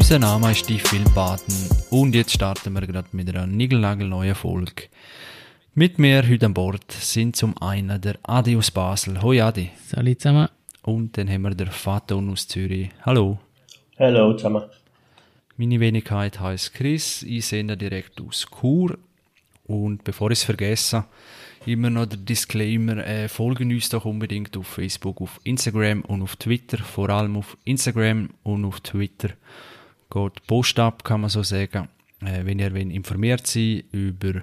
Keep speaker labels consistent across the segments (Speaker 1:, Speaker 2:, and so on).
Speaker 1: Unser Name ist Steve Filmpaten und jetzt starten wir gerade mit einer niegelnagelneuen Folge. Mit mir heute an Bord sind zum einen der Adi aus Basel. Hoi Adi.
Speaker 2: Salut zusammen.
Speaker 1: Und dann haben wir der Faton aus Zürich. Hallo.
Speaker 3: Hallo zusammen.
Speaker 1: Meine Wenigkeit heißt Chris, ich sende direkt aus Chur. Und bevor ich es vergesse, immer noch der Disclaimer, äh, folgen uns doch unbedingt auf Facebook, auf Instagram und auf Twitter, vor allem auf Instagram und auf Twitter. Geht Post ab, kann man so sagen. Äh, wenn ihr informiert seid über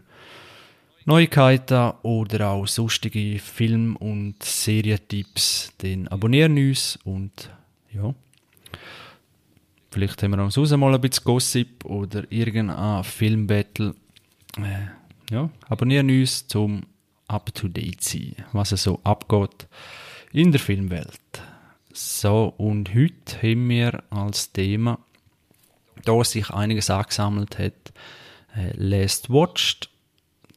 Speaker 1: Neuigkeiten oder auch sonstige Film- und Serientipps, dann abonnieren uns und ja. Vielleicht haben wir am Schluss mal ein bisschen Gossip oder irgendein Filmbattle. Äh, ja, abonnieren uns zum up to date sein, was es so abgeht in der Filmwelt. So, und heute haben wir als Thema, da sich einiges angesammelt hat, äh, Last Watched.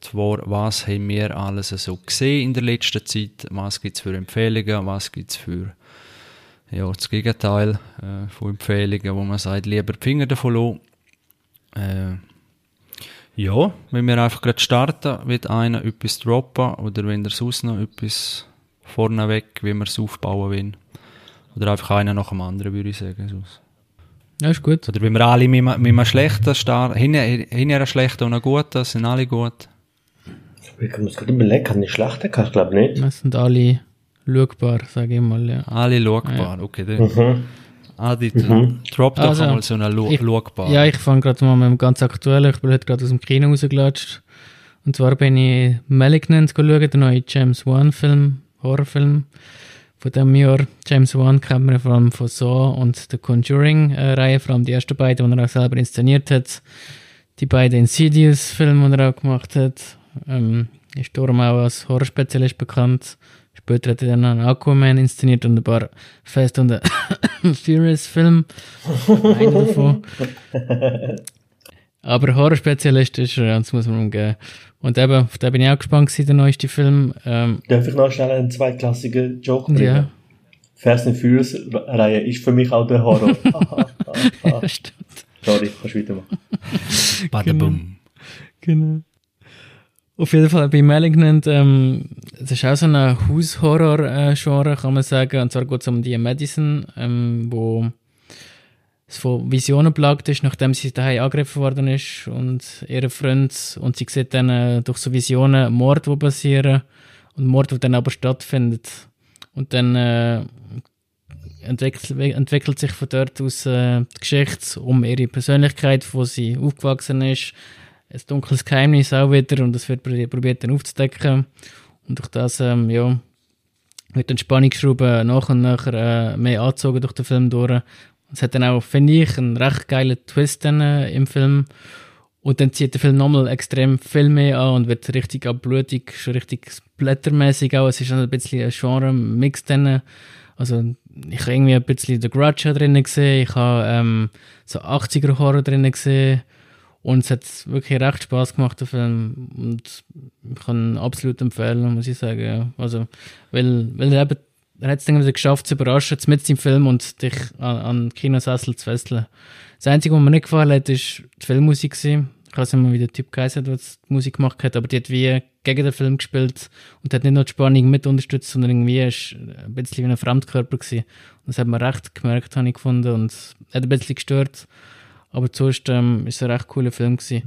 Speaker 1: Zwar, was haben wir alles so gesehen in der letzten Zeit, was gibt es für Empfehlungen, was gibt es für ja, das Gegenteil äh, von Empfehlungen, wo man sagt, lieber die Finger davon lassen. Äh, ja, wenn wir einfach gerade starten, wird einer etwas droppen oder wenn der sonst noch etwas vorneweg, wie wir es aufbauen wollen. Oder einfach einer nach dem anderen, würde ich sagen.
Speaker 2: Ja, ist gut.
Speaker 1: Oder wenn wir alle mit, mit einem schlechten starten, hinten einen schlechten und einen guten, sind alle gut.
Speaker 3: Ich muss gerade überlegen, kann ich schlechter ich glaube nicht.
Speaker 2: Das sind alle schaubar, sage ich mal, ja.
Speaker 1: Alle schaubar, ja. okay. Dann. Mhm. Adi, mhm. drop doch also, mal so eine schaubar.
Speaker 2: Ja, ich fange gerade mal mit dem ganz aktuellen. Ich bin heute gerade aus dem Kino rausgelatscht. Und zwar bin ich Malignant schauen, der neue James Wan-Film, Horrorfilm von diesem Jahr. James Wan kennt man vor allem von Saw und der Conjuring-Reihe, vor allem die ersten beiden, die er auch selber inszeniert hat. Die beiden Insidious-Filme, die er auch gemacht hat. Ähm, ist darum auch als Horrorspezialist bekannt. Später hat er dann einen Aquaman inszeniert und ein paar Fast und Furious Film. Einer davon. Aber Horrorspezialist ist er, das muss man umgehen. Und eben, auf den bin ich auch gespannt gewesen, der neueste Film. Ähm,
Speaker 3: Darf ich noch schnell einen zweiklassigen Joke bringen? Ja. Fast and Furious Reihe ist für mich auch der Horror. ja, stimmt. Sorry, kannst du weitermachen.
Speaker 1: Badabum.
Speaker 2: Genau. genau. Auf jeden Fall bei Malignant, ähm, es ist auch so ein Haushorror-Genre, kann man sagen. Und zwar geht es um die Madison, ähm, wo von Visionen plagt ist, nachdem sie daheim angegriffen worden ist und ihre Freund und sie sieht dann äh, durch so Visionen Mord, die passieren und Mord, die dann aber stattfindet. Und dann äh, entwickelt, entwickelt sich von dort aus äh, die Geschichte um ihre Persönlichkeit, wo sie aufgewachsen ist, ein dunkles Geheimnis auch wieder und das wird probiert dann aufzudecken. Und durch das, ähm, ja, wird dann Spannungsschraube nach und nach äh, mehr angezogen durch den Film durch. Es hat dann auch, finde ich, einen recht geilen Twist dann, äh, im Film. Und dann zieht der Film nochmal extrem viel mehr an und wird richtig abblutig, schon richtig blättermäßig auch. Es ist ein bisschen ein Genre-Mix dann. Also, ich habe irgendwie ein bisschen The Grudge drin gesehen, ich habe ähm, so 80er-Horror drin gesehen. Und es hat wirklich recht Spaß gemacht, der Film. Und ich kann ihn absolut empfehlen, muss ich sagen. Ja. Also, weil, weil er eben, er hat es dann geschafft zu überraschen, mit im Film und dich an, an Kinosessel zu fesseln. Das Einzige, was mir nicht gefallen hat, ist die Filmmusik. Gewesen. Ich weiß nicht mehr, wie der Typ geheißen hat, der die Musik gemacht hat, aber die hat wie gegen den Film gespielt und hat nicht nur die Spannung mit unterstützt, sondern irgendwie ist ein bisschen wie ein Fremdkörper gewesen. Und das hat man recht gemerkt, habe ich gefunden, und hat ein bisschen gestört. Aber sonst ähm, ist es ein recht cooler Film gewesen.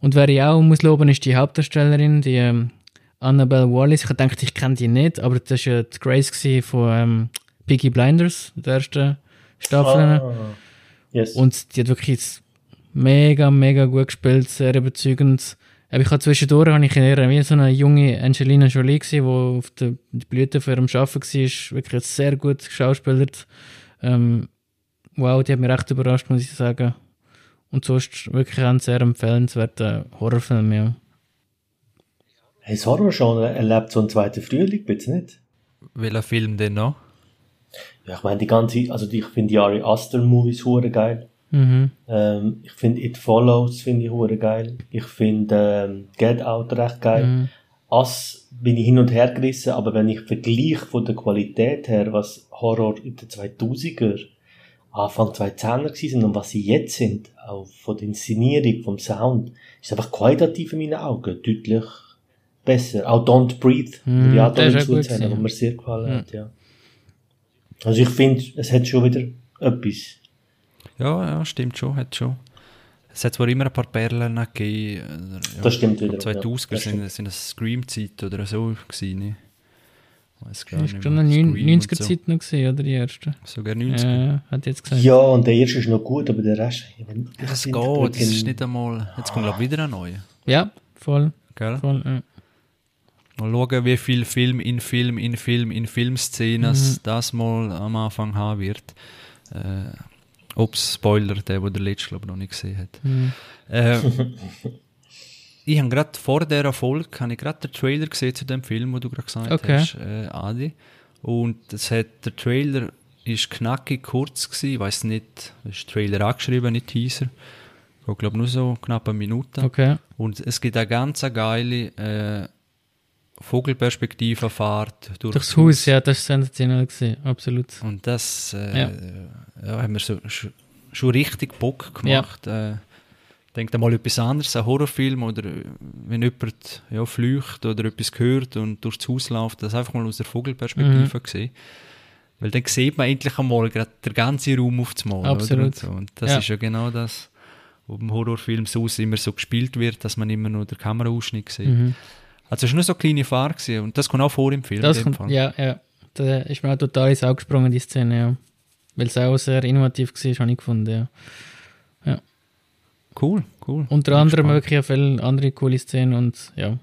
Speaker 2: Und wer ich auch muss loben, ist die Hauptdarstellerin, die ähm, Annabelle Wallis. Ich dachte, ich kenne die nicht, aber das war ja die Grace von ähm, Piggy Blinders, der ersten Staffel. Ah, yes. Und die hat wirklich mega, mega gut gespielt, sehr überzeugend. Aber ich habe zwischendurch habe ich eher wie so eine junge Angelina Jolie gesehen, die auf der Blüte für ihrem Arbeiten war, wirklich sehr gut geschauspielert. Ähm, wow, die hat mich recht überrascht, muss ich sagen. Und sonst wirklich ein sehr empfehlenswerter Horrorfilm, ja.
Speaker 3: Das Horror-Genre erlebt so einen zweiten Frühling, bitte nicht?
Speaker 1: Welcher Film denn noch?
Speaker 3: Ja, ich meine, die ganze, also ich finde die Ari Aster Movies hure geil. Mhm. Ähm, ich finde It Follows finde ich hure geil. Ich finde ähm, Get Out recht geil. Mhm. Ass bin ich hin und her gerissen, aber wenn ich vergleiche von der Qualität her, was Horror in den 2000er Anfang 2010er sind und was sie jetzt sind, auch von der Inszenierung, vom Sound, ist einfach qualitativ in meinen Augen deutlich besser. Auch Don't Breathe, mm, ja, da zuzählen, wo mir sehr gefallen hat, ja. Also ich finde, es hat schon wieder etwas.
Speaker 1: Ja, ja, stimmt schon, hat schon. Es hat zwar immer ein paar Perlen gegeben.
Speaker 3: Ja, das stimmt wieder.
Speaker 1: 2000 ja, sind, sind das Scream-Zeit oder so gewesen. Ne?
Speaker 2: Weiß gar nicht. schon eine 90er-Zeit so. noch gesehen, oder die erste?
Speaker 1: Sogar 90er.
Speaker 2: Ja, hat jetzt gesagt.
Speaker 3: Ja, und der erste ist noch gut, aber der Rest.
Speaker 1: Ich das geht, das ist nicht einmal. Jetzt kommt, glaube ich, wieder ein neuer.
Speaker 2: Ja, voll. Gell? voll ja.
Speaker 1: Mal schauen, wie viel Film in Film in Film in Filmszenen mhm. das mal am Anfang haben wird. Äh, Ups, Spoiler, der, der der letzte, glaube noch nicht gesehen hat. Mhm. Äh, ich habe gerade vor dieser Folge ich gerade den Trailer gesehen zu dem Film, wo du gerade gesagt okay. hast, äh, Adi. Und das hat, der Trailer ist knackig kurz gewesen, ich weiß nicht, es ist Trailer angeschrieben, nicht Teaser. Ich glaube nur so knapp eine Minute.
Speaker 2: Okay.
Speaker 1: Und es gibt eine ganz geile äh, Vogelperspektivenfahrt
Speaker 2: durch durchs Haus. Ja, das ist sensationell gesehen, absolut.
Speaker 1: Und das äh, ja. ja. haben wir so, schon richtig Bock gemacht. Ja. Äh, denkt mal etwas anderes, ein Horrorfilm oder äh, wenn jemand ja, flücht oder etwas hört und durchs Haus läuft, das einfach mal aus der Vogelperspektive mhm. sehen. Weil dann sieht man endlich einmal gerade den ganzen Raum auf das Mal.
Speaker 2: Absolut. Und,
Speaker 1: so. und das ja. ist ja genau das, was im Horrorfilm so immer so gespielt wird, dass man immer nur den Kameraausschnitt sieht. Mhm. Also es war nur so eine kleine Fahrt und das kommt auch vor im Film.
Speaker 2: Das kommt, ja, ja. Da ist mir auch total ins Auge gesprungen, die Szene, ja. Weil es auch sehr innovativ war, habe ich gefunden, ja. ja.
Speaker 1: Cool, cool.
Speaker 2: Unter anderem wirklich auch viele andere coole Szenen und ja.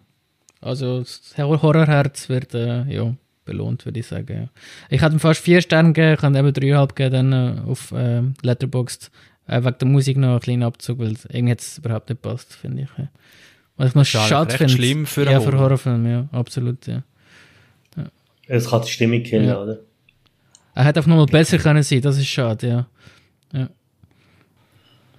Speaker 2: Also das Horrorherz wird äh, ja, belohnt, würde ich sagen. Ja. Ich hatte fast vier Sterne gegeben, ich habe eben dreieinhalb gegeben dann, äh, auf äh, Letterboxd. Äh, wegen der Musik noch einen kleinen Abzug, weil irgendwie hat es überhaupt nicht passt, finde ich. Ja. Was ich noch schade finde.
Speaker 1: schlimm für
Speaker 2: Ja, für Horrorfilme, ja, absolut, ja.
Speaker 3: ja. Es kann die Stimmung killen, ja. oder?
Speaker 2: Er hätte einfach nochmal besser können sein, das ist schade, ja. ja.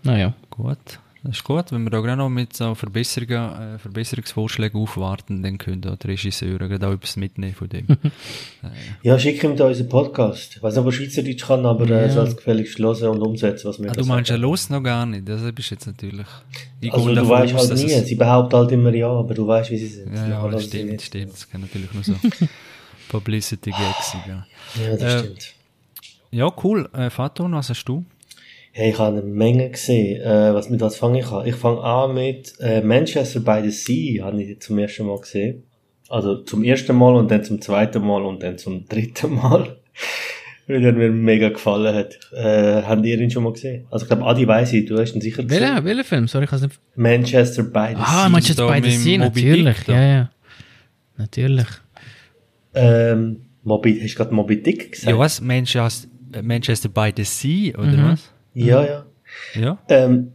Speaker 2: Naja.
Speaker 1: Gut. Das ist gut, wenn wir da gerade noch mit so Verbesserungen, äh, Verbesserungsvorschlägen aufwarten, dann können auch die Regisseure gerade auch etwas mitnehmen von dem. äh.
Speaker 3: Ja, schick ihm da unseren Podcast. Ich weiß nicht, ob er Schweizerdeutsch kann, aber äh, ja. soll es gefälligst hören und umsetzen, was wir
Speaker 1: ah, Du meinst, er los noch gar nicht? Das bist jetzt natürlich...
Speaker 3: Ich also du weißt halt nie, sie behaupten halt immer ja, aber du weißt, wie sie sind.
Speaker 1: Ja, ja das stimmt, das stimmt. Das kann natürlich nur so Publicity-Gags sein.
Speaker 3: Ja. ja, das äh, stimmt.
Speaker 1: Ja, cool. Äh, Faton, was hast du?
Speaker 3: Hey, ich habe eine Menge gesehen. Äh, was, mit was fange ich an? Ich fange an mit äh, Manchester by the Sea, habe ich zum ersten Mal gesehen. Also zum ersten Mal und dann zum zweiten Mal und dann zum dritten Mal. Weil er mir mega gefallen hat. Äh, habt ihr ihn schon mal gesehen? Also ich glaube, Adi weiss ich, du hast ihn sicher
Speaker 2: gesehen. Welcher, welcher Film? Sorry, ich habe nicht...
Speaker 3: Manchester by the ah,
Speaker 2: Sea. Ah, Manchester by the Sea, natürlich. Ja, ja. Natürlich.
Speaker 3: Ähm, Moby, hast du gerade Moby Dick gesagt?
Speaker 1: Ja, was? Manchester, Manchester by the Sea, oder mhm. was?
Speaker 3: Ja, mhm. ja.
Speaker 1: Ja?
Speaker 3: Ähm,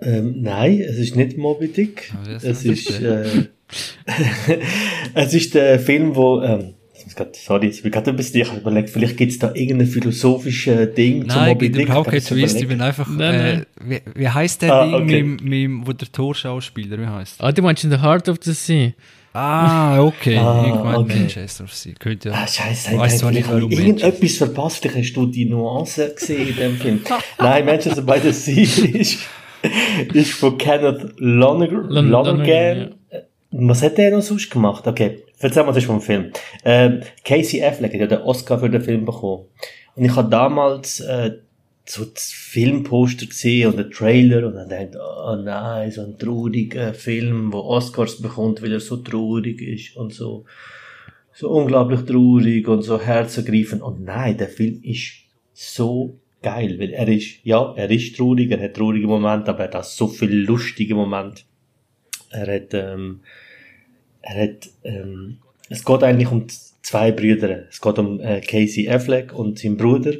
Speaker 3: ähm, nein, es ist nicht Moby Dick. Es ist, äh, es ist der Film, wo, ähm, sorry, jetzt bin ich gerade ein bisschen, ich überlegt, vielleicht gibt es da irgendein philosophisches Ding
Speaker 1: nein, zu Moby Dick. Nein, kein Twist, ich bin einfach, nein, nein. Äh, wie, wie heisst der ah, Ding, okay. mit, mit, wo der Torschauspieler, wie heißt
Speaker 2: Ah, du meinst in the Heart of the Sea?
Speaker 1: Ah, okay. Ah, ich meine okay. Manchester sein. Könnte ja.
Speaker 3: Ah, Scheiße, weißt du nicht, warum irgendetwas verpasst. Vielleicht hast du die Nuance gesehen in dem Film. Nein, Manchester by the Sea ist, ist von Kenneth Lonergan. Ja. Was hat der noch sonst gemacht? Okay, erzähl mal das vom Film. Äh, Casey Affleck hat ja den Oscar für den Film bekommen. Und ich habe damals äh, so Filmposter gesehen und den Trailer und dann dachte oh nein, so ein trauriger Film, wo Oscars bekommt, weil er so traurig ist und so, so unglaublich traurig und so herzergreifend. Und nein, der Film ist so geil, weil er ist, ja, er ist traurig, er hat traurige Momente, aber er hat so viele lustige Momente. Er hat, ähm, er hat, ähm, es geht eigentlich um zwei Brüder. Es geht um äh, Casey Affleck und seinen Bruder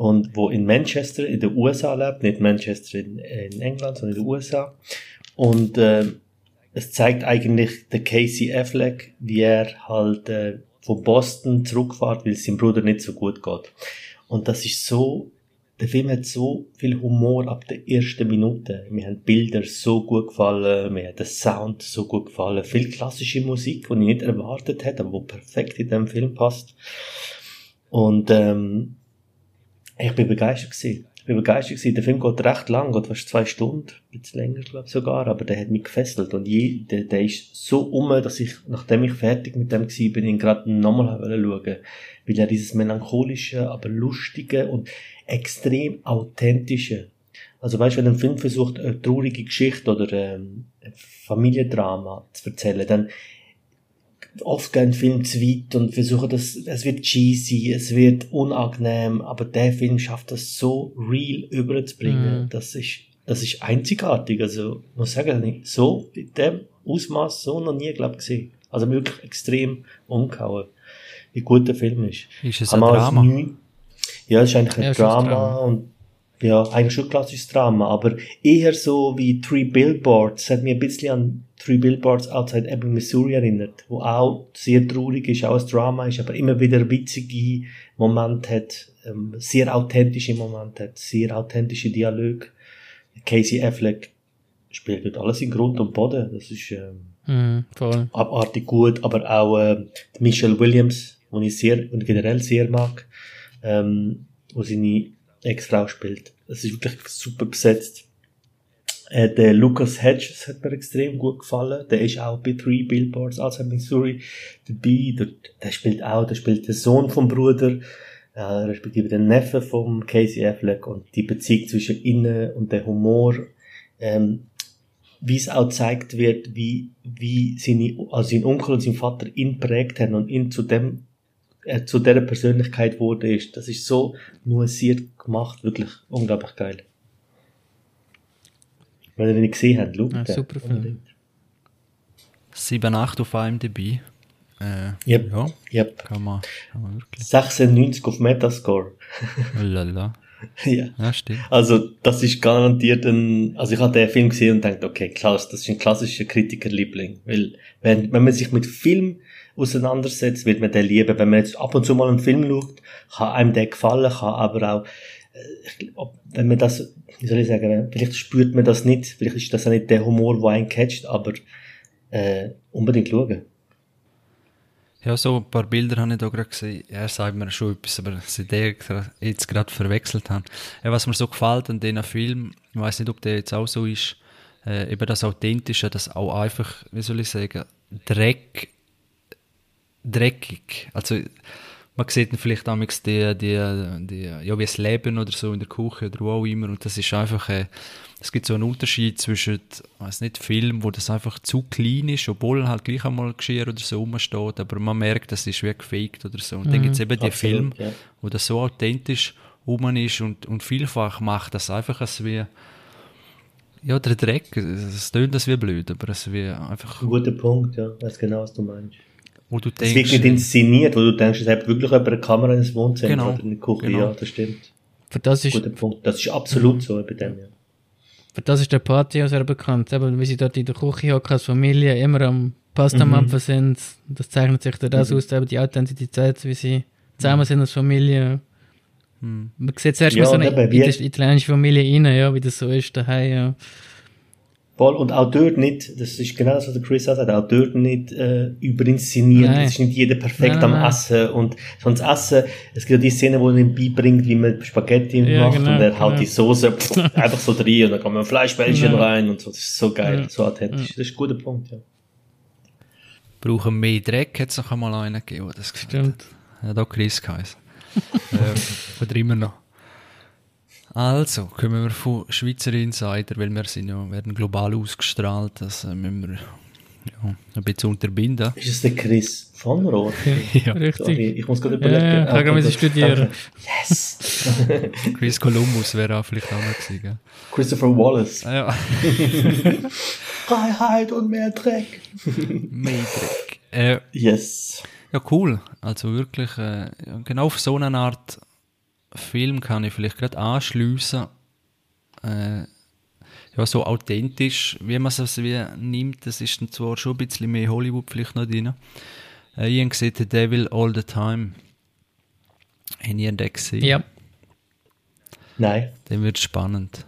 Speaker 3: und wo in Manchester in den USA lebt, nicht Manchester in, in England, sondern in den USA. Und äh, es zeigt eigentlich der Casey Affleck, wie er halt äh, von Boston zurückfährt, weil es seinem Bruder nicht so gut geht. Und das ist so, der Film hat so viel Humor ab der ersten Minute. Mir haben Bilder so gut gefallen, mir hat der Sound so gut gefallen, viel klassische Musik, die ich nicht erwartet hätte, aber wo perfekt in dem Film passt. Und ähm, Ich bin begeistert gewesen. Ich bin begeistert gewesen. Der Film geht recht lang, geht fast zwei Stunden, ein bisschen länger, glaube ich sogar, aber der hat mich gefesselt und je, der, der ist so um, dass ich, nachdem ich fertig mit dem gewesen bin, ihn gerade nochmal schauen weil er dieses melancholische, aber lustige und extrem authentische, also weißt, wenn ein Film versucht, eine traurige Geschichte oder ähm, ein Familiendrama zu erzählen, dann oft gehen Film zu weit und versuchen das, es wird cheesy, es wird unangenehm, aber der Film schafft das so real überzubringen. Mm. Das ist, das ist einzigartig. Also, muss sagen, so in dem Ausmaß so noch nie, glaube ich, gesehen. Also wirklich extrem umgehauen. Wie gut der Film ist.
Speaker 1: Ist es ein Drama?
Speaker 3: Ja, es ist eigentlich ein ja, Drama, Drama und ja, eigentlich schon klassisches Drama, aber eher so wie Three Billboards, hat mir ein bisschen an Three Billboards Outside Ebbing, Missouri erinnert, wo auch sehr traurig ist, auch ein Drama ist, aber immer wieder witzige Momente hat, ähm, sehr authentische Momente hat, sehr authentische Dialoge. Casey Affleck spielt dort alles in Grund und Boden, das ist ähm,
Speaker 2: mm, voll.
Speaker 3: abartig gut, aber auch äh, Michelle Williams, die ich sehr und generell sehr mag, ähm, wo seine Ex-Frau spielt. Es ist wirklich super besetzt. Äh, der Lucas Hedges hat mir extrem gut gefallen. Der ist auch bei Three Billboards outside Missouri dabei. Der, der spielt auch, der spielt den Sohn vom Bruder, äh, respektive den Neffe von Casey Affleck und die Beziehung zwischen ihnen und der Humor, ähm, wie es auch gezeigt wird, wie, wie seine, also sein Onkel und sein Vater ihn prägt haben und ihn zu dem er zu der Persönlichkeit wurde ist. Das ist so nuanciert gemacht, wirklich unglaublich geil. Wenn ihr ihn nicht gesehen habt, schaut
Speaker 2: ja, Super Film.
Speaker 1: 7,8 auf IMDb. Äh,
Speaker 3: yep.
Speaker 1: Ja,
Speaker 3: yep.
Speaker 1: Kann, man, kann man wirklich.
Speaker 3: 96 auf Metascore.
Speaker 1: Lala.
Speaker 3: ja.
Speaker 1: ja, stimmt.
Speaker 3: Also, das ist garantiert ein, also ich habe den Film gesehen und dachte, okay, klasse, das ist ein klassischer Kritikerliebling. Weil, wenn, wenn man sich mit Film auseinandersetzt, wird man den lieben. Wenn man jetzt ab und zu mal einen Film schaut, kann einem der gefallen, kann aber auch, äh, wenn man das, wie soll ich sagen, vielleicht spürt man das nicht, vielleicht ist das auch nicht der Humor, der einen catcht, aber äh, unbedingt schauen.
Speaker 1: Ja, so ein paar Bilder habe ich da gerade gesehen. Er sagt mir schon etwas, aber seit ich jetzt gerade verwechselt habe. Ja, was mir so gefällt an diesem Film, ich weiß nicht, ob der jetzt auch so ist, äh, eben das Authentische, das auch einfach, wie soll ich sagen, Dreck dreckig. Also man sieht dann vielleicht damals die, die, die, ja, wie es Leben oder so in der Küche oder wo auch immer und das ist einfach, äh, es gibt so einen Unterschied zwischen, weiß nicht, Film, wo das einfach zu klein ist, obwohl halt gleich einmal Geschirr oder so rumsteht, aber man merkt, das ist wie gefaked oder so. Und mhm. dann gibt es eben die Filme, ja. wo das so authentisch rum ist und, und vielfach macht das einfach als wie, ja, der Dreck, es tönt das wie blöd, aber es wie einfach...
Speaker 3: Ein guter Punkt, ja, weiß genau, was du meinst.
Speaker 1: Wo du
Speaker 3: denkst, es wird nicht inszeniert, wo du denkst, es hat wirklich jemand eine Kamera ins Wohnzimmer
Speaker 1: genau,
Speaker 3: oder in der Küche.
Speaker 1: Genau.
Speaker 3: Ja, das stimmt.
Speaker 2: Für das ist,
Speaker 3: Guter Punkt. Das ist absolut mhm. so bei dem, ja.
Speaker 2: Für das ist der Party auch sehr bekannt. Eben, wie sie dort in der Küche hocken als Familie, immer am Pasta mhm. sind. Das zeichnet sich dann das mhm. aus, eben die Authentizität, wie sie zusammen sind als Familie. Mhm. Man sieht zuerst ja, mal so eine italienische Familie rein, ja, wie das so ist daheim, ja.
Speaker 3: Voll. Und auch dort nicht, das ist genau das, was der Chris sagt, auch dort nicht äh, überinszeniert. Es ist nicht jeder perfekt nein, am nein. Essen. Und sonst Essen, es gibt ja die Szene, wo er ihm beibringt, wie man Spaghetti ja, macht genau, und er haut genau. die Soße pff, einfach so drin und dann kommen Fleischbällchen ja. rein und so. Das ist so geil, ja. so authentisch. Das ist ein guter Punkt, ja.
Speaker 1: Brauchen mehr Dreck, hat es noch einmal einen gegeben, das
Speaker 2: Stimmt.
Speaker 1: Ja, da Chris geheißen. äh, oder immer noch. Also, kommen wir von Schweizer Insider, weil wir sind ja, werden global ausgestrahlt, das äh, müssen wir ja, ein bisschen unterbinden.
Speaker 3: Ist es der Chris von Rohr?
Speaker 2: ja, richtig. Sorry,
Speaker 3: ich muss gerade überlegen.
Speaker 2: Ja, ich kann gerade studieren.
Speaker 3: Yes!
Speaker 1: Chris Columbus wäre auch vielleicht auch noch gewesen. Gell?
Speaker 3: Christopher Wallace.
Speaker 1: Ah, ja.
Speaker 3: Freiheit und mehr Dreck.
Speaker 1: mehr Dreck. Äh,
Speaker 3: yes.
Speaker 1: Ja, cool. Also wirklich, äh, genau auf so eine Art Film kann ich vielleicht gerade anschliessen. Äh, ja, so authentisch, wie man es wie nimmt, das ist dann zwar schon ein bisschen mehr Hollywood vielleicht noch drin. Äh, ich habe gesehen, The Devil All the Time. Haben ihr den gesehen?
Speaker 2: Ja.
Speaker 3: Nein.
Speaker 1: Dann wird spannend,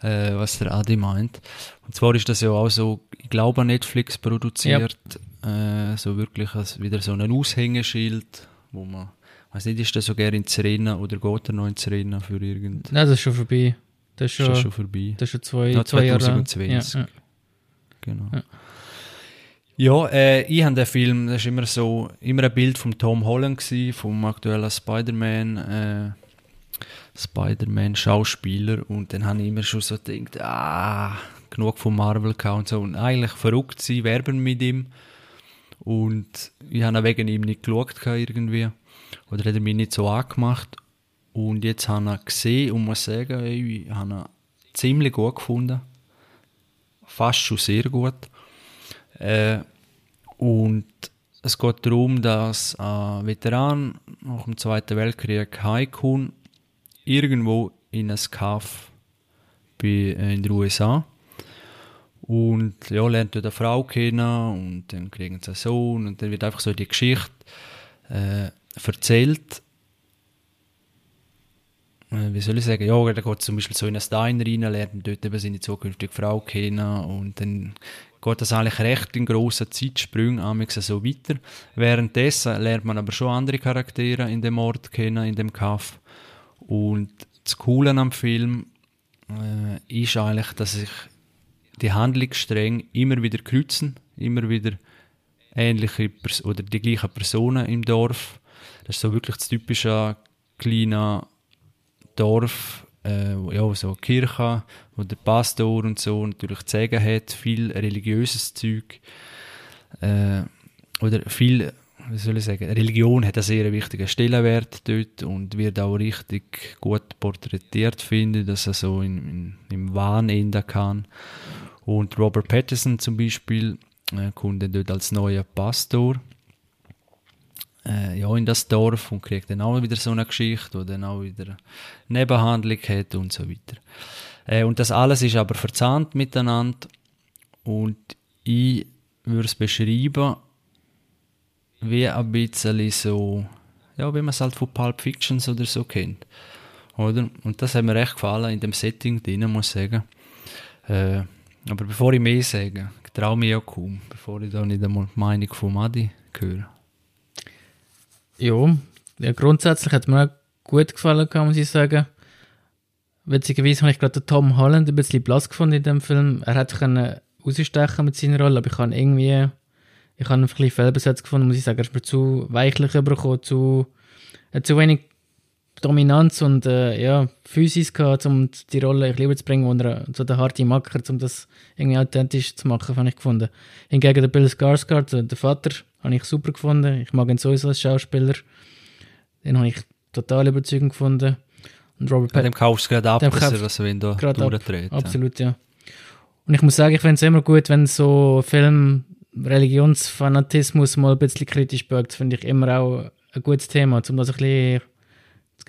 Speaker 1: äh, was der Adi meint. Und zwar ist das ja auch so, ich glaube, Netflix produziert, ja. äh, so wirklich als wieder so ein Aushängeschild, wo man weiß nicht, ist der so gerne in Serena oder geht er noch in Serena für irgend...
Speaker 2: Nein, das ist schon vorbei. Das ist schon,
Speaker 1: ist schon vorbei.
Speaker 2: Das ist schon zwei,
Speaker 1: Ja,
Speaker 2: zwei Jahre.
Speaker 1: 2020.
Speaker 2: Ja, ja.
Speaker 1: Genau.
Speaker 2: Ja.
Speaker 1: Ja, äh, ich habe den Film, das ist immer so, immer ein Bild von Tom Holland gewesen, vom aktuellen Spider-Man, äh, Spider-Man-Schauspieler und dann habe ich immer schon so gedacht, ah, genug von Marvel gehabt und so und eigentlich verrückt sein, werben mit ihm und ich habe wegen ihm nicht geschaut irgendwie oder hat er mich nicht so angemacht und jetzt habe ich gesehen und muss sagen, ich habe ihn ziemlich gut gefunden, fast schon sehr gut. Äh, und es geht darum, dass ein Veteran nach dem Zweiten Weltkrieg heimkommt, irgendwo in ein Kaff äh, in den USA. Und ja, lernt dort eine Frau kennen und dann kriegen sie einen Sohn und dann wird einfach so die Geschichte äh, erzählt. Äh, wie soll ich sagen, ja, da geht zum Beispiel so in einen Stein rein, lernt dort eben seine zukünftige Frau kennen und dann geht das eigentlich recht in grossen Zeitsprüngen amigs so weiter. Währenddessen lernt man aber schon andere Charaktere in dem Ort kennen, in dem Kaff. Und das Coole am Film äh, ist eigentlich, dass sich die Handlungsstränge immer wieder kreuzen, immer wieder ähnliche Pers oder die gleichen Personen im Dorf. Das ist so wirklich das typische kleine Dorf, äh, ja, so Kirche, wo der Pastor und so natürlich zu sagen hat, viel religiöses Zeug. Äh, oder viel, wie soll ich sagen, Religion hat einen sehr wichtigen Stellenwert dort und wird auch richtig gut porträtiert, finde dass er so in, in, im Wahn enden kann. Und Robert Pattinson zum Beispiel äh, kommt dann dort als neuer Pastor äh, ja, in das Dorf und kriegt dann auch wieder so eine Geschichte, wo dann auch wieder eine Nebenhandlung hat und so weiter. Äh, und das alles ist aber verzahnt miteinander und ich würde es beschreiben wie ein bisschen so, ja, wie man es halt von Pulp Fictions oder so kennt. Oder? Und das hat mir echt gefallen in dem Setting drin, muss ich sagen. Äh, aber bevor ich mehr sage, traue mich ja kaum, bevor ich da nicht einmal die Meinung von Madi höre.
Speaker 2: Ja, ja, grundsätzlich hat mir auch gut gefallen, kann man sagen. Witzigerweise habe ich gerade Tom Holland ein bisschen blass gefunden in dem Film. Er hätte können rausstechen mit seiner Rolle, aber ich habe irgendwie, ich habe ihn ein bisschen fehlbesetzt gefunden, muss ich sagen. Er ist mir zu weichlich übergekommen, zu, hat zu wenig Dominanz und äh, ja, Physis gehabt, um die Rolle lieber zu bringen, und er so der harte Macker, um das irgendwie authentisch zu machen, fand ich gefunden. Hingegen der Bill Skarsgård, der- der Vater, habe ich super gefunden. Ich mag ihn sowieso als Schauspieler. Den habe ich total überzeugend gefunden. Und Robert
Speaker 1: Bei dem
Speaker 2: Pattinson
Speaker 1: kaufst du gerade ab, dass er das
Speaker 2: ab.
Speaker 1: durchdreht. ja.
Speaker 2: Absolut, ja. Und ich muss sagen, ich finde es immer gut, wenn so Film Religionsfanatismus mal ein bisschen kritisch. Das finde ich immer auch ein gutes Thema, um das ein bisschen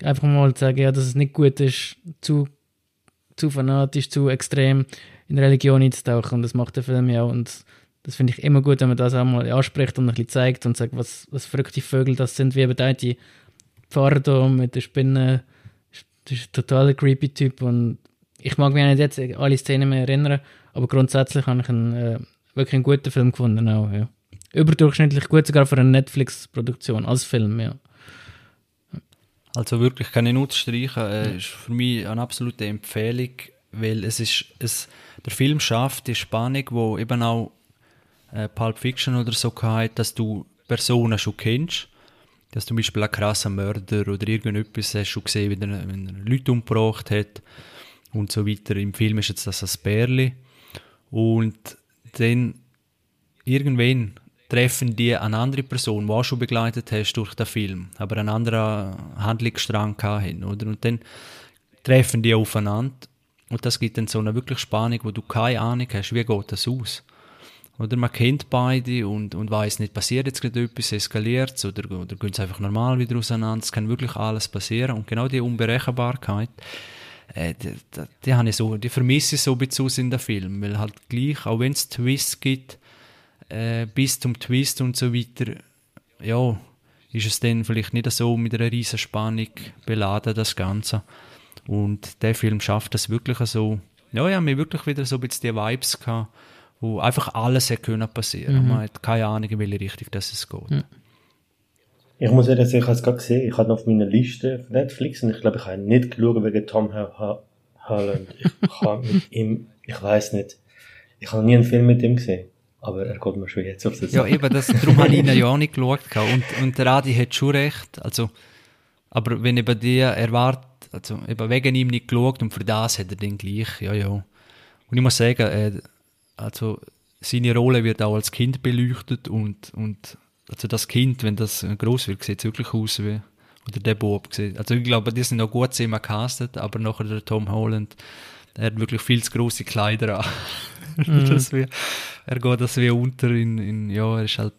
Speaker 2: einfach mal zu sagen, ja, dass es nicht gut ist, zu, zu fanatisch, zu extrem in Religion einzutauchen. Und das macht der Film ja. Und das finde ich immer gut, wenn man das auch mal anspricht und ein bisschen zeigt und sagt, was, was verrückte Vögel das sind, wie eben die Pfarrer da mit der Spinne. Das ist ein total creepy Typ und ich mag mich nicht jetzt alle Szenen mehr erinnern, aber grundsätzlich habe ich einen, äh, wirklich einen guten Film gefunden auch, ja. Überdurchschnittlich gut, sogar für eine Netflix-Produktion, als Film, ja.
Speaker 1: Also wirklich kann ich nicht unterstreichen. Äh, ist für mich eine absolute Empfehlung, weil es ist, es, der Film schafft die Spannung, wo eben auch äh, Pulp Fiction oder so hat, dass du Personen schon kennst. Dass du zum Beispiel einen krassen Mörder oder irgendetwas hast schon gesehen, wie er, wenn er Leute umgebracht hat und so weiter. Im Film ist jetzt das ein Bärli. Und dann irgendwann treffen die eine andere Person, die auch schon begleitet hast durch den Film, aber einen anderen Handlungsstrang hatten, oder? Und dann treffen die aufeinander und das gibt dann so eine wirklich Spannung, wo du keine Ahnung hast, wie geht das aus. Oder man kennt beide und, und weiß nicht, passiert jetzt gerade etwas, eskaliert oder, oder gehen sie einfach normal wieder auseinander. Es kann wirklich alles passieren. Und genau die Unberechenbarkeit, äh, die, die, die, habe ich so, die vermisse ich so ein bisschen in den Film. Weil halt gleich, auch wenn es Twists gibt, äh, bis zum Twist und so weiter, ja, ist es dann vielleicht nicht so mit einer riesen Spannung beladen, das Ganze. Und der Film schafft das wirklich so, ja, ja, mir wirklich wieder so ein bisschen die Vibes gehabt, wo einfach alles hätte können passieren.
Speaker 2: Mhm.
Speaker 1: Man hat keine Ahnung, in welche Richtung das es geht.
Speaker 3: Ich muss ehrlich sagen, ich habe es gerade gesehen, ich habe auf meiner Liste von Netflix und ich glaube, ich habe nicht geschaut wegen Tom Holland. Ich kann mit ihm, ich weiß nicht, ich habe nie einen Film mit ihm gesehen. Aber er geht mir schon jetzt auf
Speaker 1: das. Ja, eben, das, darum habe ich ihn ja auch nicht geschaut. Und, und der Adi hat schon recht. Also, aber wenn eben dir erwartet, also eben wegen ihm nicht geschaut und für das hat er den gleich, ja, ja. Und ich muss sagen, äh, also seine Rolle wird auch als Kind beleuchtet und, und also das Kind, wenn das groß wird, sieht es wirklich aus wie, oder der Bob sieht. Also ich glaube, die sind noch gut zusammen castet, aber nachher der Tom Holland, der hat wirklich viel zu grosse Kleider an. Mm. das wie, er geht das wie unter in, in, ja, er ist halt,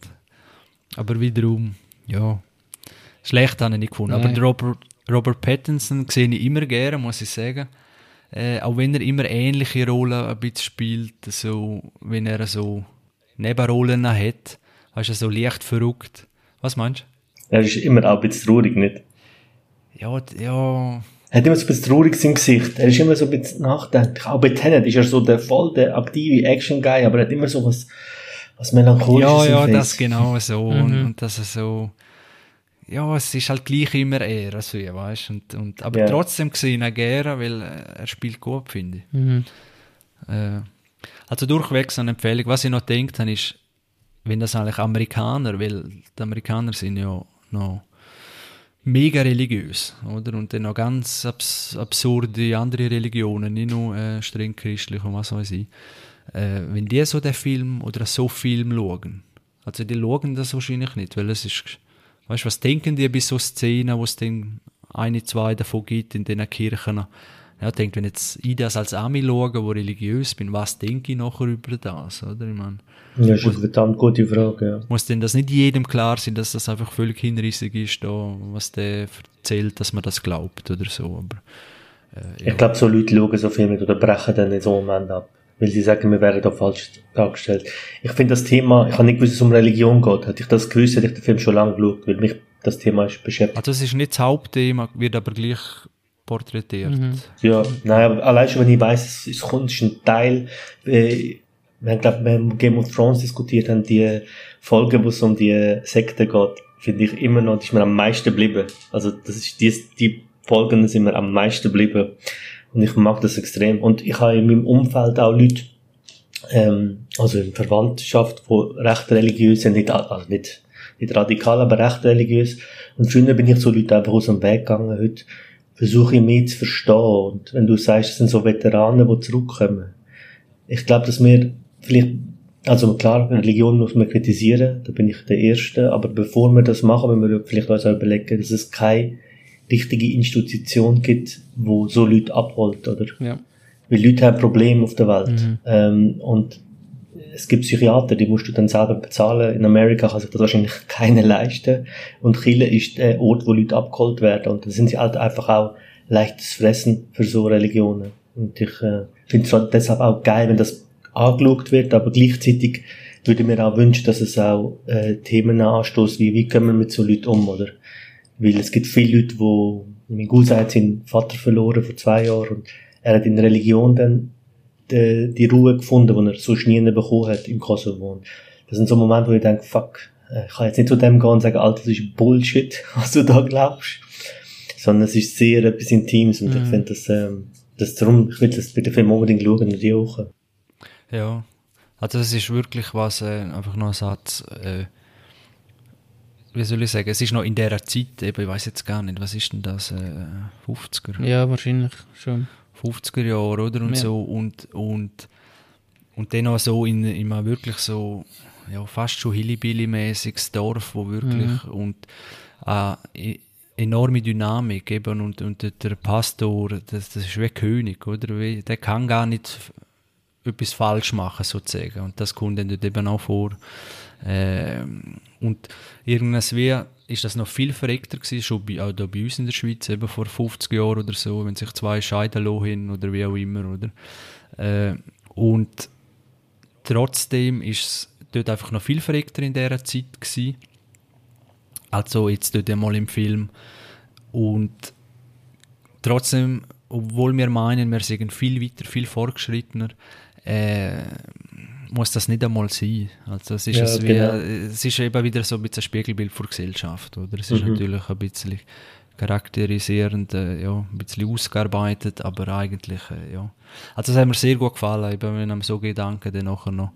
Speaker 1: aber wiederum, ja, schlecht habe ich nicht gefunden. Nein. Aber Robert, Robert Pattinson sehe ich immer gerne, muss ich sagen. Äh, auch wenn er immer ähnliche Rollen ein bisschen spielt, so, wenn er so Nebenrollen hat, weißt du, so leicht verrückt. Was meinst
Speaker 3: du? Er ist immer auch ein bisschen traurig, nicht?
Speaker 1: Ja, ja.
Speaker 3: Er hat immer so ein bisschen traurig im Gesicht. Er ist immer so ein bisschen nachdenklich. Auch bei Tenet ist er so der voll der aktive Action-Guy, aber er hat immer so was, was melancholisches
Speaker 1: Ja, ja, das genau so. Mhm. Und, und dass er so, ja, es ist halt gleich immer er, also, ja, weißt und, und Aber yeah. trotzdem gesehen er gerne, weil er spielt gut, finde ich. Mhm. Äh, also durchweg so eine Empfehlung. Was ich noch gedacht habe, ist, wenn das eigentlich Amerikaner, weil die Amerikaner sind ja noch mega religiös, oder? Und dann noch ganz abs absurde andere Religionen, nicht nur äh, streng christlich und was weiß ich. Äh, wenn die so den Film oder so Film schauen, also die schauen das wahrscheinlich nicht, weil es ist, weißt du, was denken die bei so Szenen, wo es dann eine, zwei davon gibt in den Kirchen? Ja, denkt, wenn jetzt ich das als Ami schaue, wo religiös bin, was denke ich nachher über das, oder? Ich meine,
Speaker 3: ja, das ist eine verdammt gute Frage, ja.
Speaker 1: Muss denn das nicht jedem klar sein, dass das einfach völlig hinrissig ist, da, was der erzählt, dass man das glaubt oder so, aber,
Speaker 3: äh, ja. Ich glaube, so Leute schauen so viel mit oder brechen dann in so einem Moment ab, weil sie sagen, wir werden da falsch dargestellt. Ich finde das Thema, ich habe nicht gewusst, dass es um Religion geht. Hätte ich das gewusst, hätte ich den Film schon lange geschaut, weil mich das Thema ist beschäftigt.
Speaker 1: Also es ist nicht das Hauptthema, wird aber gleich porträtiert. Mhm.
Speaker 3: Ja, nein, aber allein schon, wenn ich weiss, es ist ein Teil, äh, wir haben, wir Game of Thrones diskutiert haben, die Folge, wo es um die Sekte geht, finde ich immer noch, die ist mir am meisten geblieben. Also, das ist, die, die Folgen sind mir am meisten geblieben. Und ich mag das extrem. Und ich habe in meinem Umfeld auch Leute, ähm, also in Verwandtschaft, die recht religiös sind, nicht, also nicht, nicht radikal, aber recht religiös. Und früher bin ich so Leute einfach aus dem Weg gegangen. Heute versuche ich mehr zu verstehen. Und wenn du sagst, es sind so Veteranen, die zurückkommen. Ich glaube, dass wir vielleicht, also klar, Religion muss man kritisieren, da bin ich der Erste, aber bevor wir das machen, müssen wir vielleicht uns auch überlegen, dass es keine richtige Institution gibt, wo so Leute abholt, oder? Ja. Weil Leute haben Probleme auf der Welt. Mhm. Ähm, und es gibt Psychiater, die musst du dann selber bezahlen. In Amerika kann sich das wahrscheinlich keiner leisten. Und Chile ist der Ort, wo Leute abgeholt werden. Und da sind sie halt einfach auch leichtes Fressen für so Religionen. Und ich äh, finde es deshalb auch geil, wenn das angeschaut wird, aber gleichzeitig würde ich mir auch wünschen, dass es auch äh, Themen anstößt, wie wie gehen wir mit so Leuten um, oder? Weil es gibt viele Leute, wo mein Cousin hat seinen Vater verloren vor zwei Jahren und er hat in Religion dann die, die Ruhe gefunden, die er so nie bekommen hat im Kosovo. Und das sind so Momente, wo ich denke, fuck, äh, ich kann jetzt nicht zu dem gehen und sagen, Alter, das ist Bullshit, was du da glaubst. Sondern es ist sehr etwas Intimes und mhm. ich finde das, ähm, das darum, ich will das bei dem Film unbedingt schauen in die Woche.
Speaker 1: Ja, also es ist wirklich was, äh, einfach noch ein Satz, äh, wie soll ich sagen, es ist noch in der Zeit, eben, ich weiß jetzt gar nicht, was ist denn das, äh, 50er?
Speaker 2: Ja, wahrscheinlich schon.
Speaker 1: 50er Jahre, oder? Und ja. so, und, und, und dann auch so in, in einem wirklich so, ja, fast schon Hillybilly-mäßiges Dorf, wo wirklich, mhm. und, äh, enorme Dynamik eben und, und der Pastor, das, das ist wie König, oder? Der kann gar nicht etwas falsch machen, sozusagen. Und das kommt dann dort eben auch vor. Äh, und irgendwas wie ist das noch viel verreckter gewesen, schon bei, auch da bei uns in der Schweiz, eben vor 50 Jahren oder so, wenn sich zwei scheiden lassen oder wie auch immer, oder? Äh, und trotzdem ist es dort einfach noch viel verreckter in dieser Zeit gewesen. Also jetzt dort einmal im Film. Und trotzdem, obwohl wir meinen, wir sind viel weiter, viel fortgeschrittener, äh, muss das nicht einmal sein. Also es ist, ja, wie, genau. es ist eben wieder so ein bisschen ein Spiegelbild der Gesellschaft, oder? Es ist mhm. natürlich ein bisschen charakterisierend, äh, ja, ein bisschen ausgearbeitet, aber eigentlich, äh, ja. Also das hat mir sehr gut gefallen, eben wenn einem so Gedanken dann nachher noch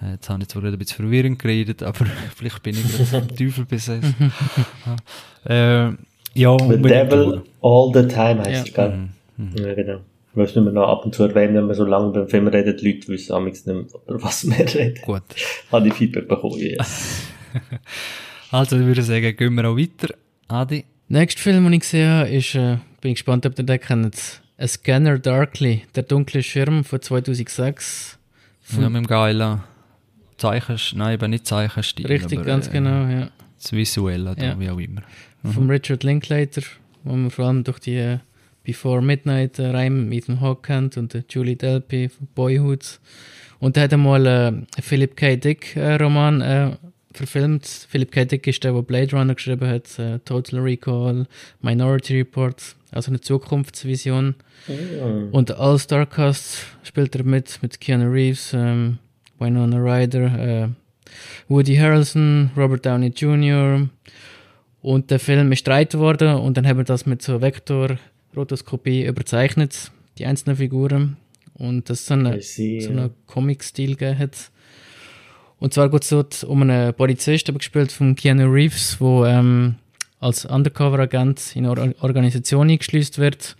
Speaker 1: äh, Jetzt habe ich zwar ein bisschen verwirrend geredet, aber vielleicht bin ich vom Teufel besessen.
Speaker 3: Äh, ja, The Devil All the Time heißt ja. es, Mhm. Mhm. Ja, genau. Müssen wir noch ab und zu erwähnen, wenn wir so lange beim Film reden, die Leute wissen am nicht mehr, über was wir reden.
Speaker 1: Gut.
Speaker 3: Habe ich Feedback bekommen, yes.
Speaker 1: also, ich würde sagen, gehen wir auch weiter. Adi?
Speaker 2: Nächster Film, den ich gesehen habe, ist, äh, bin ich gespannt, ob ihr den kennt. A Scanner Darkly, der dunkle Schirm von 2006.
Speaker 1: Von ja, mit dem geilen Zeichen, nein, eben nicht Zeichenstil.
Speaker 2: Richtig, aber, ganz äh, genau, ja.
Speaker 1: Das Visuelle, ja. wie auch immer.
Speaker 2: Mhm. Von Richard Linklater, wo man vor allem durch die äh, Before Midnight äh, Reim Ethan Hawke kennt und äh, Julie Delpy von Boyhood. Und er hat einmal äh, Philip K. Dick äh, Roman äh, verfilmt. Philip K. Dick ist der, der Blade Runner geschrieben hat, äh, Total Recall, Minority Report, also eine Zukunftsvision. Mm. Und All-Star Cast spielt er mit, mit Keanu Reeves, ähm, Winona Ryder, äh, Woody Harrelson, Robert Downey Jr., und der Film ist gedreht worden und dann haben wir das mit so Vektor-Rotoskopie überzeichnet, die einzelnen Figuren. Und das so einen so eine Comic-Stil gegeben hat. Und zwar geht es dort um einen Polizist, aber gespielt von Keanu Reeves, der ähm, als Undercover-Agent in eine Organisation eingeschleust wird,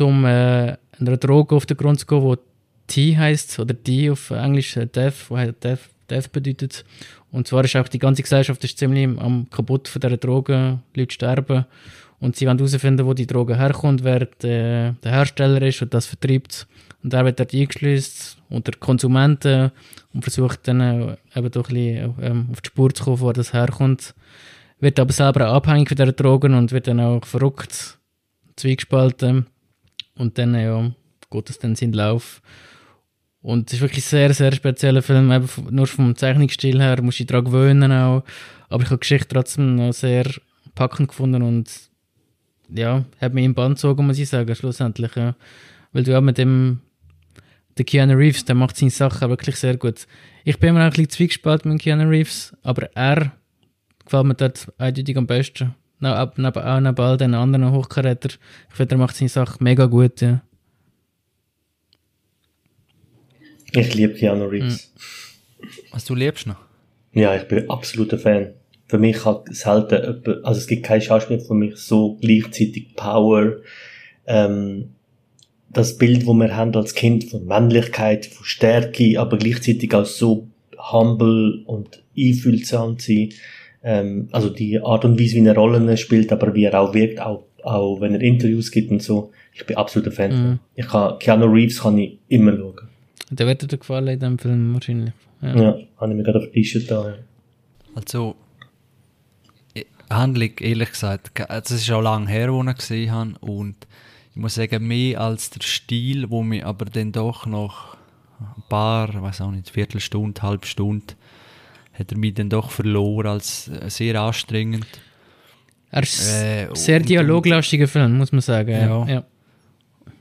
Speaker 2: um äh, einer Droge auf den Grund zu gehen, die T heißt oder D auf Englisch, äh, Death, wo Death, Death bedeutet. Und zwar ist auch die ganze Gesellschaft ist ziemlich am kaputt von dieser Drogen, Leute sterben. Und sie wollen herausfinden, wo die Droge herkommt, wer der, der Hersteller ist und das vertreibt. Und er wird dort eingeschlossen unter Konsumenten und versucht dann äh, eben doch ein bisschen ähm, auf die Spur zu kommen, wo das herkommt. Wird aber selber auch abhängig von dieser Drogen und wird dann auch verrückt, zweigespalten. Und dann ja, geht es dann seinen Lauf. Und es ist wirklich ein sehr, sehr spezieller Film. Eben nur vom Zeichnungsstil her muss ich daran gewöhnen auch. Aber ich habe die Geschichte trotzdem noch sehr packend gefunden und ja, hat mich im Band gezogen, muss ich sagen, schlussendlich. Ja. Weil du auch mit dem der Keanu Reeves, der macht seine Sachen wirklich sehr gut. Ich bin immer ein bisschen zwiegespalten mit Keanu Reeves, aber er gefällt mir dort eindeutig am besten. Neben, neben, auch neben all den anderen Hochkaräter. Ich finde, er macht seine Sachen mega gut, ja.
Speaker 3: Ich liebe Keanu Reeves.
Speaker 1: Was du liebst noch?
Speaker 3: Ja, ich bin absoluter Fan. Für mich hat selten jemand, also es gibt kein Schauspieler für mich so gleichzeitig Power, ähm, das Bild, wo wir haben als Kind von Männlichkeit, von Stärke, aber gleichzeitig auch so humble und einfühlsam sein. Ähm, also die Art und Weise, wie er Rollen spielt, aber wie er auch wirkt, auch, auch wenn er Interviews gibt und so. Ich bin absoluter Fan. Mhm. Ich kann, Keanu Reeves kann ich immer schauen.
Speaker 2: Der wird dir gefallen in dem Film wahrscheinlich.
Speaker 3: Ja, ja habe ich mir gerade auf die T-Shirt da. Ja.
Speaker 1: Also, Handlung, ehrlich gesagt, es ist auch lange her, wo ich gesehen habe und ich muss sagen, mehr als der Stil, wo mir aber dann doch noch ein paar, weiß auch nicht, Viertelstunde, halbe Stunde, hat er mich dann doch verloren als sehr anstrengend.
Speaker 2: Er ist äh, sehr dialoglastiger Film, muss man sagen. Ja. ja.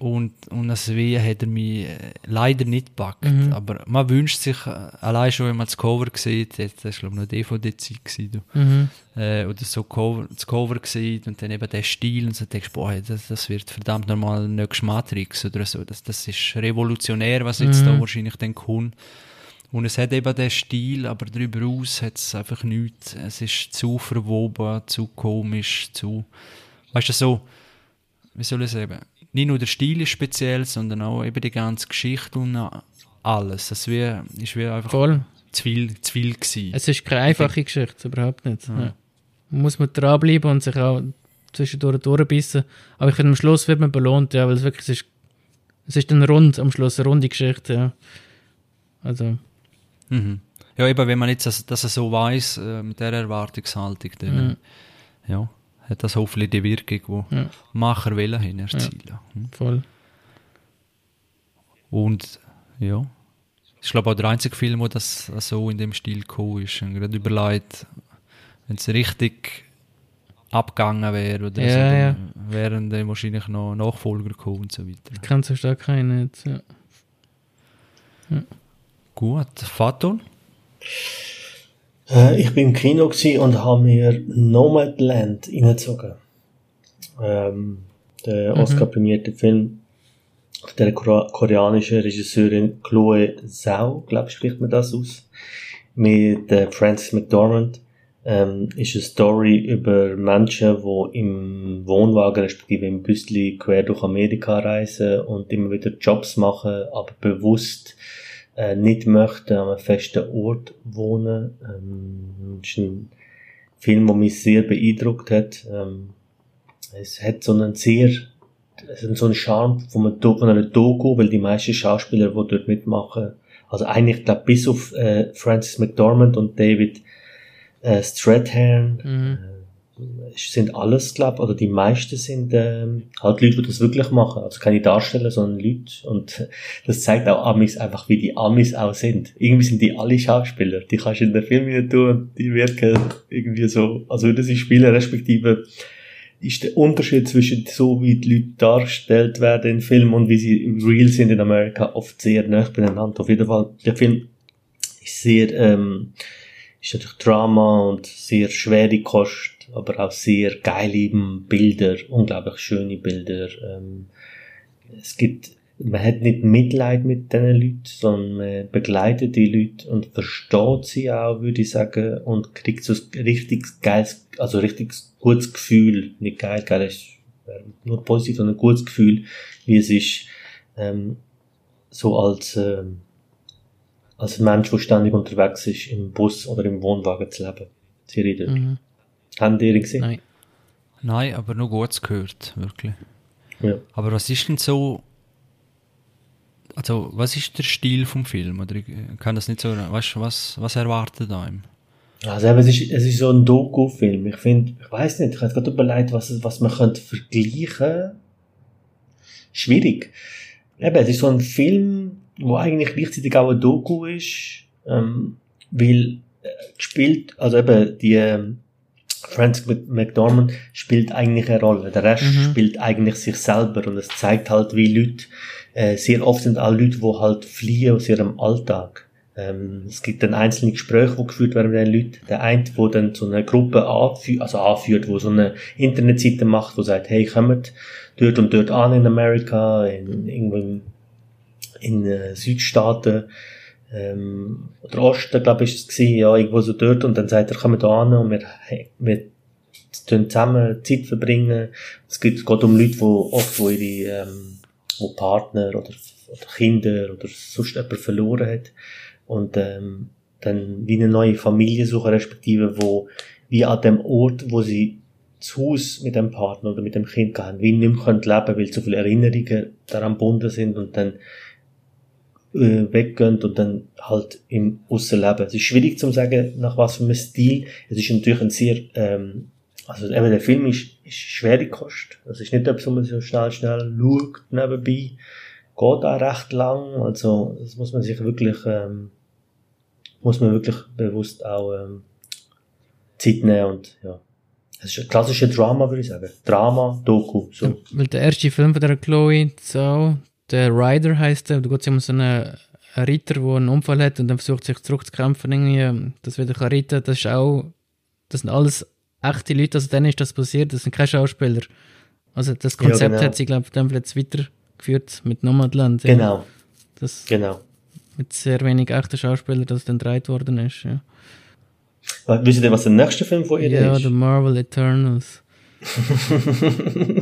Speaker 1: Und, und das Wehen hat er mich äh, leider nicht gepackt. Mhm. Aber man wünscht sich, äh, allein schon, wenn man das Cover sieht, das war glaube ich noch DVD-Zeit, mhm. äh, oder so Cover, das Cover sieht und dann eben der Stil und so denkst, boah, das, das wird verdammt normal nächste Matrix oder so. Das, das ist revolutionär, was jetzt mhm. da wahrscheinlich dann kommt. Und es hat eben den Stil, aber darüber aus hat es einfach nichts. Es ist zu verwoben, zu komisch, zu, weißt du, so, wie soll ich sagen? Nicht nur der Stil ist speziell, sondern auch eben die ganze Geschichte und alles. Es war ist wie einfach
Speaker 2: Voll.
Speaker 1: zu viel, zu viel gewesen.
Speaker 2: Es ist keine einfache Geschichte, überhaupt nicht. Ja. Ja. Muss man dranbleiben und sich auch zwischendurch durchbissen. Aber ich finde, am Schluss wird man belohnt, ja, weil es wirklich ist, es ist dann rund, am Schluss eine runde Geschichte, ja. Also.
Speaker 1: Mhm. Ja, eben, wenn man jetzt das, das so weiß äh, mit der Erwartungshaltung, dann, mhm. ja hat das hoffentlich die Wirkung, die ja. Macher wollen hin erzielen. Ja,
Speaker 2: hm? voll.
Speaker 1: Und ja, ich glaube auch der einzige Film, wo das so in dem Stil gekommen ist. Und gerade überlegt, wenn es richtig abgegangen wäre oder
Speaker 2: ja,
Speaker 1: so,
Speaker 2: ja.
Speaker 1: wären dann wahrscheinlich noch Nachfolger gekommen und so weiter.
Speaker 2: Ich kann so stark keinen jetzt, ja.
Speaker 1: ja. Gut, Faton?
Speaker 3: Äh, ich bin im Kino und habe mir Nomadland reingezogen. Ähm, der mhm. Oscar-prämierte Film der koreanischen Regisseurin Chloe Zhao, glaube ich, spricht man das aus, mit äh, Francis McDormand. Ähm, ist eine Story über Menschen, die im Wohnwagen respektive im Büsli quer durch Amerika reisen und immer wieder Jobs machen, aber bewusst äh, nicht möchten an einem festen Ort wohnen. Ähm, ist ein Film, der mich sehr beeindruckt hat. Ähm, es hat so einen sehr, so einen Charme von, von einer Doku, weil die meisten Schauspieler, die dort mitmachen, also eigentlich, glaube bis auf äh, Francis McDormand und David äh, Strathairn, mhm. Sind alles, glaube oder die meisten sind ähm, halt Leute, die das wirklich machen. Also keine Darsteller, sondern Leute. Und das zeigt auch Amis einfach, wie die Amis auch sind. Irgendwie sind die alle Schauspieler. Die kannst du in den Filmen tun und die wirken irgendwie so, als würden sie spielen, respektive ist der Unterschied zwischen so, wie die Leute dargestellt werden in Filmen und wie sie real sind in Amerika oft sehr nah beieinander. Auf jeden Fall, der Film ist sehr, ähm, ist natürlich Drama und sehr schwere Kost, aber auch sehr geile Bilder, unglaublich schöne Bilder. Ähm, es gibt man hat nicht Mitleid mit diesen Leuten, sondern man begleitet die Leute und versteht sie auch, würde ich sagen, und kriegt so ein richtig geiles, also richtig gutes Gefühl, nicht geil, geil ist nur positiv, sondern ein gutes Gefühl, wie es ist, ähm, so als, ähm, als Mensch, der ständig unterwegs ist, im Bus oder im Wohnwagen zu leben. Sehr eindrücklich. Mhm. Die gesehen?
Speaker 1: Nein. Nein, aber nur gut gehört, wirklich. Ja. Aber was ist denn so also, was ist der Stil vom Film? Oder ich kann das nicht so, weißt was, was erwartet einem?
Speaker 3: Also eben, es ist, es ist so ein Doku-Film. Ich finde, ich weiß nicht, ich habe gerade überlegt, was, was man könnte vergleichen. Schwierig. Eben, es ist so ein Film, wo eigentlich gleichzeitig auch ein Doku ist, ähm, weil äh, gespielt, also eben die ähm, Francis McDormand spielt eigentlich eine Rolle. Der Rest mhm. spielt eigentlich sich selber und es zeigt halt, wie Leute äh, sehr oft sind auch Leute, die halt fliehen aus ihrem Alltag. Ähm, es gibt dann einzelne Gespräche, die geführt werden mit den Leuten. Der eine, der dann so eine Gruppe anführt, also anführt, wo so eine Internetseite macht, wo sagt, hey, kommt dort und dort an in Amerika, in, irgendwo in, in äh, Südstaaten, ähm, oder Osten, glaube ich, ist es gewesen, ja, irgendwo so dort, und dann sagt er, kommt da an und wir, wir zusammen Zeit verbringen. Es geht, es geht um Leute, die oft, wo ihre, ähm, wo Partner oder, oder Kinder oder sonst jemand verloren hat. Und ähm, dann wie eine neue Familie suchen, respektive wo wie an dem Ort, wo sie zu Haus mit dem Partner oder mit dem Kind gehen, wie nicht mehr leben können, weil so viele Erinnerungen daran gebunden sind. Und dann äh, weggehen und dann halt im Aussenleben. Es ist schwierig zu sagen, nach was für einem Stil. Es ist natürlich ein sehr ähm, also eben der Film ist, ist schwere Kost. Es ist nicht etwas, wo man so schnell, schnell schaut nebenbei. Geht auch recht lang. Also das muss man sich wirklich, ähm, muss man wirklich bewusst auch ähm, Zeit nehmen und ja. Es ist ein klassischer Drama, würde ich sagen. Drama, Doku. So.
Speaker 2: Weil der erste Film von der Chloe so, der Rider heißt der, da geht es um so einen Ritter, der einen Unfall hat und dann versucht sich zurückzukämpfen, irgendwie, das wieder kann retten. Das ist auch, das sind alles echte Leute, also dann ist das passiert, das sind keine Schauspieler. Also das Konzept ja, genau. hat sie, glaube ich, dann jetzt weitergeführt mit Nomadland.
Speaker 3: Ja. Genau.
Speaker 2: Das
Speaker 3: genau.
Speaker 2: Mit sehr wenig echten Schauspielern, das dann gedreht worden ist. Ja.
Speaker 3: Wisst ihr, was der nächste Film von ihr
Speaker 2: ja, ist? Ja, The Marvel Eternals.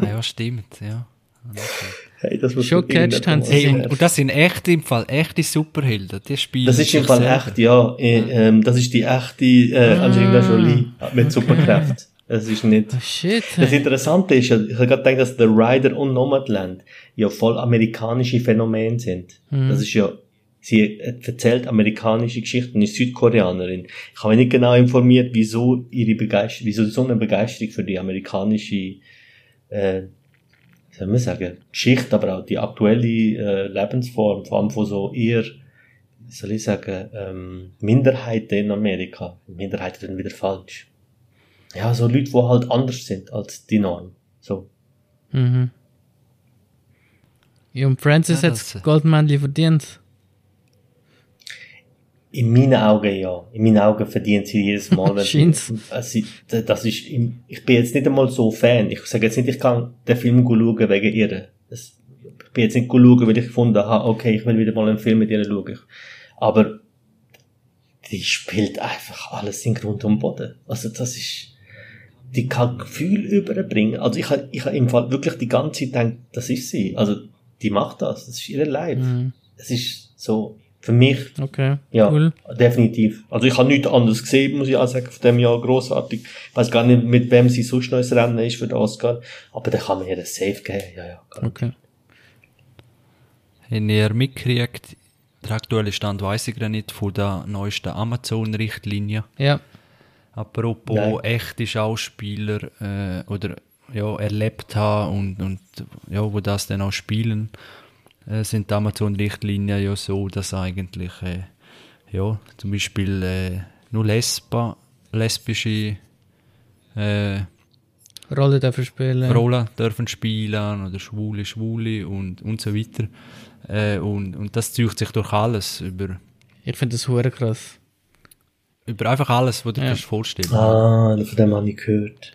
Speaker 1: ah, ja, stimmt, ja.
Speaker 3: Hey, das muss
Speaker 2: Schon gecatcht haben
Speaker 1: sie. Hey, und, das sind echt im Fall echte Superhelden. Die spielen
Speaker 3: das ist im Fall selber. echt, ja. Äh, ähm, das ist die echte äh, ah, Angelina Jolie mit okay. Superkräften. Es ist nicht.
Speaker 2: Oh, shit.
Speaker 3: Das Interessante ist, ich habe gerade gedacht, dass The Rider und Nomadland ja voll amerikanische Phänomene sind. Hm. Das ist ja, sie erzählt amerikanische Geschichten, ist Südkoreanerin. Ich habe mich nicht genau informiert, wieso ihre Begeisterung, wieso so eine Begeisterung für die amerikanische äh, soll man sagen, Geschichte, aber auch die aktuelle äh, Lebensform, vor allem von so eher, wie soll ich sagen, ähm, Minderheiten in Amerika. Minderheiten dann wieder falsch. Ja, so Leute, die halt anders sind als die Norm. So.
Speaker 2: Mhm. Ja, und Francis ja, hat das Goldmännchen verdient.
Speaker 3: In meinen Augen ja. In meinen Augen verdient sie jedes Mal. Also, das ist, ich bin jetzt nicht einmal so Fan. Ich sage jetzt nicht, ich kann den Film schauen wegen ihr. Das, ich bin jetzt nicht schauen, weil ich gefunden habe, okay, ich will wieder mal einen Film mit ihr schauen. Aber die spielt einfach alles in Grund und Boden. Also das ist, die kann Gefühl überbringen. Also ich habe ich hab im Fall wirklich die ganze Zeit gedacht, das ist sie. Also die macht das, das ist ihre Leid. Mhm. Es ist so, für mich,
Speaker 2: okay,
Speaker 3: ja, cool. definitiv. Also ich habe nichts anderes gesehen, muss ich auch sagen, von dem Jahr großartig. Ich weiß gar nicht, mit wem sie sonst ins Rennen ist für den Oscar, aber da kann man ihr ein Safe geben, ja, ja.
Speaker 2: Okay.
Speaker 1: Haben ihr mitgekriegt, der aktuelle Stand weiß ich gerade nicht von der neuesten Amazon-Richtlinie?
Speaker 2: Ja.
Speaker 1: Apropos Nein. echte Schauspieler äh, oder ja, erlebt haben und, und ja, wo das dann auch spielen, äh, sind die Amazon-Richtlinien ja so, dass eigentlich äh, ja, zum Beispiel äh, nur Lesba, lesbische äh,
Speaker 2: Rollen dürfen spielen.
Speaker 1: Rollen dürfen spielen oder Schwule, Schwule und, und so weiter. Äh, und, und das zieht sich durch alles über.
Speaker 2: Ich finde das hure krass.
Speaker 1: Über einfach alles, was du ja. dir vorstellen
Speaker 3: Ah, von dem habe ich gehört.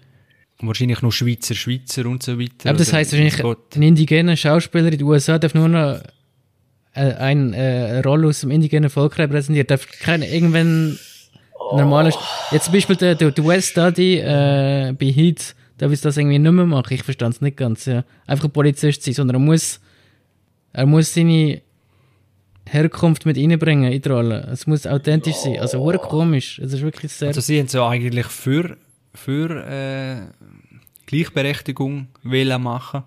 Speaker 1: Wahrscheinlich noch Schweizer, Schweizer und so weiter.
Speaker 2: Aber das heisst wahrscheinlich, ein indigener Schauspieler in den USA darf nur noch äh, eine, äh, eine Rolle aus dem indigenen Volk repräsentieren. Darf keine irgendwann oh. normale. Jetzt zum Beispiel der, der, der West Study äh, bei Heat, darf ich das irgendwie nicht mehr machen. Ich verstand es nicht ganz. Ja. Einfach ein Polizist sein, sondern er muss, er muss seine Herkunft mit reinbringen in die Rolle. Es muss authentisch sein. Also, hure komisch. Es ist wirklich sehr.
Speaker 1: Also, sie haben so eigentlich für, für äh, Gleichberechtigung wählen machen.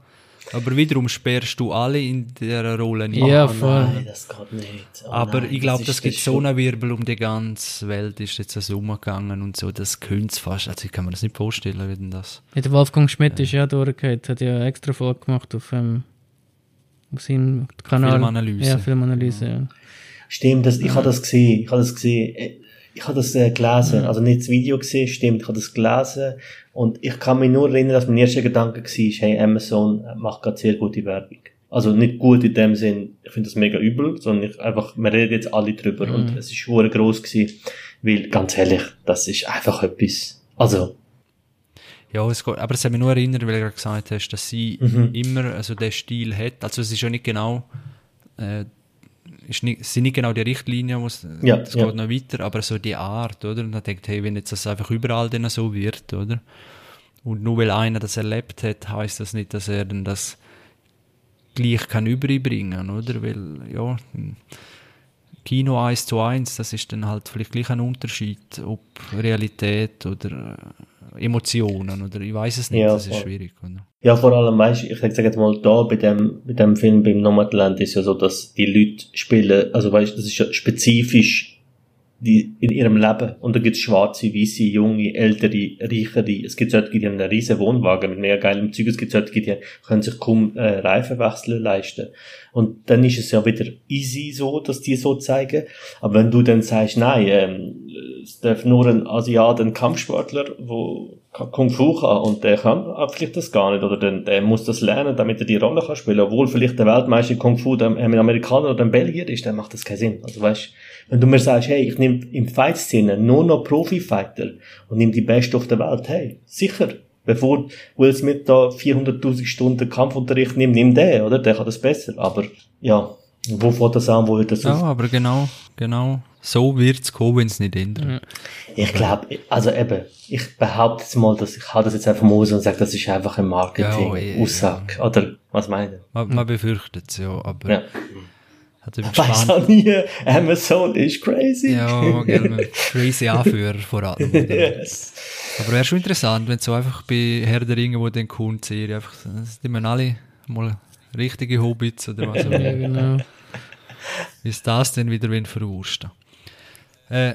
Speaker 1: Aber wiederum sperrst du alle in dieser Rolle
Speaker 2: nicht. Ja,
Speaker 3: voll. Nein, das geht nicht.
Speaker 1: Oh aber nein, ich glaube, das, das gibt so einen Wirbel um die ganze Welt, ist jetzt so umgegangen und so, das könnte es fast, also ich kann mir das nicht vorstellen, wie denn das.
Speaker 2: Ja, der Wolfgang Schmidt äh. ist ja durchgehend, hat ja extra Folge gemacht auf, ähm, auf seinem Kanal.
Speaker 1: Filmanalyse.
Speaker 2: Ja, Filmanalyse, ja. ja.
Speaker 3: Stimmt, das, ich habe das gesehen, ich habe das gesehen. Ich habe das äh, gelesen, also nicht das Video gesehen, stimmt, ich habe das gelesen und ich kann mich nur erinnern, dass mein erster Gedanke war, hey, Amazon macht gerade sehr gute Werbung. Also nicht gut in dem Sinn, ich finde das mega übel, sondern ich einfach, wir reden jetzt alle drüber mhm. und es ist schon groß gewesen, weil, ganz ehrlich, das ist einfach etwas, also.
Speaker 1: Ja, es geht, aber es hat mich nur erinnert, weil du gerade gesagt hast, dass sie mhm. immer also den Stil hat, also es ist ja nicht genau, äh, ist nicht, sind nicht genau die Richtlinien, was, ja, das ja. geht noch weiter, aber so die Art, oder? Und dann denkt, hey, wenn jetzt das einfach überall dann so wird, oder? Und nur weil einer das erlebt hat, heißt das nicht, dass er dann das gleich kann überbringen, oder? Weil, ja, Kino 1 zu 1, das ist dann halt vielleicht gleich ein Unterschied, ob Realität oder äh, Emotionen, oder ich weiß es nicht, ja, das ist schwierig, oder?
Speaker 3: Ja, vor allem, weißt ich sage jetzt mal, da bei dem, bei dem Film beim Nomadland ist ja so, dass die Leute spielen, also weißt das ist ja spezifisch die, in ihrem Leben. Und da gibt's schwarze, weiße, junge, ältere, reichere. Es gibt solche, die haben einen riesen Wohnwagen mit mehr geilem Zeug. Es gibt solche, die können sich kaum äh, Reifenwechsel leisten. Und dann ist es ja wieder easy so, dass die so zeigen. Aber wenn du dann sagst, nein, ähm, es darf nur ein Asiat, ein Kampfsportler, wo Kung Fu kann und der kann vielleicht das gar nicht oder der, der muss das lernen, damit er die Rolle kann spielen. Obwohl vielleicht der Weltmeister Kung Fu der, ein Amerikaner oder ein Belgier ist, dann macht das keinen Sinn. Also weißt, wenn du mir sagst, hey, ich nehme im Fight-Szene nur noch Profi-Fighter und nehme die Beste auf der Welt, hey, sicher. Bevor Will Smith da 400.000 Stunden Kampfunterricht nimmt, nimm den, oder? Der kann das besser. Aber, ja, wo fährt das an, wo hört das
Speaker 1: Ja, auf? aber genau, genau. So wird's kommen, wenn es nicht ändert.
Speaker 3: Ich glaube, also eben, ich behaupte jetzt mal, dass ich habe das jetzt einfach mal aus und sage, das ist einfach ein Marketing-Aussage. Ja, ja. Oder was meine
Speaker 1: Man, man befürchtet es, ja, aber... Ja.
Speaker 3: Also ich weiß auch nie, Amazon ist crazy.
Speaker 1: Ja, gell, crazy Anführer vor allem. yes. Aber wäre schon interessant, wenn so einfach bei Herr der Ringe, wo den Kunden Serie einfach, die man alle mal richtige Hobbits oder was auch immer. ja, genau. Wie ist das denn wieder wenn verwursten? Äh,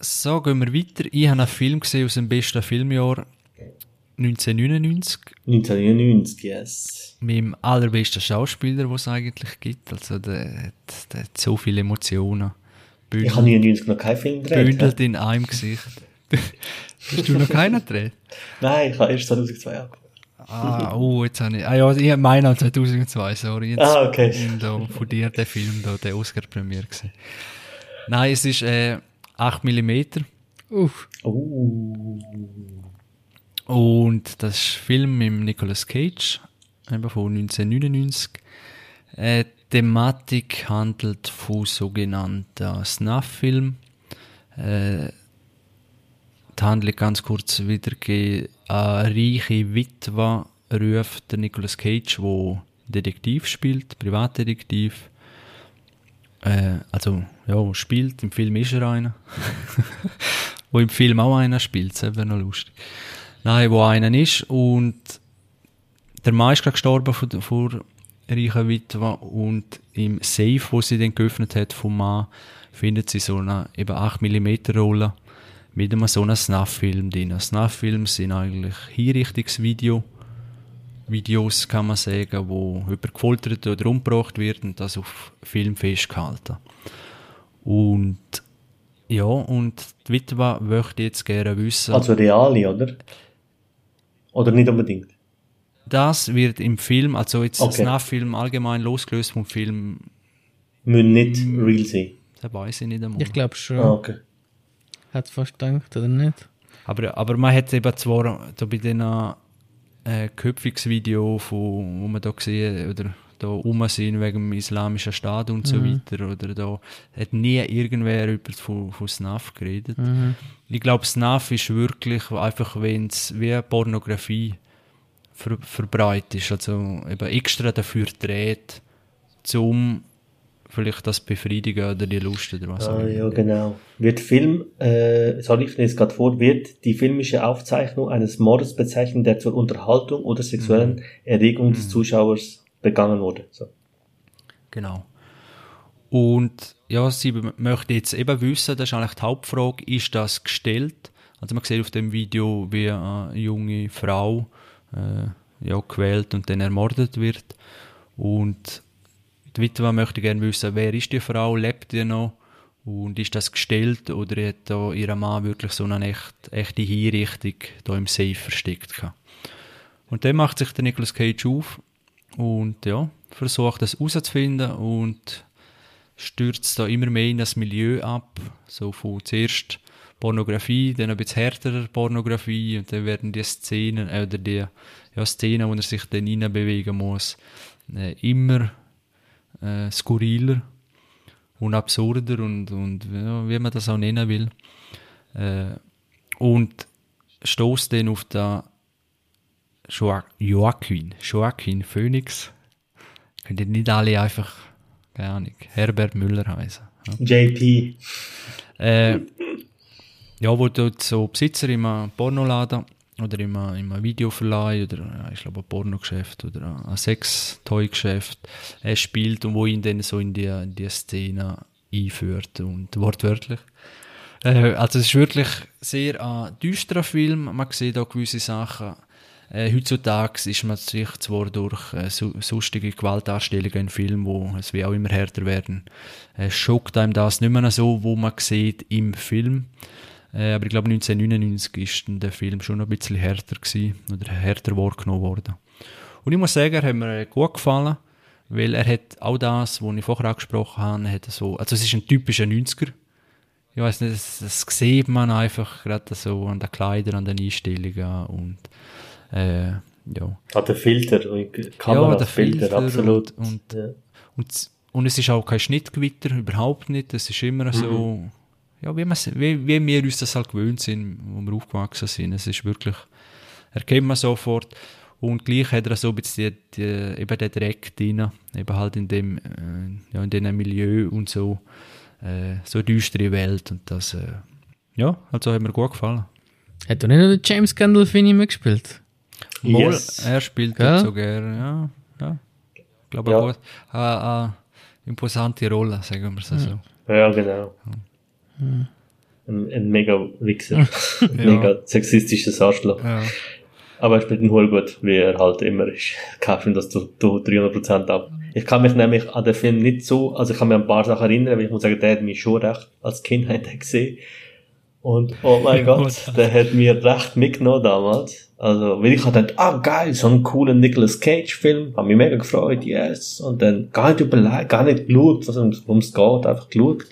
Speaker 1: so, gehen wir weiter. Ich habe einen Film gesehen aus dem besten Filmjahr 1999.
Speaker 3: 1999, yes.
Speaker 1: Mit dem allerbesten Schauspieler, den es eigentlich gibt. Also, der, der hat so viele Emotionen.
Speaker 3: Bündelt, ich habe 1999 noch keinen Film
Speaker 1: gedreht. Bündelt in einem Gesicht. Hast du noch keinen gedreht?
Speaker 3: Nein, ich habe erst 2002 angefangen.
Speaker 1: Ah, oh, jetzt habe ich, ah ja, ich meine 2002, sorry. Jetzt
Speaker 3: ah, okay.
Speaker 1: Da, von dir der Film da, der Oscar-Premiere gesehen. Nein, es ist äh, 8 mm.
Speaker 2: Uff.
Speaker 3: Uh.
Speaker 1: Und das ist ein Film mit Nicolas Cage, eben von 1999. Äh, die Thematik handelt von sogenannten Snuff-Film. Äh, die Handlung ganz kurz wiedergegeben. Eine reiche Witwe ruft der Nicolas Cage, der Detektiv spielt, Privatdetektiv. Äh, also, ja, spielt, im Film ist er einer. wo im Film auch einer spielt, das wäre noch lustig. Nein, wo einer ist und der Mann ist gerade gestorben von, von reichen Witwe und im Safe, wo sie dann geöffnet hat vom Mann, findet sie so eine eben 8 mm Rolle mit einem so einem Snuff-Film drin. Snuff-Filme sind eigentlich Hinrichtungsvideo. Videos kann man sagen, wo jemand gefoltert oder umgebracht wird und das auf Film festgehalten. Und ja, und die Witwe möchte jetzt gerne wissen.
Speaker 3: Also reale, oder? Oder nicht unbedingt?
Speaker 1: Das wird im Film, also jetzt okay. Snuff-Film allgemein losgelöst vom Film.
Speaker 3: Müssen nicht real sein.
Speaker 1: Das weiß ich nicht einmal.
Speaker 2: Ich glaube schon.
Speaker 3: Ah, okay.
Speaker 2: Hat fast gedacht, oder nicht?
Speaker 1: Aber, aber man hat eben zwar da bei den äh, Köpfungsvideo, von, wo man da gesehen oder da rum sind wegen dem islamischen Staat und so
Speaker 2: Mhm.
Speaker 1: weiter. Oder da hat nie irgendwer über von, von Snuff geredet.
Speaker 2: Mhm.
Speaker 1: Ich glaube, Snuff ist wirklich einfach, wenn es wie Pornografie ver verbreitet ist. Also eben extra dafür dreht, zum vielleicht das befriedigen oder die Lust oder was auch
Speaker 3: Ah,
Speaker 1: immer.
Speaker 3: ja, genau. Wird Film, äh, sorry, ich lese es gerade vor, wird die filmische Aufzeichnung eines Mordes bezeichnet, der zur Unterhaltung oder sexuellen Erregung des Zuschauers begangen wurde. So.
Speaker 1: Genau. Und ja, sie möchte jetzt eben wissen, das ist eigentlich die Hauptfrage, ist das gestellt? Also man sieht auf dem Video, wie eine junge Frau äh, ja, quält und dann ermordet wird. Und die Witwe möchte gerne wissen, wer ist die Frau, lebt die noch? Und ist das gestellt oder hat da ihr Mann wirklich so eine echt, echte Hinrichtung da im Safe versteckt? Und dann macht sich der Nicolas Cage auf und ja, versucht das herauszufinden und stürzt da immer mehr in das Milieu ab. So von zuerst Pornografie, dann ein bisschen härterer Pornografie und dann werden die Szenen, äh, oder die ja, Szenen, wo er sich dann bewegen muss, äh, immer äh, skurriler und absurder und, und ja, wie man das auch nennen will. Äh, und stoßt dann auf den Joaquin, Joaquin Phoenix. Können nicht alle einfach, keine Ahnung, Herbert Müller heißen. Ja.
Speaker 3: JP.
Speaker 1: Äh, ja, wo dort so Besitzer in einem Pornoladen oder in einem, in einem Videoverleih oder ja, ich glaube ein Pornogeschäft oder ein Sextoy-Geschäft äh, spielt und wo ihn dann so in die, in die Szene einführt und wortwörtlich. Äh, also es ist wirklich sehr ein düsterer Film, man sieht auch gewisse Sachen. Äh, heutzutage ist man sich zwar durch äh, so, sonstige Gewaltdarstellungen in Filmen, wo es wie auch immer härter werden, äh, schockt einem das nicht mehr so, wo man sieht im Film. Äh, aber ich glaube 1999 ist dann der Film schon ein bisschen härter gewesen, oder härter wahrgenommen worden. Und ich muss sagen, er hat mir äh, gut gefallen, weil er hat auch das, was ich vorher angesprochen habe, hat so, also es ist ein typischer 90er. Ich weiß nicht, das, das sieht man einfach gerade so an den Kleidern, an den Einstellungen und äh, ja.
Speaker 3: Hat der Filter, und Kamera,
Speaker 1: ja, der
Speaker 3: Filter,
Speaker 1: Filter
Speaker 3: absolut.
Speaker 1: Und, und,
Speaker 3: ja.
Speaker 1: und, und es ist auch kein Schnittgewitter, überhaupt nicht. Es ist immer so, ja, wie, wie, wie wir uns das halt gewöhnt sind, wo wir aufgewachsen sind. Es ist wirklich, erkennt man sofort. Und gleich hat er so ein bisschen die, die, eben den Dreck drin, eben halt in dem, äh, ja, in diesem Milieu und so, äh, so eine düstere Welt. Und das, äh, ja, also hat mir gut gefallen.
Speaker 2: Hat doch nicht noch James Gandolfini mitgespielt?
Speaker 1: Moll,
Speaker 3: Yes.
Speaker 1: er spielt
Speaker 2: Gell?
Speaker 1: dort so gerne, ja. ja. Ich glaube,
Speaker 3: Ja.
Speaker 1: ja. gut. Eine, eine imposante Rolle, sagen wir es so.
Speaker 3: ja, genau.
Speaker 1: Hm.
Speaker 3: Ein, ein mega Wichser. ein mega sexistisches Arschloch.
Speaker 1: Ja.
Speaker 3: Aber er spielt ihn wohl gut, wie er halt immer ist. Kaufe ihm das zu, zu 300% ab. Ich kann mich nämlich an den Film nicht so, also ich kann mich an ein paar Sachen erinnern, weil ich muss sagen, der hat mich schon recht als Kind gesehen. Und oh mein Gott, der hat mir recht mitgenommen damals. Also, weil ich hab gedacht, ah geil, so ein cooler Nicolas Cage Film, hab mich mega gefreut, yes. Und dann gar nicht überlegt, gar nicht geschaut, was um- es geht, einfach geschaut.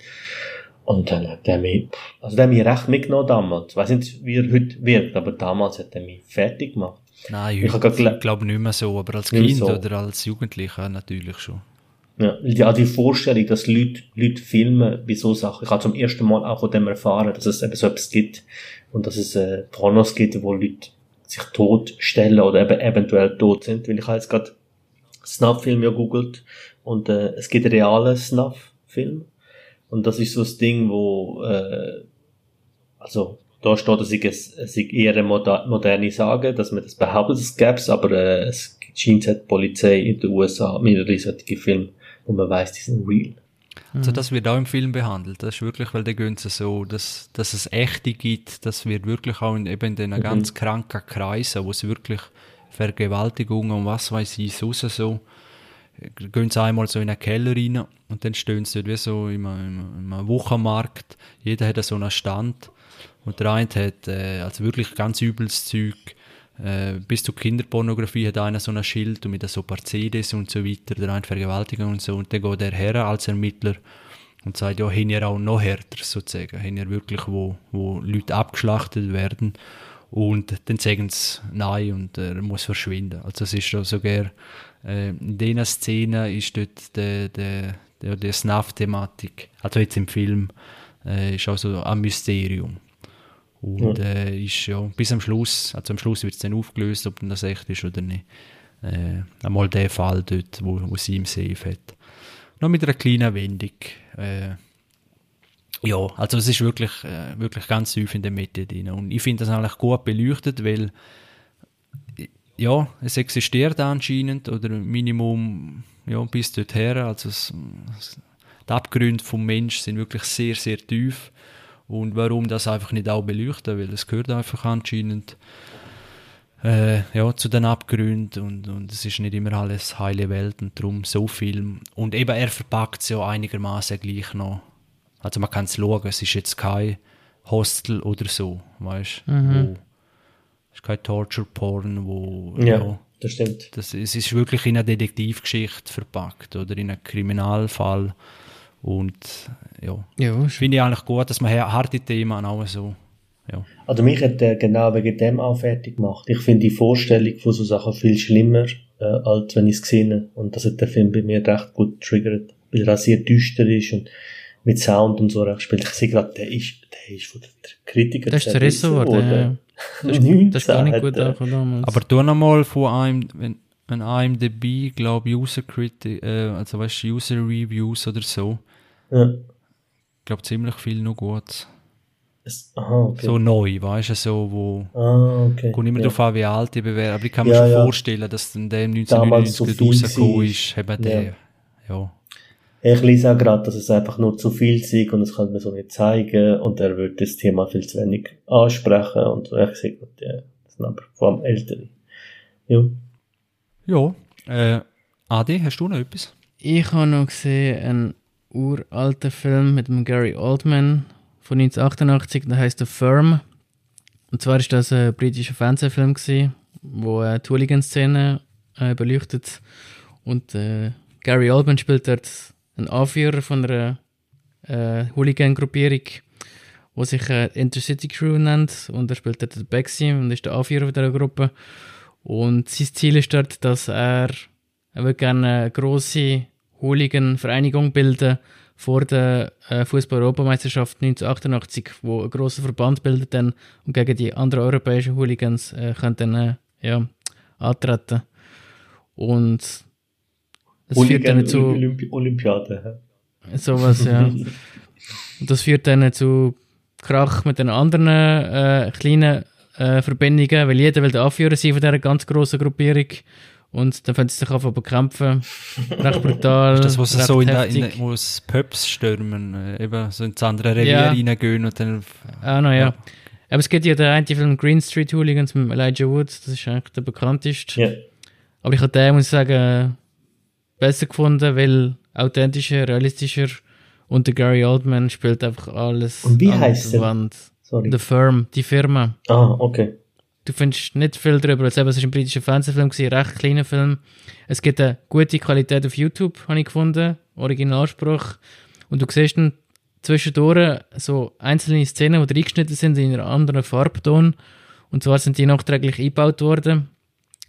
Speaker 3: Und dann hat er mich, also der hat mich recht mitgenommen damals. Ich weiß nicht, wie er heute wirkt, aber damals hat er mich fertig gemacht.
Speaker 1: Nein, ich, ich glaube nicht mehr so, aber als Kind so. oder als Jugendlicher natürlich schon.
Speaker 3: Ja, ja, die Vorstellung, dass Leute, Leute filmen bei so Sachen. Ich habe zum ersten Mal auch von dem erfahren, dass es eben so etwas gibt und dass es äh, Pornos gibt, wo Leute sich tot stellen oder eben eventuell tot sind. Weil ich habe jetzt gerade Snuff-Film ja googelt und äh, es gibt reale Snuff-Film und das ist so das Ding, wo äh, also da steht, dass ich es, es eher eine moderne Sage, dass man das behauptet, es gäbe es, aber äh, es scheint die Polizei in den USA mehrere solche Filme wo man weiß, die sind real.
Speaker 1: Also das wird auch im Film behandelt. Das ist wirklich, weil der Günze so, dass, dass es echte gibt, das wird wirklich auch in, eben in den mhm. ganz kranken Kreisen, wo es wirklich Vergewaltigungen und was weiß ich, so so, gehen sie einmal so in einen Keller rein und dann stehen sie dort wie so im, im, im Wochenmarkt. Jeder hat so einen Stand und der eine hat äh, also wirklich ganz übles Zeug, äh, bis zur Kinderpornografie hat einer so ein Schild und mit so Mercedes und so weiter, der eine Vergewaltigung und so. Und dann geht er her als Ermittler und sagt, ja, haben ja auch noch härter sozusagen. Haben ja wirklich, wo, wo Leute abgeschlachtet werden. Und dann sagen sie nein und er muss verschwinden. Also es ist sogar, äh, in dieser Szene ist dort die, die, die, die Snuff-Thematik, also jetzt im Film, äh, ist auch so ein Mysterium. Und ja. äh, ist ja bis am Schluss, also am Schluss wird es dann aufgelöst, ob das echt ist oder nicht. Äh, einmal der Fall dort, wo, wo sie im Safe hat. Noch mit einer kleinen Wendung. Äh, ja, also es ist wirklich, äh, wirklich ganz tief in der Mitte drin. Und ich finde das eigentlich gut beleuchtet, weil ja, es existiert anscheinend oder Minimum ja, bis dorthin. Also es, die Abgründe vom Mensch sind wirklich sehr, sehr tief. Und warum das einfach nicht auch beleuchten, weil es gehört einfach anscheinend äh, ja, zu den Abgründen und, und es ist nicht immer alles heile Welt und darum so Film. Und eben er verpackt es ja einigermaßen gleich noch. Also man kann es schauen, es ist jetzt kein Hostel oder so, weißt du? Mhm. Es ist kein Torture-Porn, wo...
Speaker 3: Ja, ja, das stimmt.
Speaker 1: Das, es ist wirklich in eine Detektivgeschichte verpackt oder in einen Kriminalfall und ja, ja finde ich eigentlich gut, dass man harte Themen auch so. Ja.
Speaker 3: Also mich hat der genau wegen dem auch fertig gemacht. Ich finde die Vorstellung von so Sachen viel schlimmer, äh, als wenn ich es gesehen habe. Und das hat der Film bei mir recht gut triggert, weil er auch sehr düster ist und mit Sound und so recht spielt. Ich sehe gerade, der ist, der ist von den Kritikern
Speaker 2: Das ist zerrissen worden, ja. Das, das ist gar nicht gut auch damals.
Speaker 1: Aber tu nochmal von einem, wenn, ein IMDb, glaube ich, User Critic, äh, also weißt du, User Reviews oder so, ja. Ich glaube, ziemlich viel noch gut. aha, okay. So neu, weißt du, so, wo.
Speaker 3: Ah, okay.
Speaker 1: Kommt immer ja. darauf an, wie alt die bewerten. Aber ich kann mir ja, schon ja. vorstellen, dass dann der 1999 so rausgekommen ist, eben der. Ja.
Speaker 3: Ich lese auch gerade, dass es einfach nur zu viel ist und das kann man so nicht zeigen und er wird das Thema viel zu wenig ansprechen und so. Ich sehe ja, das sind aber vor allem Ältere. Ja.
Speaker 1: Ja. Äh, Adi, hast du noch etwas?
Speaker 2: Ich habe noch gesehen, ein uralten Film mit dem Gary Oldman von 1988, der heißt The Firm. Und zwar ist das ein britischer Fernsehfilm wo äh, die Hooligan-Szene äh, beleuchtet. Und äh, Gary Oldman spielt dort einen Anführer von einer äh, Hooligan-Gruppierung, die sich äh, Intercity Crew nennt. Und er spielt dort den Bexy und ist der Anführer dieser Gruppe. Und sein Ziel ist dort, dass er, er will gerne eine grosse Hooligan-Vereinigung bilden vor der äh, Fußball-Europameisterschaft 1988, wo ein grosser Verband bildet dann und gegen die anderen europäischen Hooligans äh, können dann, äh, ja, antreten. Und
Speaker 3: das Hooligan führt dann zu Olympi Olympiade.
Speaker 2: Sowas, ja. und das führt dann zu Krach mit den anderen äh, kleinen äh, Verbindungen, weil jeder will der Anführer sein von dieser ganz grossen Gruppierung. Und dann fängt es sich an zu bekämpfen. Recht brutal.
Speaker 1: Ist das, was so in, der, in wo es Pubs stürmen, äh, eben so ins andere Revier ja. reingehen und dann.
Speaker 2: Ah, no, ja. ja. Aber es gibt ja den einen Film Green Street Hooligans mit Elijah Wood, das ist eigentlich der bekannteste. Ja. Aber ich habe den, muss ich sagen, besser gefunden, weil authentischer, realistischer und der Gary Oldman spielt einfach alles.
Speaker 3: Und wie heißt der?
Speaker 2: Sorry. The Firm, die Firma.
Speaker 3: Ah, okay
Speaker 2: du findest nicht viel darüber. Also, es war ein britischer Fernsehfilm, ein recht kleiner Film. Es gibt eine gute Qualität auf YouTube, habe ich gefunden, Originalspruch. Und du siehst dann zwischendurch so einzelne Szenen, die reingeschnitten sind in einer anderen Farbton. Und zwar sind die nachträglich eingebaut worden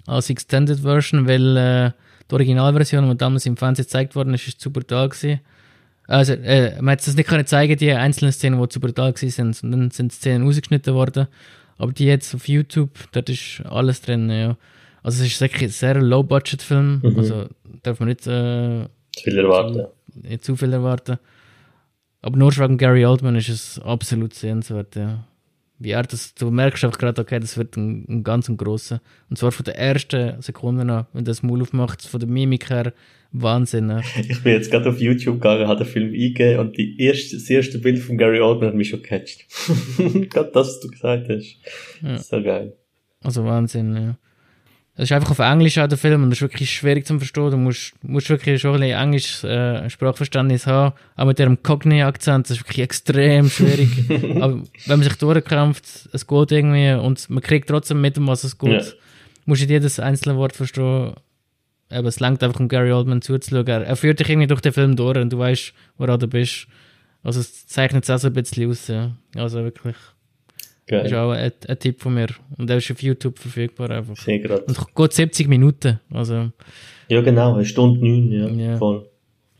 Speaker 2: als Extended Version, weil äh, die Originalversion, die damals im Fernsehen gezeigt worden ist, ist zu brutal gewesen. Also, äh, man hat das nicht können zeigen, die einzelnen Szenen, die zu brutal sind. Und dann sind Szenen ausgeschnitten worden. Aber die jetzt auf YouTube, dort ist alles drin, ja. Also es ist wirklich ein sehr Low-Budget-Film. Mhm. Also darf man nicht äh,
Speaker 3: zu viel erwarten.
Speaker 2: Zu, nicht zu viel erwarten. Aber nur wegen Gary Oldman ist es absolut sehenswert, ja. Wie er das, du merkst einfach gerade, okay, das wird ein, ein ganz ein grosser. Und zwar von der ersten Sekunde an, wenn das Maul aufmacht, von der Mimik her, Wahnsinn. Ja.
Speaker 3: Ich bin jetzt gerade auf YouTube gegangen, habe den Film eingegeben und die erste, das erste Bild von Gary Oldman hat mich schon gecatcht. gerade das, was du gesagt hast. Ja. So geil.
Speaker 2: Also Wahnsinn, ja. Es ist einfach auf Englisch auch der Film und das ist wirklich schwierig zu verstehen. Du musst, musst wirklich schon ein bisschen Englisch äh, Sprachverständnis haben. Auch mit dem Cockney-Akzent, das ist wirklich extrem schwierig. Aber wenn man sich durchkämpft, es geht irgendwie und man kriegt trotzdem mit, um was es geht. Ja. Musst du jedes einzelne Wort verstehen. Aber es langt einfach, um Gary Oldman zuzuschauen. Er führt dich irgendwie durch den Film durch und du weißt, woran du bist. Also es zeichnet es auch so ein bisschen aus. Ja. Also wirklich. Geil. Das ist auch ein, ein, Tipp von mir. Und der ist auf YouTube verfügbar einfach.
Speaker 3: Sehr gerade.
Speaker 2: Und geht 70 Minuten. Also.
Speaker 3: Ja, genau, eine Stunde neun, ja, ja. Voll.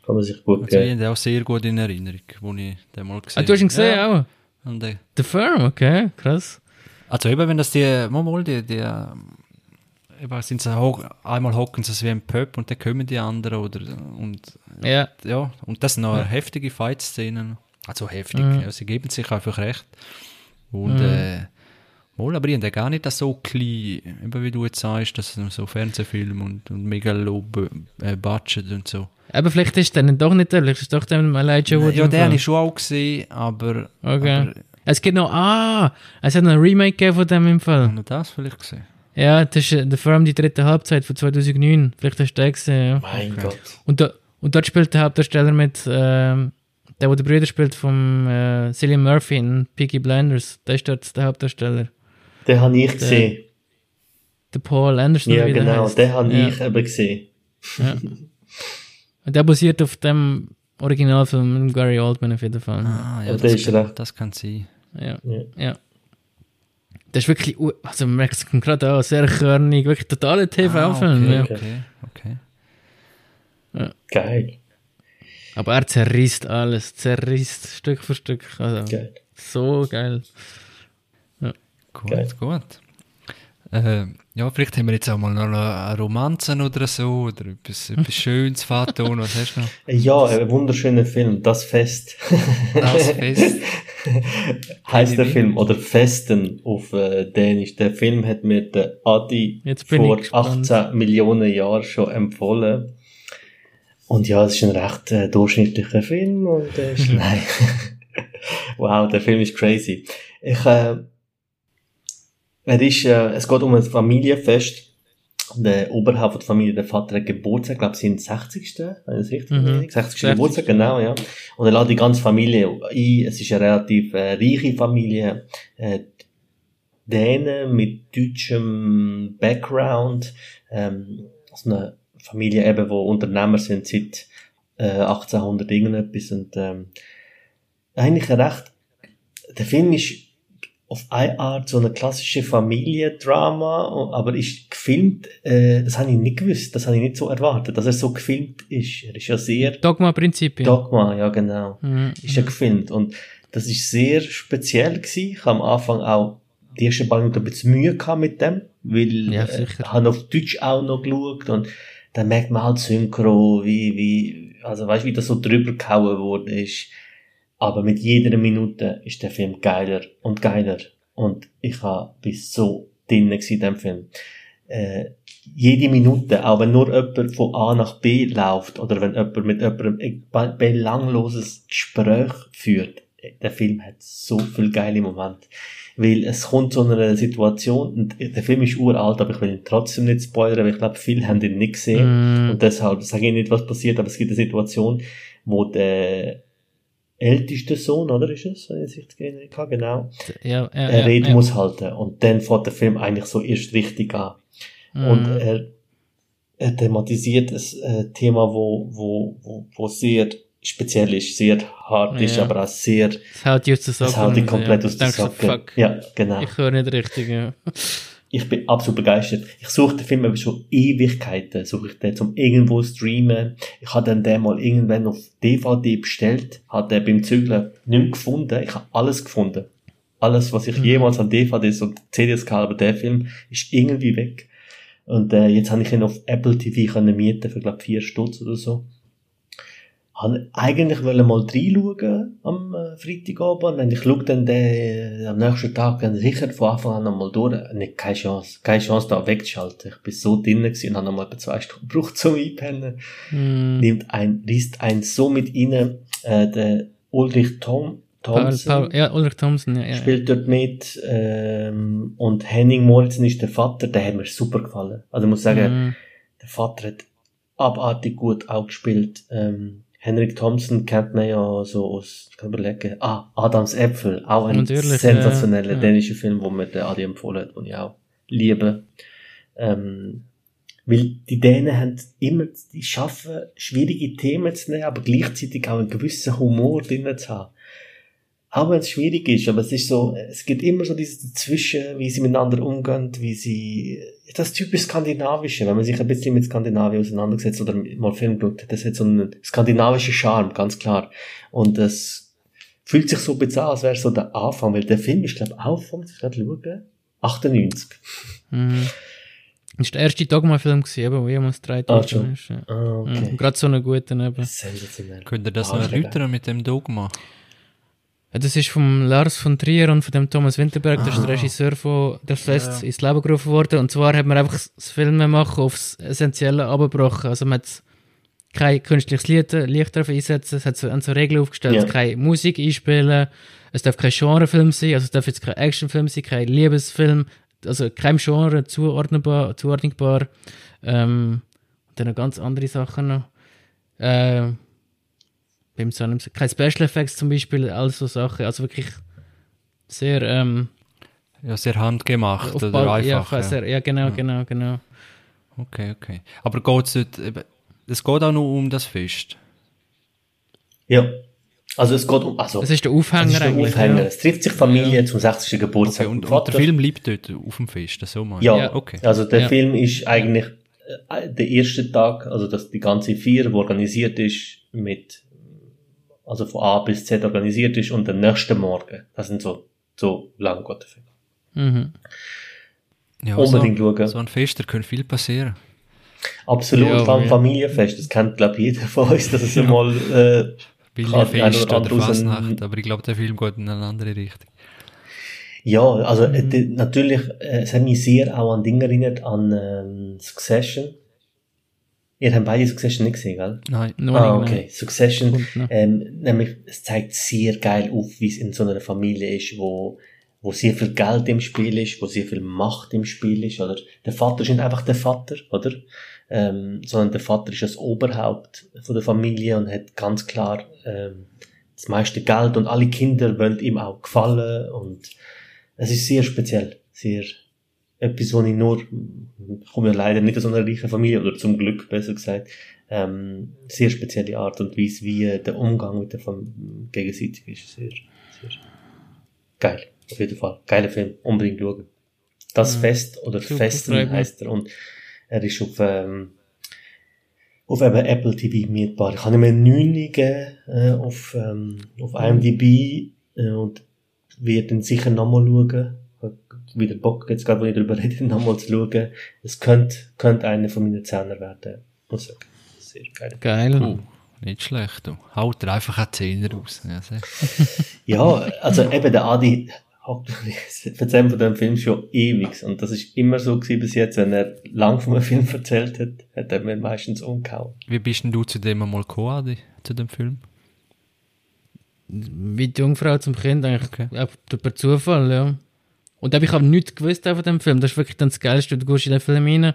Speaker 3: Kann man sich gut
Speaker 1: also, geben. Ich auch sehr gut in Erinnerung, wo ich den mal gesehen habe.
Speaker 2: Ah, du hast ihn gesehen ja. auch? Und, äh, The Firm, okay, krass.
Speaker 1: Also eben, wenn das die, mal, mal die, die eben sind sie hoch, einmal hocken sie wie ein Pöp und dann kommen die anderen oder und
Speaker 2: ja,
Speaker 1: ja und das sind noch ja. heftige Fight-Szenen. Also heftig, mhm. ja, sie geben sich einfach recht. Und, mhm. äh, wohl, aber ich habe gar nicht so klein, eben wie du jetzt sagst, dass so Fernsehfilm und, und mega low äh, Budget und so.
Speaker 2: Aber vielleicht ist der doch nicht der, vielleicht ist doch der Elijah
Speaker 1: Wood. Ja, den habe ich schon auch gesehen, aber...
Speaker 2: Okay. Aber, es gibt noch, ah, es hat noch ein Remake von dem im Fall.
Speaker 1: Noch das vielleicht gesehen?
Speaker 2: Ja, das ist äh, vor allem die dritte Halbzeit von 2009. Vielleicht hast du den gesehen, ja.
Speaker 3: Mein okay. Gott.
Speaker 2: Und, da, und dort spielt der Hauptdarsteller mit, ähm, der, der der Brüder spielt, vom äh, Cillian Murphy in Peaky Blinders, der ist dort der Hauptdarsteller.
Speaker 3: Den habe ich gesehen.
Speaker 2: Der Paul Anderson.
Speaker 3: Ja, genau, den habe ja. ich eben gesehen.
Speaker 2: Ja. Und der basiert auf dem Originalfilm mit Gary Oldman auf jeden Fall.
Speaker 1: Ah, ja, das, das, kann, das kann sein.
Speaker 2: Ja. ja. ja. Das ist wirklich, also man merkt es gerade auch, sehr körnig, wirklich totaler TV-Film.
Speaker 1: Ah, okay, okay, okay.
Speaker 3: Ja. Geil.
Speaker 2: Aber er zerrisst alles, zerrisst Stück für Stück. Also, geil. So geil.
Speaker 1: Ja. Gut, geil. gut. Äh, ja, vielleicht haben wir jetzt auch mal noch eine Romanze oder so, oder etwas, etwas Schönes, Faton, was hast du noch?
Speaker 3: Ja, ein wunderschöner Film, Das Fest.
Speaker 1: Das Fest.
Speaker 3: heißt der Film, oder Festen auf äh, Dänisch. Der Film hat mir der Adi vor 18 Millionen Jahren schon empfohlen. Und ja, es ist ein recht äh, durchschnittlicher Film und äh, ist, nein. wow, der Film ist crazy. Ich, äh, er ist, äh, es geht um ein Familienfest. Der Oberhaupt der Familie, der Vater hat Geburtstag, glaube ich, sind 60. Wenn ich richtig mhm. 60. Geburtstag, genau, ja. Und er lädt die ganze Familie ein. Es ist eine relativ äh, reiche Familie. Äh, Dänen mit deutschem Background. Ähm, also eine Familie eben, wo Unternehmer sind seit äh, 1800 irgendetwas und ähm, eigentlich recht, der Film ist auf eine Art so eine klassische Familiendrama, aber ist gefilmt, äh, das habe ich nicht gewusst, das habe ich nicht so erwartet, dass er so gefilmt ist. Er ist ja sehr...
Speaker 2: Dogma-Prinzip.
Speaker 3: Dogma, ja genau. Mhm. Ist ja mhm. gefilmt und das ist sehr speziell gewesen. Ich habe am Anfang auch die ersten paar Minuten ein bisschen Mühe gehabt mit dem, weil ja, äh, ich habe auf Deutsch auch noch geschaut und dann merkt man halt Synchro, wie, wie, also weißt, wie das so drüber gehauen worden ist. Aber mit jeder Minute ist der Film geiler und geiler. Und ich war bis so drin in dem Film. Äh, jede Minute, auch wenn nur jemand von A nach B läuft, oder wenn jemand mit jemandem ein belangloses Gespräch führt, der Film hat so viel geile Momente. Weil es kommt zu einer Situation, und der Film ist uralt, aber ich will ihn trotzdem nicht spoilern, weil ich glaube, viele haben ihn nicht gesehen. Mm. Und deshalb sage ich nicht, was passiert, aber es gibt eine Situation, wo der älteste Sohn, oder ist es? Wenn ich es genau.
Speaker 2: Ja, ja,
Speaker 3: er Rede ja. muss halten. Und dann fährt der Film eigentlich so erst richtig an. Mm. Und er, er thematisiert ein äh, Thema, wo, wo, wo, wo sehr speziell ist, sehr hart ja. ist, aber auch sehr.
Speaker 2: Es haut dich aus der.
Speaker 3: Es haut dich komplett ja. aus der Socke.
Speaker 2: So,
Speaker 3: ja, genau.
Speaker 2: Ich höre nicht richtig, ja.
Speaker 3: Ich bin absolut begeistert. Ich suche den Film aber schon Ewigkeiten, suche ich den zum irgendwo streamen. Ich habe dann den mal irgendwann auf DVD bestellt, habe den beim Zügeln nicht gefunden. Ich habe alles gefunden. Alles, was ich mhm. jemals an DVDs und CDs gehabt aber der Film ist irgendwie weg. Und äh, jetzt habe ich ihn auf Apple TV können mieten für, glaube vier Stutz oder so habe eigentlich wollen mal reinschauen am äh, Freitagabend. Und ich schaue dann den, äh, am nächsten Tag dann sicher von Anfang an nochmal durch. Nicht, keine Chance. Keine Chance da wegzuschalten. Ich bin so drinnen gewesen und habe nochmal etwa zwei Stunden gebraucht zum Einpennen. Mm. Nimmt ein, liest ein so mit rein, äh, der Ulrich Tom, Thompson.
Speaker 2: Paul, Paul, ja, Ulrich Thompson, ja, ja.
Speaker 3: Spielt dort mit, ähm, und Henning Moritzen ist der Vater, der hat mir super gefallen. Also ich muss sagen, mm. der Vater hat abartig gut auch gespielt, ähm, Henrik Thompson kennt man ja so aus, ich kann überlegen, ah, Adams Äpfel, auch ein Natürlich, sensationeller ja, dänischer Film, wo mir der Adi empfohlen hat, den ich auch liebe. Ähm, weil die Dänen haben immer, die schaffen, schwierige Themen zu nehmen, aber gleichzeitig auch einen gewissen Humor drin zu haben. Auch wenn es schwierig ist, aber es ist so, es gibt immer so dieses Dazwischen, wie sie miteinander umgehen, wie sie, das typisch Skandinavische, wenn man sich ein bisschen mit Skandinavien auseinandersetzt oder mal Film schaut, das hat so einen skandinavischen Charme, ganz klar. Und das fühlt sich so an, als wäre so der Anfang, weil der Film ist, glaube ich, auch von, ich gerade schauen, 98.
Speaker 2: Mhm. Das war der erste Dogma-Film, wo jemals drei
Speaker 3: Tage ah, ist. Ja. Ah, okay.
Speaker 2: Mhm. Gerade so einen guten eben.
Speaker 1: Sensationell. Könnt ihr das ah, noch erläutern mit dem Dogma?
Speaker 2: Das ist vom Lars von Trier und von dem Thomas Winterberg, ah. das ist der Regisseur von der Fest ja. ins Leben gerufen worden. Und zwar hat man einfach das Filme machen aufs Essentielle abgebrochen. Also man hat kein künstliches Lied, Licht darauf einsetzen, es hat so, so Regeln aufgestellt, ja. keine Musik einspielen, es darf kein Genrefilm sein, also es darf jetzt kein Actionfilm sein, kein Liebesfilm, also kein Genre zuordnbar, zuordnbar. Ähm, und dann noch ganz andere Sachen noch. Äh, beim Sun keine Special Effects zum Beispiel, all so Sachen, also wirklich sehr ähm,
Speaker 1: ja, sehr handgemacht oder Ball, einfach.
Speaker 2: Ja, sehr, ja, genau, ja. genau, genau.
Speaker 1: Okay, okay. Aber geht es es geht auch nur um das Fest?
Speaker 3: Ja. Also es geht um, also.
Speaker 2: Das ist der Aufhänger ist der
Speaker 3: eigentlich. Aufhänger. Ja. Es trifft sich Familie ja. zum 60. Geburtstag.
Speaker 1: Okay, und, und, der Film bleibt dort auf dem Fest, so mal.
Speaker 3: Ja, ja. okay. Also der Film ist eigentlich äh, der erste Tag, also dass die ganze Vier, wo organisiert ist, mit also von A bis Z organisiert ist und den nächsten Morgen. Das sind so, so lang geht der Film. Mhm.
Speaker 1: Ja, Unbedingt so, schauen. So ein Fest, da könnte viel passieren.
Speaker 3: Absolut, ja, vor allem ja. Familienfest. Das kennt, glaube ich, jeder von uns, dass es einmal äh,
Speaker 1: Bilderfest oder, oder Fasnacht, aber ich glaube, der Film geht in eine andere Richtung.
Speaker 3: Ja, also mhm. äh, natürlich, äh, es hat mich sehr auch an Dinge erinnert, an ähm, Succession Ihr habt beide Succession nicht gesehen, gell?
Speaker 2: Nein,
Speaker 3: nur Ah, okay. Nein. Succession, ähm, nämlich, es zeigt sehr geil auf, wie es in so einer Familie ist, wo, wo sehr viel Geld im Spiel ist, wo sehr viel Macht im Spiel ist, oder? Der Vater ist nicht einfach der Vater, oder? Ähm, sondern der Vater ist das Oberhaupt von der Familie und hat ganz klar, ähm, das meiste Geld und alle Kinder wollen ihm auch gefallen und es ist sehr speziell, sehr, etwas, wo ich nur, ich komme ja leider nicht aus einer reichen Familie, oder zum Glück besser gesagt, ähm, sehr spezielle Art und Weise, wie der Umgang mit der Familie gegenseitig ist. Sehr, sehr geil, auf jeden Fall. Geiler Film, unbedingt schauen. Das ja. Fest, oder Festen heißt er, und er ist auf, ähm, auf eben Apple TV mietbar. Ich habe ihm eine 9 gegeben, äh, auf, ähm, auf IMDb, äh, und werde dann sicher nochmal schauen wieder Bock, jetzt gerade, wenn ich darüber rede, nochmal zu schauen. Es könnte, könnte einer von meinen Zehner werden, sagen. Sehr geil.
Speaker 2: Geil.
Speaker 1: Uh, nicht schlecht, du. Haut er einfach einen Zehner raus. Ja,
Speaker 3: ja, also eben der Adi, erzählt von dem Film schon ewig. Und das ist immer so gewesen bis jetzt, wenn er lang von einem Film erzählt hat, hat er mir meistens umgehauen.
Speaker 1: Wie bist denn du zu dem einmal gekommen, Adi, zu dem Film?
Speaker 2: Wie die Jungfrau zum Kind, eigentlich okay. per Zufall, ja. Und da habe ich aber nichts gewusst von dem Film. Das ist wirklich dann das Geilste. Du gehst in den Film rein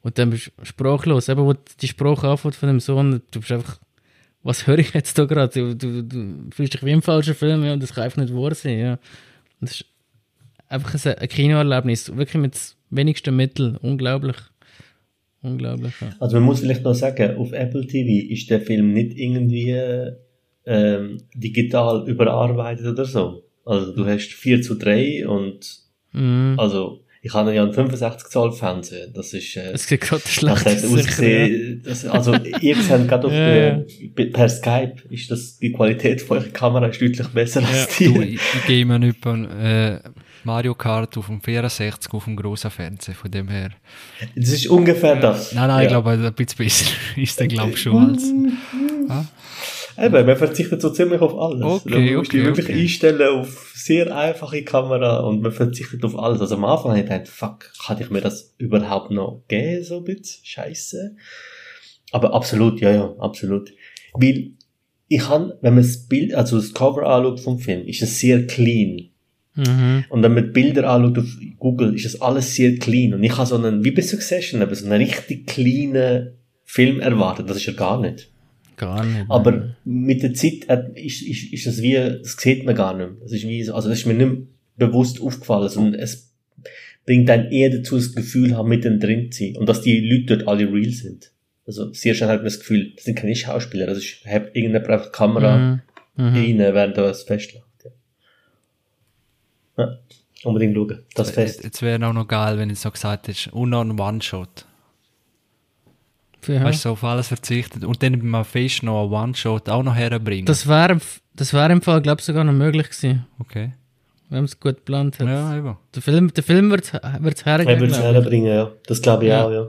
Speaker 2: und dann bist du sprachlos. Eben, wo die Sprache anfängt von dem Sohn, du bist einfach, was höre ich jetzt da gerade? Du, du, du, fühlst dich wie im falschen Film ja, und das kann einfach nicht wahr sein. Ja. Das ist einfach ein, ein Kinoerlebnis, wirklich mit wenigsten Mitteln. Unglaublich. unglaublich. Ja.
Speaker 3: Also man muss vielleicht noch sagen, auf Apple TV ist der Film nicht irgendwie ähm, digital überarbeitet oder so. Also du hast 4 zu 3 und
Speaker 2: Mhm.
Speaker 3: also ich habe ja einen 65 Zoll Fernseher. Das ist äh,
Speaker 2: Es sieht gerade
Speaker 3: das
Speaker 2: schlecht
Speaker 3: hat das, also ihr seht gerade auf
Speaker 2: Ja, ja.
Speaker 3: äh, per Skype ist das die Qualität von eurer Kamera ist deutlich besser als
Speaker 1: Du,
Speaker 3: die.
Speaker 1: ich, ich gehe mir nicht äh, Mario Kart auf dem 64 auf dem grossen Fernseher, von dem her.
Speaker 3: Das ist ungefähr das.
Speaker 1: Nein, nein,
Speaker 3: Ja.
Speaker 1: ich glaube, ein bisschen besser ist der, glaube ich, schon als.
Speaker 3: Eben, man verzichtet so ziemlich auf alles.
Speaker 1: Okay,
Speaker 3: du musst
Speaker 1: okay,
Speaker 3: dich wirklich
Speaker 1: okay.
Speaker 3: einstellen auf sehr einfache Kamera und man verzichtet auf alles. Also am Anfang habe ich gedacht, fuck, kann ich mir das überhaupt noch geben, so ein bisschen? Scheiße. Aber absolut, ja, ja, absolut. Weil ich kann, wenn man das Bild, also das Cover anschaut vom Film, ist es sehr clean.
Speaker 2: Mhm.
Speaker 3: Und wenn man die Bilder anschaut auf Google, ist das alles sehr clean. Und ich habe so einen, wie bei Succession, eben so einen richtig cleanen Film erwartet. Das ist er gar nicht.
Speaker 2: Gar nicht.
Speaker 3: Aber mit der Zeit hat- ist, ist, ist das wie, das sieht man gar nicht mehr. Das ist wie so, also das ist mir nicht bewusst aufgefallen, sondern es bringt dann eher dazu, das Gefühl haben, mittendrin zu sein. Und dass die Leute dort alle real sind. Also sehr schnell hat man das Gefühl, das sind keine Schauspieler, das ist, hat irgendjemand einfach die Kamera
Speaker 2: Mhm. Mhm.
Speaker 3: rein, während da was festläuft. Ja. ja. Unbedingt schauen. Das Fest.
Speaker 1: Jetzt wäre auch noch geil, wenn ich so gesagt hätte, und noch ein One-Shot.
Speaker 2: Ja.
Speaker 1: Weißt du, so auf alles verzichtet und dann beim Fest noch einen One-Shot auch noch herbringen.
Speaker 2: Das wäre das wär im Fall, glaube ich, sogar noch möglich gewesen,
Speaker 1: okay.
Speaker 2: wenn man es gut geplant hat.
Speaker 1: Ja, eben.
Speaker 2: Der Film, der Film wird es
Speaker 3: Er
Speaker 2: hergeben.
Speaker 3: würde es
Speaker 2: ich.
Speaker 3: herbringen, ja. Das glaube ich
Speaker 2: Ja.
Speaker 3: auch, ja.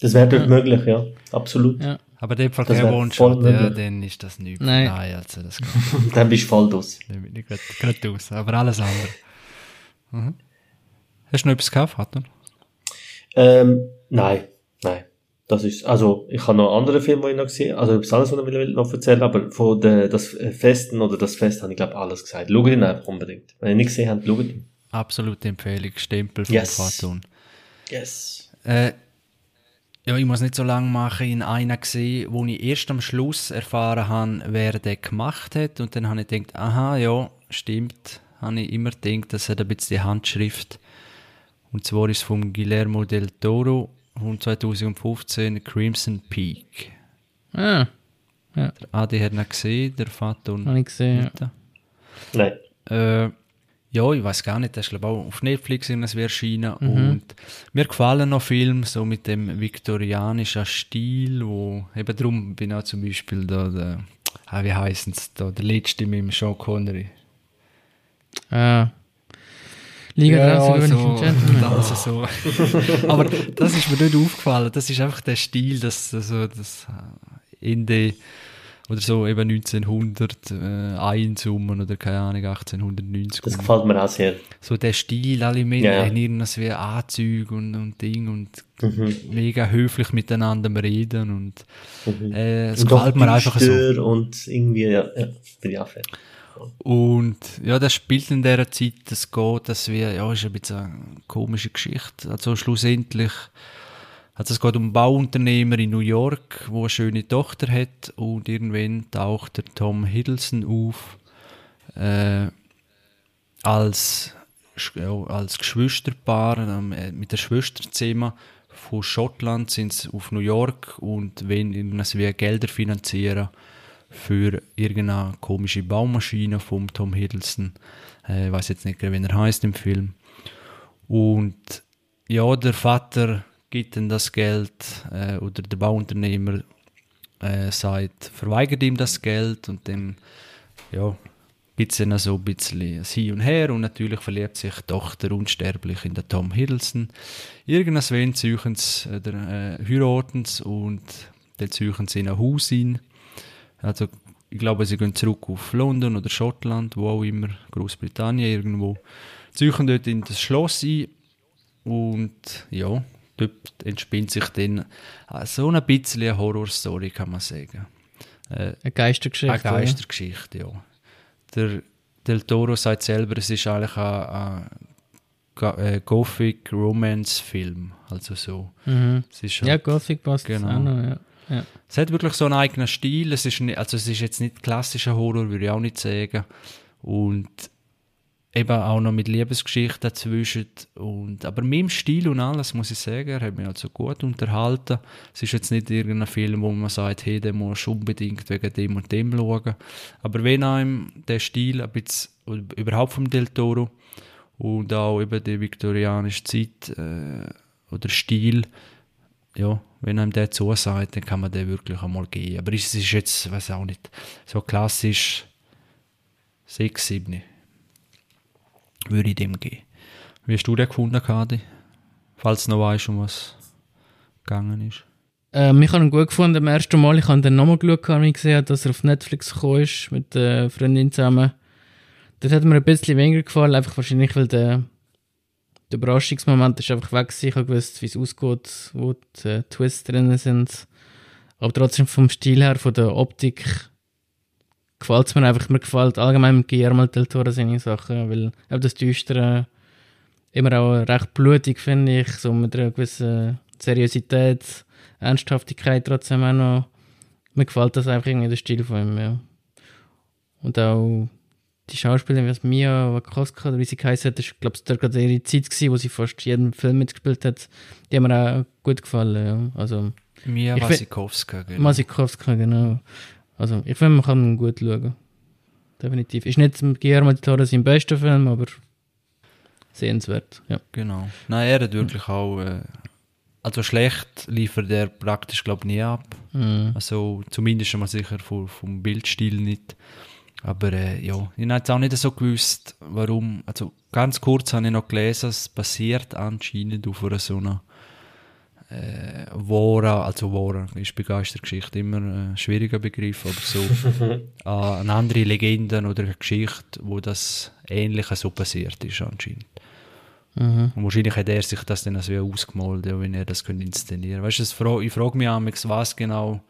Speaker 3: Das wäre dort möglich, ja. Absolut.
Speaker 2: Ja.
Speaker 1: Aber in dem Fall kein One-Shot, ja, dann ist das nichts.
Speaker 2: Nein.
Speaker 1: Nein, also das
Speaker 3: Dann bist du voll draus.
Speaker 1: nicht gerade- gerade aus. Aber alles andere. Mhm. Hast du noch etwas gekauft, Vater?
Speaker 3: Ähm, nein, nein. Das ist, also, ich habe noch andere Filme, die ich noch gesehen habe, also etwas anderes, was ich will noch erzählen aber von der, das Festen oder das Fest habe ich, glaube alles gesagt. Schaut ihn einfach unbedingt. Wenn ihr nicht gesehen habt, schaut ihn.
Speaker 1: Absolute Empfehlung, Stempel von
Speaker 3: Yes.
Speaker 1: Faton.
Speaker 3: Yes.
Speaker 1: Äh, ja, ich muss nicht so lange machen. In einer gesehen, wo ich erst am Schluss erfahren habe, wer den gemacht hat. Und dann habe ich gedacht, aha, ja, stimmt. Habe ich immer gedacht, das hat ein bisschen die Handschrift. Und zwar ist es von Guillermo del Toro von 2015 Crimson Peak.
Speaker 2: Ah,
Speaker 1: Der Adi hat ihn gesehen, der Vater und
Speaker 2: habe ich gesehen. Ja.
Speaker 3: Nein.
Speaker 1: Äh, ja, ich weiß gar nicht, das ist glaube ich auch auf Netflix irgendwie erschienen und mir gefallen noch Filme so mit dem viktorianischen Stil, wo eben darum bin auch zum Beispiel da der, ah, wie heißen es da, der letzte mit dem Sean Connery.
Speaker 2: Ah. Liga
Speaker 1: Ja,
Speaker 2: ja,
Speaker 1: also,
Speaker 2: Gentlemen.
Speaker 1: also so. Aber das ist mir nicht aufgefallen. Das ist einfach der Stil, das, also, das äh, Ende oder so eben 1900 äh, einsummen oder keine Ahnung 1890.
Speaker 3: Das gefällt mir auch sehr.
Speaker 1: so der Stil, alle Männer
Speaker 3: Ja,
Speaker 1: irgendwas wie Anzüge und, und Ding und
Speaker 3: Mhm.
Speaker 1: mega höflich miteinander reden und
Speaker 3: Mhm.
Speaker 1: äh, es
Speaker 3: Und
Speaker 1: gefällt mir einfach so.
Speaker 3: Und irgendwie, ja, ja, bin ich auch fertig.
Speaker 1: Und ja, das spielt in dieser Zeit, das geht, dass wir, ja, ist ein bisschen eine komische Geschichte. Also schlussendlich, also es geht um einen Bauunternehmer in New York, wo eine schöne Tochter hat und irgendwann taucht der Tom Hiddleston auf äh, als, ja, als Geschwisterpaar ähm, äh, mit der Schwester zusammen von Schottland sind sie auf New York und irgendwas wie Gelder finanzieren für irgendeine komische Baumaschine vom Tom Hiddleston. Äh, ich weiß jetzt nicht, wie er heißt im Film. Und ja, der Vater gibt dann das Geld äh, oder der Bauunternehmer äh, sagt, verweigert ihm das Geld und dann ja, gibt es dann so ein bisschen ein Hin und Her und natürlich verliebt sich die Tochter unsterblich in den Tom Hiddleston. Irgendwann ziehen sie, oder, äh, heiraten und dann ziehen sie in ein Haus ein. Also ich glaube, sie gehen zurück auf London oder Schottland, wo auch immer, Großbritannien irgendwo. Ziehen dort in das Schloss ein und ja, dort entspinnt sich dann äh, so ein bisschen eine Horrorstory, kann man sagen. Äh,
Speaker 2: Eine Geistergeschichte.
Speaker 1: eine Geistergeschichte, ja. Der Del Toro sagt selber, es ist eigentlich ein, ein äh, Gothic Romance Film, also so.
Speaker 2: oder? Mhm. Ja, Gothic passt
Speaker 1: Genau.
Speaker 2: auch noch, ja. Ja.
Speaker 1: es hat wirklich so einen eigenen Stil. Es ist, nicht, also es ist jetzt nicht klassischer Horror, würde ich auch nicht sagen. Und eben auch noch mit Liebesgeschichten dazwischen. Und, aber mit dem Stil und alles, muss ich sagen, er hat mich also gut unterhalten. Es ist jetzt nicht irgendein Film, wo man sagt, hey, den musst du unbedingt wegen dem und dem schauen. Aber wenn einem der Stil ein bisschen, überhaupt vom Del Toro und auch eben die viktorianische Zeit äh, oder Stil, ja, wenn einem der zusagt, dann kann man den wirklich einmal gehen. Aber es ist jetzt, weiß auch nicht, so klassisch 6, 7 würde ich dem geben. Wie hast du den gefunden, Kadi? Falls du noch weißt, um was gegangen ist.
Speaker 2: Ähm, ich habe ihn gut gefunden. Am ersten Mal, ich habe dann nochmal geschaut, als gesehen dass er auf Netflix gekommen ist, mit der Freundin zusammen. Das hat mir ein bisschen weniger gefallen, einfach wahrscheinlich, weil der, der Überraschungsmoment ist einfach weg. Ich habe gewusst, wie es ausgeht, wo die äh, Twists drin sind. Aber trotzdem vom Stil her, von der Optik, gefällt es mir einfach. Mir gefällt allgemein Guillermo del Toro seine Sachen, weil auch das Düstere immer auch recht blutig, finde ich, so mit einer gewissen Seriosität, Ernsthaftigkeit trotzdem auch noch. Mir gefällt das einfach irgendwie, der Stil von ihm, ja. Und auch die Schauspielerin, wie Mia Wakowska, oder wie sie geheißen hat, ist, glaube ich, gerade ihre Zeit gewesen, wo sie fast jeden Film mitgespielt hat. Die haben mir auch gut gefallen, ja. Also,
Speaker 1: Mia Wasikowska,
Speaker 2: genau. Wasikowska, genau. Also, ich finde, man kann ihn gut schauen. Definitiv. Ist nicht Guillermo del Toro sein bester Film, aber sehenswert, ja.
Speaker 1: Genau. Nein, er hat wirklich auch, äh, also schlecht liefert er praktisch, glaube ich, nie ab. Mhm. Also, zumindest mal sicher vom, vom Bildstil nicht. Aber äh, ja, ich habe jetzt auch nicht so gewusst, warum. Also ganz kurz habe ich noch gelesen, es basiert anscheinend auf einer so einer äh, Wora, also Wora ist Begeistergeschichte immer ein schwieriger Begriff, aber so äh, eine andere Legende oder eine Geschichte, wo das Ähnliche so passiert ist anscheinend. Mhm. Und wahrscheinlich hat er sich das dann also ausgemalt, ja, wenn er das könnte inszenieren. Weißt du, ich frage mich auch, was genau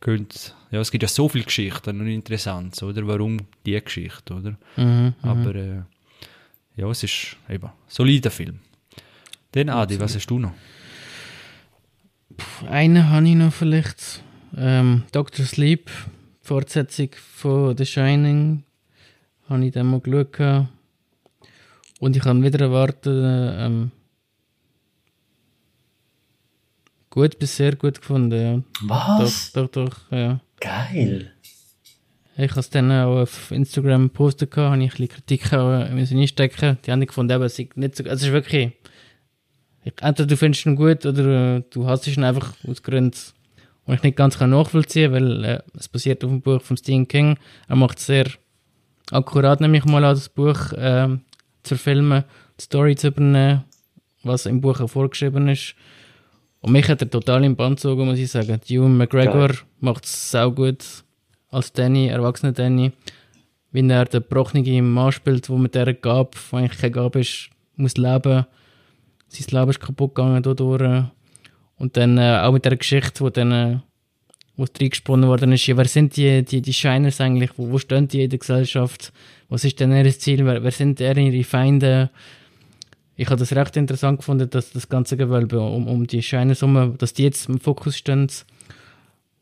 Speaker 1: könnte, ja, es gibt ja so viele Geschichten und interessant, oder? Warum die Geschichte, oder? Mhm, mhm, aber äh, ja, es ist eben ein solider Film. Dann Adi, was hast du noch?
Speaker 2: einen habe ich noch vielleicht. Ähm, Dr. Sleep, Fortsetzung von The Shining, habe ich dann mal geschaut. Und ich kann wieder erwarten, ähm, gut bis sehr gut gefunden, ja.
Speaker 3: Was?
Speaker 2: Doch, doch, doch, ja.
Speaker 3: Geil.
Speaker 2: Ich habe es dann auch auf Instagram gepostet, habe ich ein bisschen Kritik einstecken. Die haben gefunden, aber es ist nicht so, also es ist wirklich entweder du findest ihn gut oder äh, du hast ihn einfach aus Gründen, die ich nicht ganz nachvollziehen kann, weil äh, es basiert auf dem Buch von Stephen King. Er macht sehr akkurat, nämlich mal an das Buch äh, zu filmen, die Story zu übernehmen, was im Buch auch vorgeschrieben ist. Und mich hat er total im Band gezogen, muss ich sagen. Ewan McGregor macht es sau gut als Danny, erwachsener Danny. Wie er den gebrochenen Mann spielt, wo mit dieser Gabe, die eigentlich keine Gabe ist, muss leben sein Leben ist kaputt gegangen dadurch. Und dann äh, auch mit der Geschichte, wo dann äh, wo reingesponnen worden ist, ja, wer sind die, die, die Shiners eigentlich, wo, wo stehen die in der Gesellschaft, was ist denn ihr Ziel, wer, wer sind ihre Feinde? Ich habe das recht interessant gefunden, dass das ganze Gewölbe um, um die Shiners herum, dass die jetzt im Fokus stehen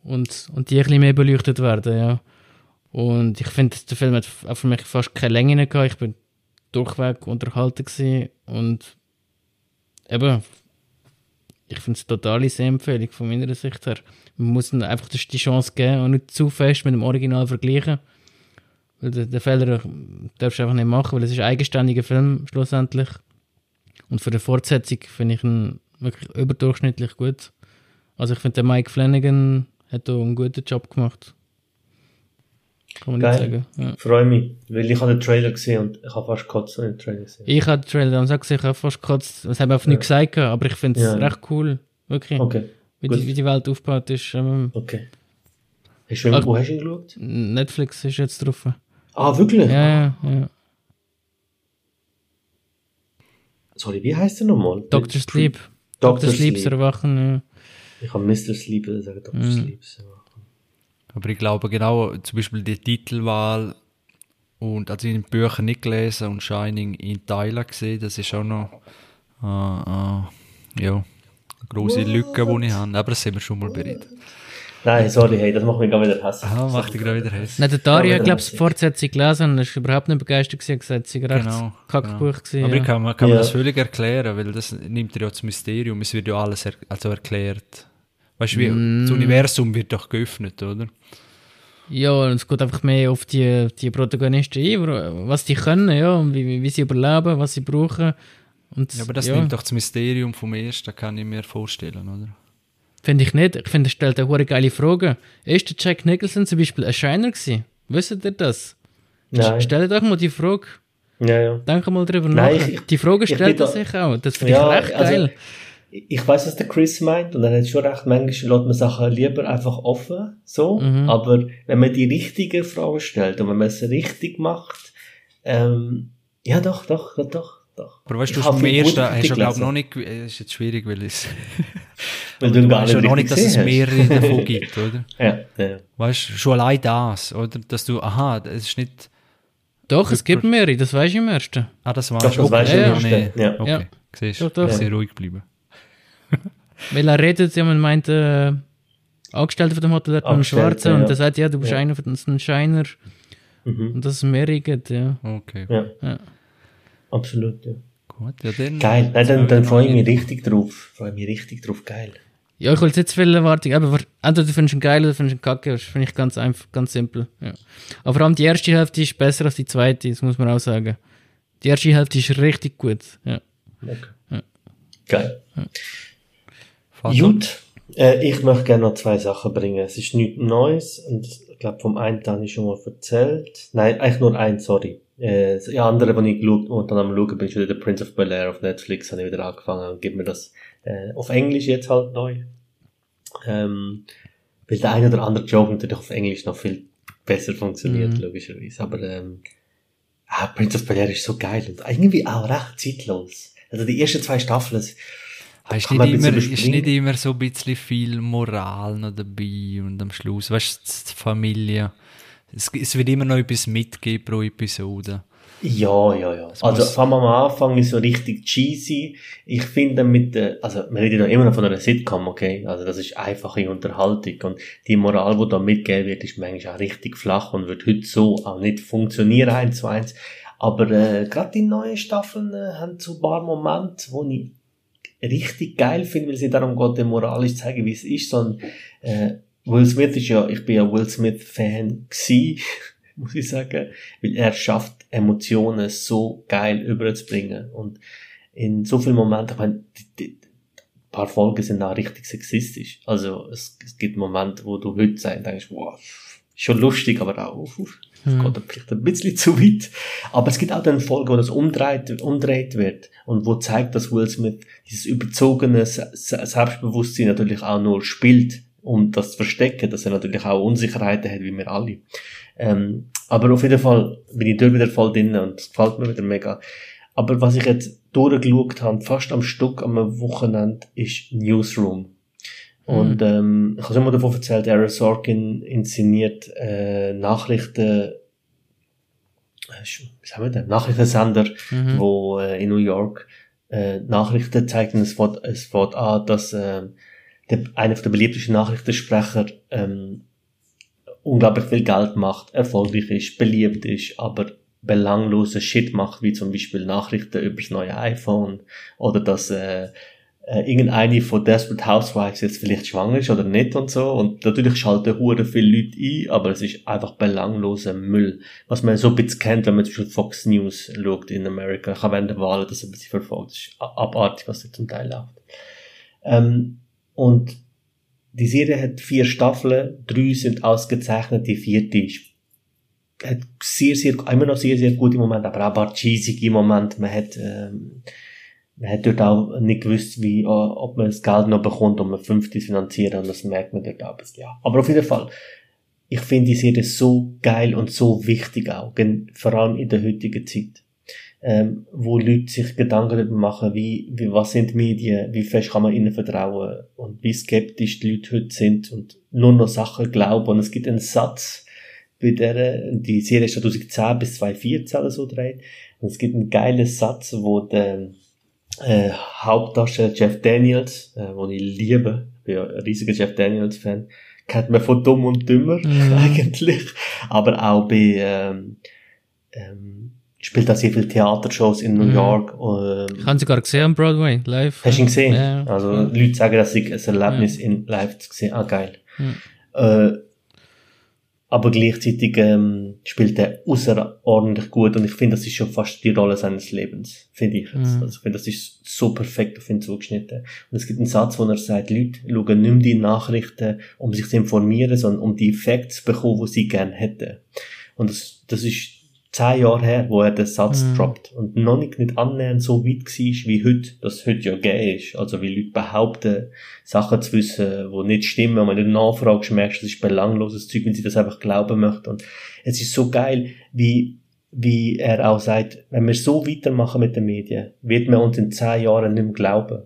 Speaker 2: und, und die ein bisschen mehr beleuchtet werden, ja. Und ich finde, der Film hat auch für mich fast keine Länge gehabt, ich bin durchweg unterhalten und eben, ich finde es eine totale Sehempfehlung von meiner Sicht her. Man muss einfach die Chance geben und nicht zu fest mit dem Original vergleichen. Weil den, den Fehler darfst du einfach nicht machen, weil es ist ein eigenständiger Film schlussendlich. Und für die Fortsetzung finde ich ihn wirklich überdurchschnittlich gut. Also ich finde, der Mike Flanagan hat da einen guten Job gemacht.
Speaker 3: Kann man Geil. nicht sagen. Ja. Freue mich, weil ich habe den Trailer gesehen und ich habe fast gekotzt, wenn ich den Trailer gesehen
Speaker 2: Ich habe den Trailer dann gesehen, ich habe fast gekotzt. Das haben wir einfach ja. nicht gesagt, aber ich finde es ja. recht cool. Wirklich. Okay. Wie die, wie die, Welt aufgebaut ist. Ähm,
Speaker 3: okay. Hast du, wo hast du ihn geschaut?
Speaker 2: Netflix ist jetzt drauf.
Speaker 3: Ah, wirklich?
Speaker 2: Ja, ja, ja.
Speaker 3: Sorry, wie heißt der nochmal?
Speaker 2: Dr. Sleep. Dr. Dr. Sleep, Sleep. Erwachen, ja.
Speaker 3: Ich habe Mr. Sleep, sagen Dr. Mhm. Sleep.
Speaker 1: Aber ich glaube genau, zum Beispiel die Titelwahl und also in den Büchern nicht gelesen und Shining in Teilen gesehen, das ist auch noch äh, äh, ja, eine große Lücke, die ich habe. Aber das sind wir schon mal bereit.
Speaker 3: Nein, sorry, hey, das macht mich gerade wieder hässlich.
Speaker 1: Ah, macht dich gerade wieder hässlich.
Speaker 2: Nein, der Dario hat, glaube ich, die Fortsetzung gelesen und ist überhaupt nicht begeistert gewesen, gesagt, es sei recht
Speaker 1: Genau,
Speaker 2: Kackbuch
Speaker 1: genau.
Speaker 2: gewesen.
Speaker 1: Aber
Speaker 2: ja.
Speaker 1: ich kann, man kann man
Speaker 3: Ja.
Speaker 1: das völlig erklären, weil das nimmt ja das Mysterium, es wird ja alles er also erklärt. Weißt du,
Speaker 2: Mm.
Speaker 1: das Universum wird doch geöffnet, oder?
Speaker 2: Ja, und es geht einfach mehr auf die, die Protagonisten ein, was die können, ja, und wie, wie- wie sie überleben, was sie brauchen. Und,
Speaker 1: Ja, aber das
Speaker 2: ja,
Speaker 1: nimmt doch das Mysterium vom ersten, kann ich mir vorstellen, oder?
Speaker 2: Finde ich nicht. Ich finde, er stellt eine geile Frage. Ist der Jack Nicholson zum Beispiel ein Shiner gewesen? Wisst ihr das?
Speaker 3: Nein.
Speaker 2: Stellt euch mal die Frage.
Speaker 3: Ja, ja.
Speaker 2: Denkt mal drüber
Speaker 3: Nein,
Speaker 2: nach.
Speaker 3: ich-
Speaker 2: die Frage stellt er sich auch. Das finde
Speaker 3: Ja,
Speaker 2: ich recht
Speaker 3: also-
Speaker 2: geil.
Speaker 3: Ich weiß, was der Chris meint, und er hat schon recht, manchmal lässt man Sachen lieber einfach offen, so,
Speaker 2: Mhm.
Speaker 3: aber wenn man die richtigen Fragen stellt und wenn man es richtig macht, ähm, ja doch, doch, doch, doch, doch.
Speaker 1: Aber weißt du, du vom
Speaker 3: viel
Speaker 1: ersten hast du, glaube noch nicht, ist jetzt schwierig, weil es,
Speaker 3: Weil
Speaker 1: du
Speaker 3: du gar
Speaker 1: weißt ja
Speaker 3: nicht
Speaker 1: noch nicht, dass es mehrere davon gibt, oder?
Speaker 3: hast. Ja, ja.
Speaker 1: Weißt du, schon allein das, oder? Dass du, aha, es ist nicht,
Speaker 2: Doch, es gibt mehrere, das weiß ich im ersten.
Speaker 1: ah, das
Speaker 3: das weißt
Speaker 2: du
Speaker 1: ja,
Speaker 2: im
Speaker 1: nee.
Speaker 3: ersten, ja.
Speaker 1: Okay,
Speaker 2: Ja.
Speaker 1: siehst du,
Speaker 2: doch.
Speaker 1: sehr ruhig bleiben.
Speaker 2: Weil er redet, ja, man meint, äh, Angestellter von dem Hotel hat einen Schwarzen und
Speaker 3: ja.
Speaker 2: der sagt, ja, du bist
Speaker 3: Ja.
Speaker 2: einer von uns Shiner.
Speaker 3: Mhm.
Speaker 2: Und dass es mehrere gibt, ja.
Speaker 1: Okay,
Speaker 3: ja.
Speaker 2: Ja.
Speaker 3: Absolut, ja.
Speaker 1: gut, ja dann.
Speaker 3: Geil, Nein, dann, dann freue ich mich richtig drauf. Freue mich richtig drauf, geil.
Speaker 2: Ja, ich will jetzt viel Erwartung, aber entweder du findest ihn geil oder du findest ihn kacke, das finde ich ganz einfach, ganz simpel. Ja. Aber vor allem die erste Hälfte ist besser als die zweite, das muss man auch sagen. Die erste Hälfte ist richtig gut. Ja.
Speaker 3: Okay. Geil.
Speaker 1: Fazit?
Speaker 3: Gut, äh, ich möchte gerne noch zwei Sachen bringen. Es ist nichts Neues und ich glaube, vom einen habe ich schon mal erzählt. Nein, eigentlich nur eins, sorry. Äh, das andere, was ich geschaut und dann am schauen bin, ist wieder The Prince of Bel-Air auf Netflix, habe ich wieder angefangen und gebe mir das äh, auf Englisch jetzt halt neu. Ähm, weil der eine oder andere Joke natürlich auf Englisch noch viel besser funktioniert,
Speaker 2: Mhm.
Speaker 3: logischerweise. Aber ähm, ah, Prince of Bel-Air ist so geil und irgendwie auch recht zeitlos. Also die ersten zwei Staffeln, es-
Speaker 1: Ist nicht, immer, ist nicht immer so ein bisschen viel Moral noch dabei und am Schluss, weißt du, die Familie. Es, es wird immer noch etwas mitgeben pro Episode.
Speaker 3: Ja, ja, ja.
Speaker 1: Es
Speaker 3: Also
Speaker 1: muss-
Speaker 3: vor allem am Anfang ist so richtig cheesy. Ich finde mit der, also wir reden ja immer noch von einer Sitcom, okay? Also das ist einfache Unterhaltung und die Moral, die da mitgegeben wird, ist manchmal auch richtig flach und wird heute so auch nicht funktionieren eins zu eins. Aber äh, gerade die neuen Staffeln äh, haben so ein paar Momente, wo ich richtig geil finde, weil sie darum geht, moralisch zeigen, wie es ist. So ein, äh, Will Smith ist ja, ich bin ja Will Smith Fan gsi, muss ich sagen, weil er schafft Emotionen so geil überzubringen und in so vielen Momenten, ich meine, die, die, ein paar Folgen sind auch richtig sexistisch. Also es, es gibt Momente, wo du heute sagst, denkst, wow, schon lustig, aber auch, uff, das
Speaker 2: Mhm.
Speaker 3: geht vielleicht ein bisschen zu weit. Aber es gibt auch dann Folgen, wo das umdreht, umdreht wird und wo zeigt, dass Will Smith dieses überzogene Se- Se- Selbstbewusstsein natürlich auch nur spielt, um das zu verstecken, dass er natürlich auch Unsicherheiten hat, wie wir alle. Ähm, aber auf jeden Fall bin ich dort wieder voll drin und es gefällt mir wieder mega. Aber was ich jetzt durchgeschaut habe, fast am Stück am Wochenende, ist Newsroom. Und ähm, ich habe schon mal davon erzählt, Aaron Sorkin inszeniert äh, Nachrichten, äh, wie sagen wir denn, Nachrichtensender,
Speaker 2: Mhm.
Speaker 3: wo äh, in New York äh, Nachrichten zeigt und es wird an, dass äh, der, einer der beliebtesten Nachrichtensprecher ähm, unglaublich viel Geld macht, erfolgreich ist, beliebt ist, aber belanglose Shit macht, wie zum Beispiel Nachrichten über das neue iPhone oder dass äh, äh, irgendeine von Desperate Housewives jetzt vielleicht schwanger ist oder nicht und so. Und natürlich schalten hure viele Leute ein, aber es ist einfach belangloser Müll. Was man so ein bisschen kennt, wenn man zum Beispiel Fox News schaut in Amerika. Ich habe während der Wahlen das ein bisschen verfolgt. Das ist abartig, was da zum Teil läuft. Ähm, und die Serie hat vier Staffeln, drei sind ausgezeichnet, die vierte ist hat sehr, sehr, immer noch sehr, sehr gute Momente, aber auch ein paar cheesige Momente. Man hat, ähm, man hat dort auch nicht gewusst, wie, äh, ob man das Geld noch bekommt, um ein fünftes zu finanzieren, und das merkt man dort auch ein bisschen. Ja. Aber auf jeden Fall, ich finde die Serie so geil und so wichtig auch, vor allem in der heutigen Zeit. Ähm, wo Leute sich Gedanken darüber machen, wie, wie, was sind Medien, wie fest kann man ihnen vertrauen und wie skeptisch die Leute heute sind und nur noch Sachen glauben. Und es gibt einen Satz, bei der, die Serie ist 2010 bis 2014 oder so dreht. Und es gibt einen geilen Satz, wo der äh, Hauptdarsteller Jeff Daniels, äh, den ich liebe, ich bin ja ein riesiger Jeff Daniels Fan, kennt man von Dumm und Dümmer mhm. eigentlich. Aber auch bei, ähm, ähm, spielt auch sehr viele Theatershows in New mhm. York.
Speaker 2: Ähm, ich habe sie sogar gesehen am Broadway, live.
Speaker 3: Hast du ihn gesehen? Ja. Also ja. Leute sagen, dass ich ein Erlebnis ja. in live zu sehen. Ah, geil. Äh, aber gleichzeitig ähm, spielt er außerordentlich gut und ich finde, das ist schon fast die Rolle seines Lebens, finde ich. Mhm. Also ich finde, das ist so perfekt auf ihn zugeschnitten. Und es gibt einen Satz, wo er sagt, Leute schauen nicht mehr die Nachrichten, um sich zu informieren, sondern um die Effekte zu bekommen, die sie gerne hätten. Und das, das ist zehn Jahre her, wo er den Satz mhm. droppt und noch nicht, nicht annähernd so weit war, wie heute, das heute ja gay ist. Also wie Leute behaupten, Sachen zu wissen, die nicht stimmen. Und wenn du nachfragst, merkst du, das ist belangloses Zeug, wenn sie das einfach glauben möchten. Und es ist so geil, wie, wie er auch sagt, wenn wir so weitermachen mit den Medien, wird man uns in zehn Jahren nicht mehr glauben.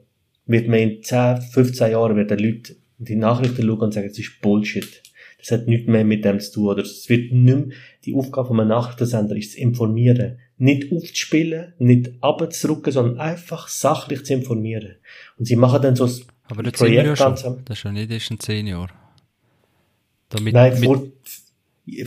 Speaker 3: Wird man in 10, 15 Jahren werden Leute die Nachrichten schauen und sagen, es ist Bullshit. Das hat nichts mehr mit dem zu tun. Oder es wird nicht mehr, die Aufgabe von einem Nachrichtensender ist zu informieren. Nicht aufzuspielen, nicht abzurücken, sondern einfach sachlich zu informieren. Und sie machen dann so ein
Speaker 1: Aber das Projekt ja schon, Das ist ja nicht erst in zehn Jahren.
Speaker 3: Damit, Nein, vor,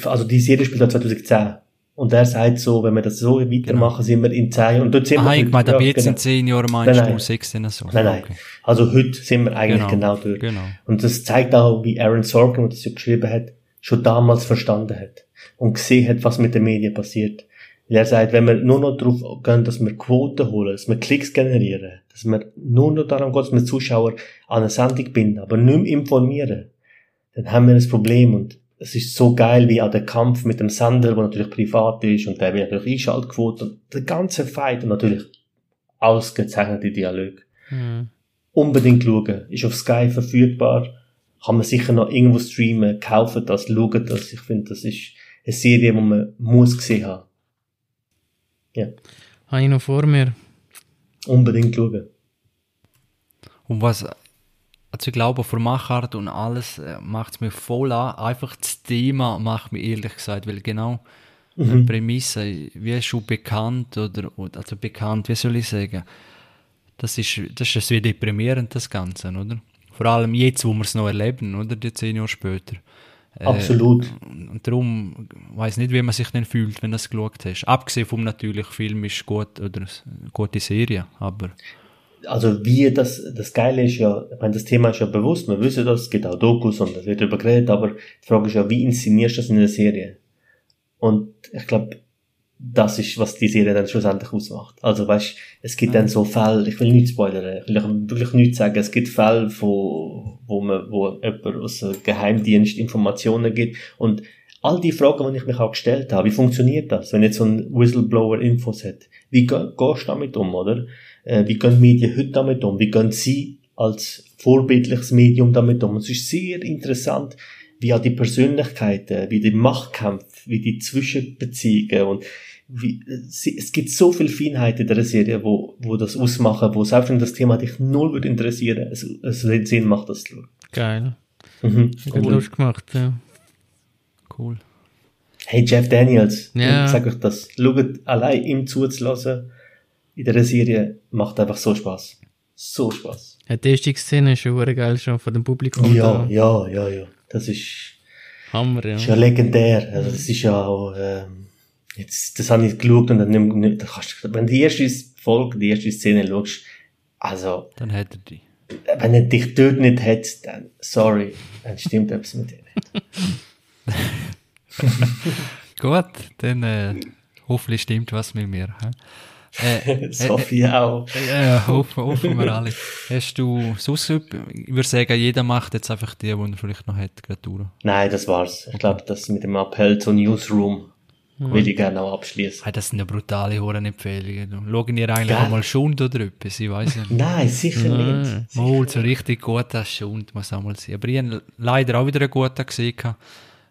Speaker 3: also die Serie spielt 2010. Und er sagt so, wenn wir das so weitermachen, genau. sind wir in zehn Jahren. Und dort sind
Speaker 1: ah, wir. ich meine, aber jetzt genau. in zehn Jahren meinst nein, nein. du sechs so.
Speaker 3: Nein, nein. Okay. Also heute sind wir eigentlich genau, genau dort. Genau. Und das zeigt auch, wie Aaron Sorkin, der das ja geschrieben hat, schon damals verstanden hat. Und gesehen hat, was mit den Medien passiert. Weil er sagt, wenn wir nur noch darauf gehen, dass wir Quoten holen, dass wir Klicks generieren, dass wir nur noch darum gehen, dass wir Zuschauer an eine Sendung binden, aber nicht mehr informieren, dann haben wir ein Problem. Und es ist so geil wie auch der Kampf mit dem Sender, der natürlich privat ist und der will natürlich Einschaltquote und der ganze Fight und natürlich ausgezeichnete Dialog. Mhm. Unbedingt schauen. Ist auf Sky verfügbar. Kann man sicher noch irgendwo streamen, kaufen das, schauen das. Ich finde, das ist eine Serie, die man muss gesehen haben. Ja.
Speaker 2: Habe ich noch vor mir.
Speaker 3: Unbedingt schauen.
Speaker 1: Und was also ich glaube, von Machart und alles äh, macht es mir voll an. Einfach das Thema macht mir ehrlich gesagt, weil genau mhm. die Prämisse, wie schon bekannt oder, also bekannt, wie soll ich sagen, das ist, das ist wie deprimierend, das Ganze, oder? Vor allem jetzt, wo wir es noch erleben, oder? Die zehn Jahre später.
Speaker 3: Äh, Absolut.
Speaker 1: Und darum weiß nicht, wie man sich dann fühlt, wenn du es geschaut hast. Abgesehen vom natürlich Film ist gut oder eine gute Serie, aber
Speaker 3: also wie das, das Geile ist ja, ich meine, das Thema ist ja bewusst, man wissen das, es gibt auch Dokus und es wird darüber geredet, aber die Frage ist ja, wie inszenierst du das in einer Serie? Und ich glaube, das ist, was die Serie dann schlussendlich ausmacht. Also weißt, es gibt dann so Fälle, ich will nicht spoilern, ich will wirklich nichts sagen, es gibt Fälle, wo, wo man, wo jemand aus einem Geheimdienst Informationen gibt und all die Fragen, die ich mich auch gestellt habe, wie funktioniert das, wenn jetzt so ein Whistleblower Infos hat? Wie gehst du damit um, oder? äh, wie gehen Medien heute damit um, wie gehen sie als vorbildliches Medium damit um. es ist sehr interessant, wie auch die Persönlichkeiten, wie die Machtkämpfe, wie die Zwischenbeziehungen und wie, es gibt so viele Feinheiten in der Serie, wo, wo das ausmachen, wo selbst wenn das Thema dich null würde interessieren, es, es Sinn macht, das zu schauen.
Speaker 2: Geil. Mhm, cool. Lust gemacht, ja.
Speaker 1: Cool.
Speaker 3: Hey, Jeff Daniels, ja. ich sag euch das, schaut allein ihm zuzulassen, in dieser Serie macht einfach so Spaß. So Spaß.
Speaker 2: Ja, die erste Szene ist schon geil schon von dem Publikum.
Speaker 3: Ja, da. ja, ja, ja. Das ist,
Speaker 2: Hammer, ja.
Speaker 3: ist ja legendär. Also, das ist ja auch, ähm, jetzt, das habe ich geschaut und dann nicht, nicht, da kannst, wenn du die erste Folge, die erste Szene schaust, also.
Speaker 1: Dann hätte die.
Speaker 3: Wenn er dich dort nicht hättest, dann, sorry, dann stimmt etwas mit dir nicht.
Speaker 1: Gut, dann, äh, hoffentlich stimmt was mit mir. He?
Speaker 3: Äh, Sophie äh, auch.
Speaker 1: Ja, hoffen, hoffen wir alle. Hast du sonst, ich würde sagen, jeder macht jetzt einfach die, die er vielleicht noch hat, gerade
Speaker 3: Nein, das war's. Ich glaube, das mit dem Appell zur Newsroom hm. will ich gerne auch abschließen.
Speaker 1: Hey, das sind ja brutale Hurenempfehlungen. Schauen ihr eigentlich auch mal Schund oder etwas? Ich weiß nicht.
Speaker 3: Nein, sicher Nein. nicht.
Speaker 1: Mal so richtig gut als Schund muss auch mal sein. Aber ich habe leider auch wieder einen guten gesehen.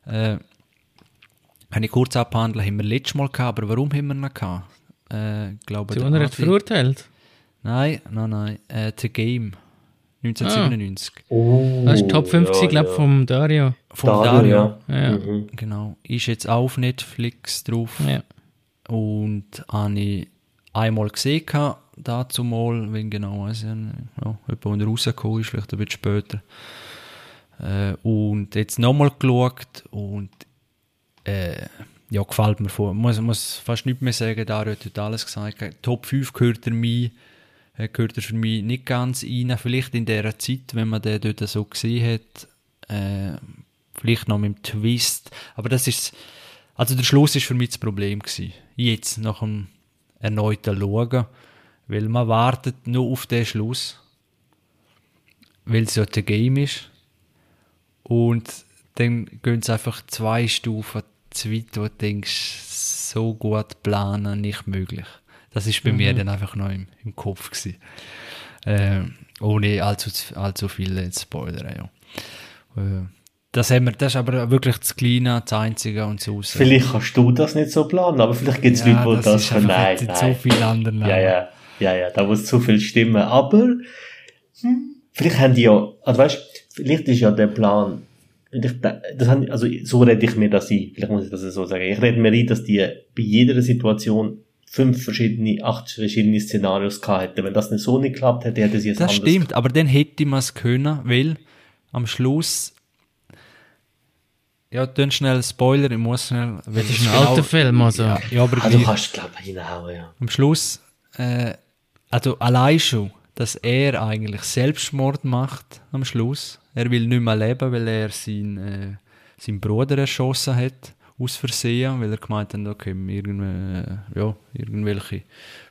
Speaker 1: Äh, habe ich kurz abhandeln, haben wir letztes Mal gehabt, aber warum haben wir ihn gehabt? Äh, glaube,
Speaker 2: Zu Unrecht verurteilt?
Speaker 1: Nein, nein, nein. Äh, The Game. 1997. Ah.
Speaker 2: Oh, das ist Top 50, ja, glaube ich, ja. vom Dario.
Speaker 1: Vom Dario, Dario. ja. Mhm. Genau. Ist jetzt auf Netflix drauf.
Speaker 2: Ja.
Speaker 1: Und habe ich einmal gesehen, dazu mal, wenn genau, weiß ich nicht, ja, jemand, der rausgekommen ist, vielleicht ein bisschen später. Äh, und jetzt nochmal geschaut und äh, ja, gefällt mir vor. Muss, muss fast nichts mehr sagen, Dario hat alles gesagt. Top 5 gehört er mir, äh, gehört er für mich nicht ganz rein. Vielleicht in dieser Zeit, wenn man den dort so gesehen hat, äh, vielleicht noch mit dem Twist. Aber das ist, also der Schluss ist für mich das Problem gewesen. Jetzt, nach dem erneuten Schauen. Weil man wartet nur auf den Schluss. Weil es ja der Game ist. Und dann gehen es einfach zwei Stufen zu weit, wo du denkst, so gut planen, nicht möglich. Das ist bei mhm. mir dann einfach noch im, im Kopf gewesen. Äh, ohne allzu, allzu viele Spoiler, ja. Äh, das, haben wir, das ist aber wirklich das Kleine, das Einzige und so.
Speaker 3: Vielleicht kannst du das nicht so planen, aber vielleicht gibt es ja, Leute, die das, das können. Nein,
Speaker 1: nein. so viele andere.
Speaker 3: Ja, ja, ja, ja, da muss zu viel stimmen. Aber, hm, vielleicht haben die ja, also weißt, vielleicht ist ja der Plan, das haben, also so rede ich mir das ein, vielleicht muss ich das so sagen. Ich rede mir ein, dass die bei jeder Situation fünf verschiedene, acht verschiedene Szenarios gehabt hätten. Wenn das nicht so nicht geklappt hätte, hätte sie es
Speaker 1: Das stimmt, gehabt. aber dann hätte man es können, weil am Schluss ja, dann schnell Spoiler, ich muss schnell.
Speaker 2: Das ist ein genau, alter Film, also.
Speaker 3: Ja, ja aber also, du kannst, glaube ich, hinhauen, ja.
Speaker 1: Am Schluss, äh, also allein schon, dass er eigentlich Selbstmord macht am Schluss. Er will nicht mehr leben, weil er seinen, äh, seinen Bruder erschossen hat, aus Versehen, weil er gemeint hat, okay, irgendw ja, irgendwelche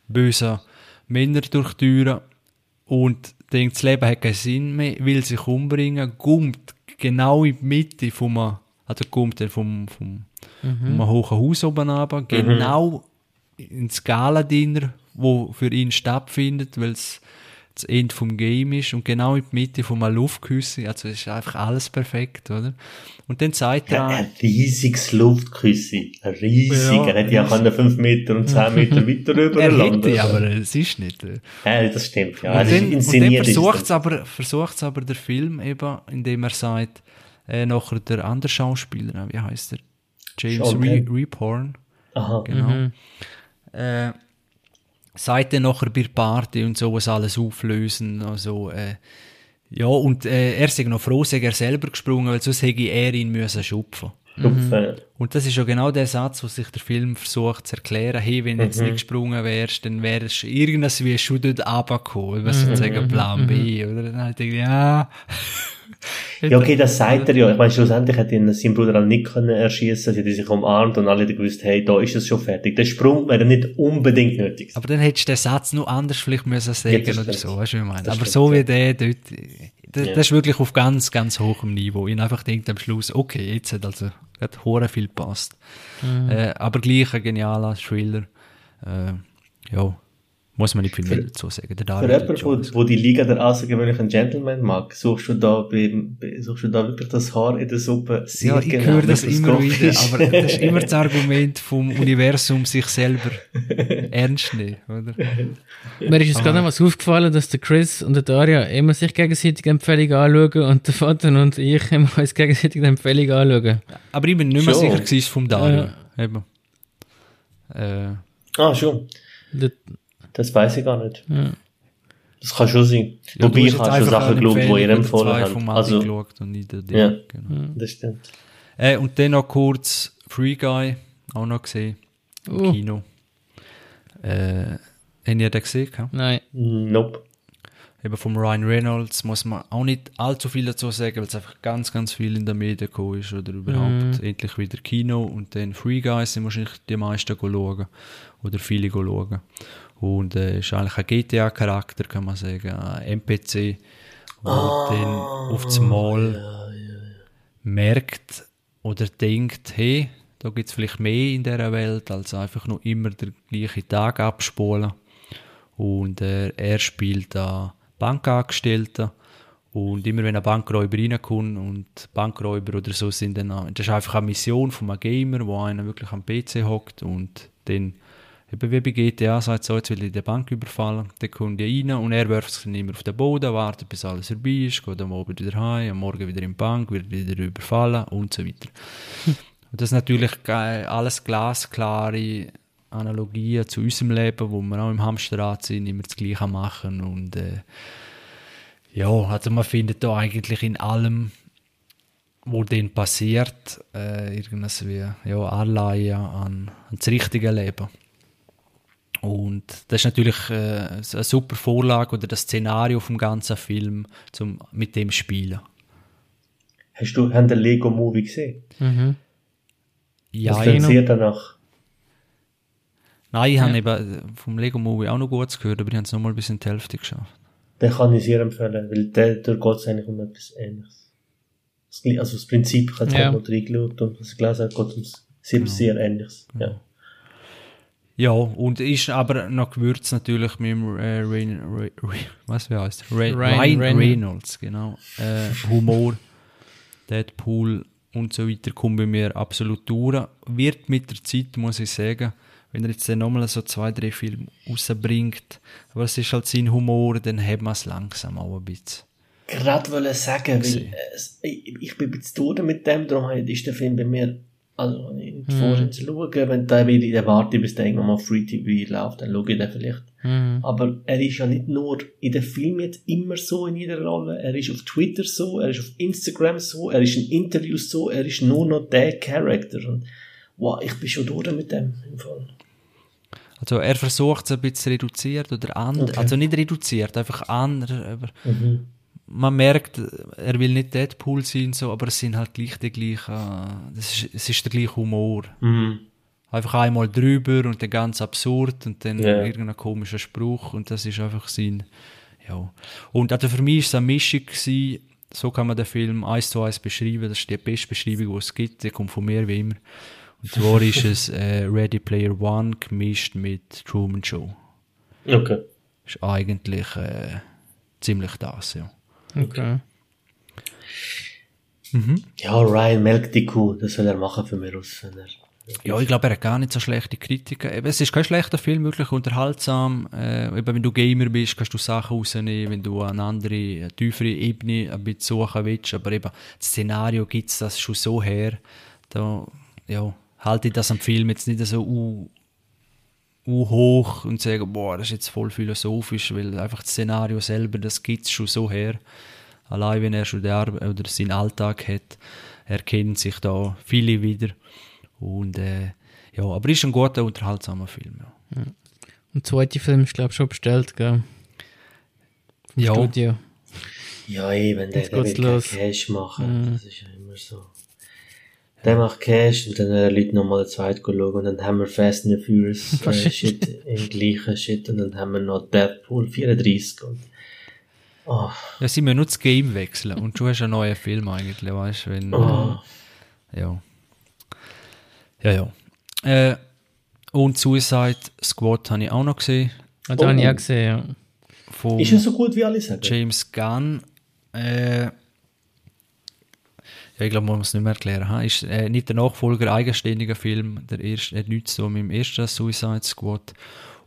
Speaker 1: bösen Männer durch die Türen und denkt, das Leben hat keinen Sinn mehr, will sich umbringen, kommt genau in die Mitte vom, also kommt er vom, vom, mhm. vom hohen Haus oben runter, mhm. genau ins Galadiner, wo für ihn stattfindet, weil es das Ende vom Game ist und genau in der Mitte von einem Luftküsse, also ist einfach alles perfekt, oder? Und dann zeigt er...
Speaker 3: ein riesiges Luftküsse, ein riesig, ja, er hätte ja können 5 Meter und 10 Meter weiter rüber
Speaker 1: Er hätte, aber es ist nicht.
Speaker 3: Ja, das stimmt, ja.
Speaker 1: Und dann, und dann versucht es aber, versucht's aber der Film eben, indem er sagt, äh, nachher der andere Schauspieler, wie heißt er? James Re Reporn.
Speaker 3: Aha.
Speaker 1: Genau. Mhm. Äh, dann nachher bei der Party und sowas alles auflösen. Also, äh, ja, und äh, er ist noch froh, dass er selber gesprungen, weil sonst hätte er ihn müssen schupfen.
Speaker 3: Mhm.
Speaker 1: Und das ist ja genau der Satz, wo sich der Film versucht zu erklären, hey, wenn du jetzt mhm. nicht gesprungen wärst, dann wärst du irgendwie schon dort runtergekommen, was mhm. sozusagen Plan B, oder? Dann halt ich, ja.
Speaker 3: Ja, okay, das sagt er ja. Ich meine, schlussendlich hat ihn sein Bruder auch nicht können erschießen. Sie hat sich umarmt und alle gewusst, hey, da ist es schon fertig. Der Sprung wäre nicht unbedingt nötig.
Speaker 1: Aber dann hättest du den Satz noch anders vielleicht müssen sagen ja, oder so, weißt du, wie ich meine? Aber so wie der dort, das, ja. das, ist wirklich auf ganz, ganz hohem Niveau. Ich einfach denkt am Schluss, okay, jetzt hat also, hat hure viel passt. Mhm. Äh, aber gleich ein genialer Thriller. Äh, ja, muss man nicht viel mehr dazu sagen.
Speaker 3: Der Für jemanden, wo, wo die Liga der außergewöhnlichen Gentleman mag, suchst du da, bei, suchst du da wirklich das Haar in der Suppe
Speaker 1: sehr Ja, ich genau, höre das immer wieder, aber das ist immer das Argument vom Universum, sich selber ernst nehmen, oder?
Speaker 2: Mir ist jetzt gerade noch was aufgefallen, dass der Chris und der Daria immer sich gegenseitig Empfehlung anschauen und der Vater und ich immer uns gegenseitig die Empfehlung anschauen.
Speaker 1: Aber ich bin nicht mehr schon. sicher vom Dario. Ja. Eben. Äh,
Speaker 3: ah, schon. Das weiß ich gar nicht. Ja. Das kann schon sein. Ja, Wobei ich habe schon Sachen geschaut, die ihr empfohlen habt. Also, und nicht der ja, genau. das stimmt.
Speaker 1: Äh, und dann noch kurz Free Guy, auch noch gesehen. Im uh. Kino. Äh, habt ihr den gesehen?
Speaker 2: Nein.
Speaker 3: Nope.
Speaker 1: Eben vom Ryan Reynolds muss man auch nicht allzu viel dazu sagen, weil es einfach ganz, ganz viel in den Medien gekommen ist oder überhaupt mm. endlich wieder Kino und dann Free Guys sind wahrscheinlich die meisten schauen oder viele schauen. Und äh, ist eigentlich ein GTA-Charakter, kann man sagen, ein NPC, der oh, dann auf das Mal ja, ja, ja. merkt oder denkt, hey, da gibt es vielleicht mehr in dieser Welt, als einfach nur immer den gleichen Tag abspulen. Und äh, er spielt da Bankangestellten. Und immer wenn ein Bankräuber reinkommt und Bankräuber oder so sind dann, das ist einfach eine Mission von einem Gamer, wo einer wirklich am PC hockt und dann Eben wie bei GTA sagt so, jetzt will ich die Bank überfallen, dann kommt er rein und er wirft sich dann immer auf den Boden, wartet bis alles vorbei ist, geht am Abend wieder heim, am Morgen wieder in die Bank, wird wieder überfallen und so weiter. und das ist natürlich alles glasklare Analogien zu unserem Leben, wo wir auch im Hamsterrad sind, immer das Gleiche machen und äh, ja, also man findet da eigentlich in allem wo dann passiert, äh, irgendwas wie ja, Anleihen an, an das richtige Leben. Und das ist natürlich äh, eine super Vorlage oder das Szenario vom ganzen Film, zum mit dem spielen.
Speaker 3: Hast du den Lego Movie gesehen?
Speaker 2: Mhm.
Speaker 3: Ja, Was passiert danach?
Speaker 1: Nein, ich ja. habe eben vom Lego Movie auch noch gut gehört, aber ich habe es noch mal bis in die Hälfte geschafft.
Speaker 3: Den kann ich sehr empfehlen, weil der, der geht es eigentlich um etwas Ähnliches. Also das Prinzip, ich habe ja. mal reingeschaut und was ich gelesen habe, geht um sehr, genau. sehr Ähnliches. Ja.
Speaker 1: Ja, und ist aber noch gewürzt natürlich mit dem äh, Rain, Rain, was wie heißt Rain, Ryan, Ryan Reynolds, genau. Äh, Humor, Deadpool und so weiter kommt bei mir absolut durch. Wird mit der Zeit, muss ich sagen, wenn er jetzt dann nochmal so zwei, drei Filme rausbringt, aber es ist halt sein Humor, dann hat man es langsam auch ein bisschen.
Speaker 3: Gerade wollte sagen, weil, äh, ich, ich bin ein bisschen durch mit dem, darum ist der Film bei mir also, in die mhm. zu schauen, wenn der wieder, dann warte bis der irgendwann mal Free TV läuft, dann schaue ich den vielleicht. Mhm. Aber er ist ja nicht nur in den Filmen jetzt immer so in jeder Rolle, er ist auf Twitter so, er ist auf Instagram so, er ist in Interviews so, er ist nur noch der Charakter. Und, wow, ich bin schon durch mit dem im Fall.
Speaker 1: Also er versucht es ein bisschen reduziert oder anders, okay. also nicht reduziert, einfach anders, aber mhm man merkt, er will nicht Deadpool sein, so, aber es sind halt gleich die gleichen, es ist, es ist der gleiche Humor.
Speaker 3: Mhm.
Speaker 1: Einfach einmal drüber und dann ganz absurd und dann yeah. irgendein komischer Spruch und das ist einfach sein, ja. Und also für mich war es eine Mischung gewesen, so kann man den Film eins zu eins beschreiben, das ist die beste Beschreibung, die es gibt, die kommt von mir wie immer. Und zwar ist es äh, Ready Player One gemischt mit Truman Show.
Speaker 3: Okay.
Speaker 1: Ist eigentlich äh, ziemlich das, ja.
Speaker 2: Okay.
Speaker 3: Mhm. Ja, Ryan melkt die Kuh, das soll er machen für mich aus.
Speaker 1: Ja, ich glaube, er hat gar nicht so schlechte Kritiken. Es ist kein schlechter Film, wirklich unterhaltsam. Äh, eben, wenn du Gamer bist, kannst du Sachen rausnehmen, wenn du eine andere, eine tiefere Ebene ein bisschen suchen willst. Aber eben, das Szenario gibt es das schon so her. Da, ja, halte ich das am Film jetzt nicht so hoch und sage, boah, das ist jetzt voll philosophisch, weil einfach das Szenario selber, das gibt es schon so her. Allein wenn er schon der Arbeit oder seinen Alltag hat, erkennen sich da viele wieder. Und äh, ja, aber ist ein guter, unterhaltsamer Film. Ja.
Speaker 2: ja. Und der zweite Film ist, glaube ich, schon bestellt, gell?
Speaker 1: Vom ja. Studio.
Speaker 3: Ja, eben, der, der will los. Cash machen. Mhm. Das ist ja immer so. Der macht Cash und dann äh, Leute nochmal eine zweite schauen und dann haben wir Fast and the Furious äh, Shit im gleichen Shit und dann haben wir noch Deadpool 34 und
Speaker 1: oh. Ja, sind wir nur das Game wechseln und du hast einen neuen Film eigentlich, weißt du, wenn... Oh. Ja. Ja, ja. Äh, und Suicide Squad habe ich auch noch gesehen.
Speaker 2: Das oh. habe ich auch gesehen, ja.
Speaker 3: Von ist er so gut wie alle sagen?
Speaker 1: James Gunn. Äh, ja, ich glaube, man muss es nicht mehr erklären. Ha? Ist äh, nicht der Nachfolger, eigenständiger Film. Der erste hat nichts so mit dem ersten Suicide Squad.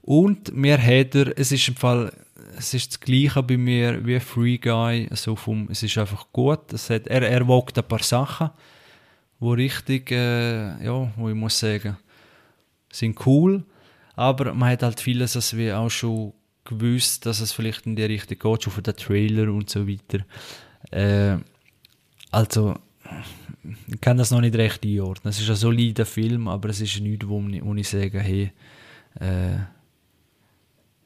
Speaker 1: Und mir hat er, es ist im Fall, es ist das Gleiche bei mir wie Free Guy. Also vom, es ist einfach gut. Es hat, er, er wagt ein paar Sachen, wo richtig, äh, ja, wo ich muss sagen, sind cool. Aber man hat halt vieles, das wir auch schon gewusst, dass es vielleicht in die Richtung geht, schon von den Trailer und so weiter. Äh, also, ich kann das noch nicht recht einordnen. Es ist ein solider Film, aber es ist nichts, wo, wo ich sage, hey, äh,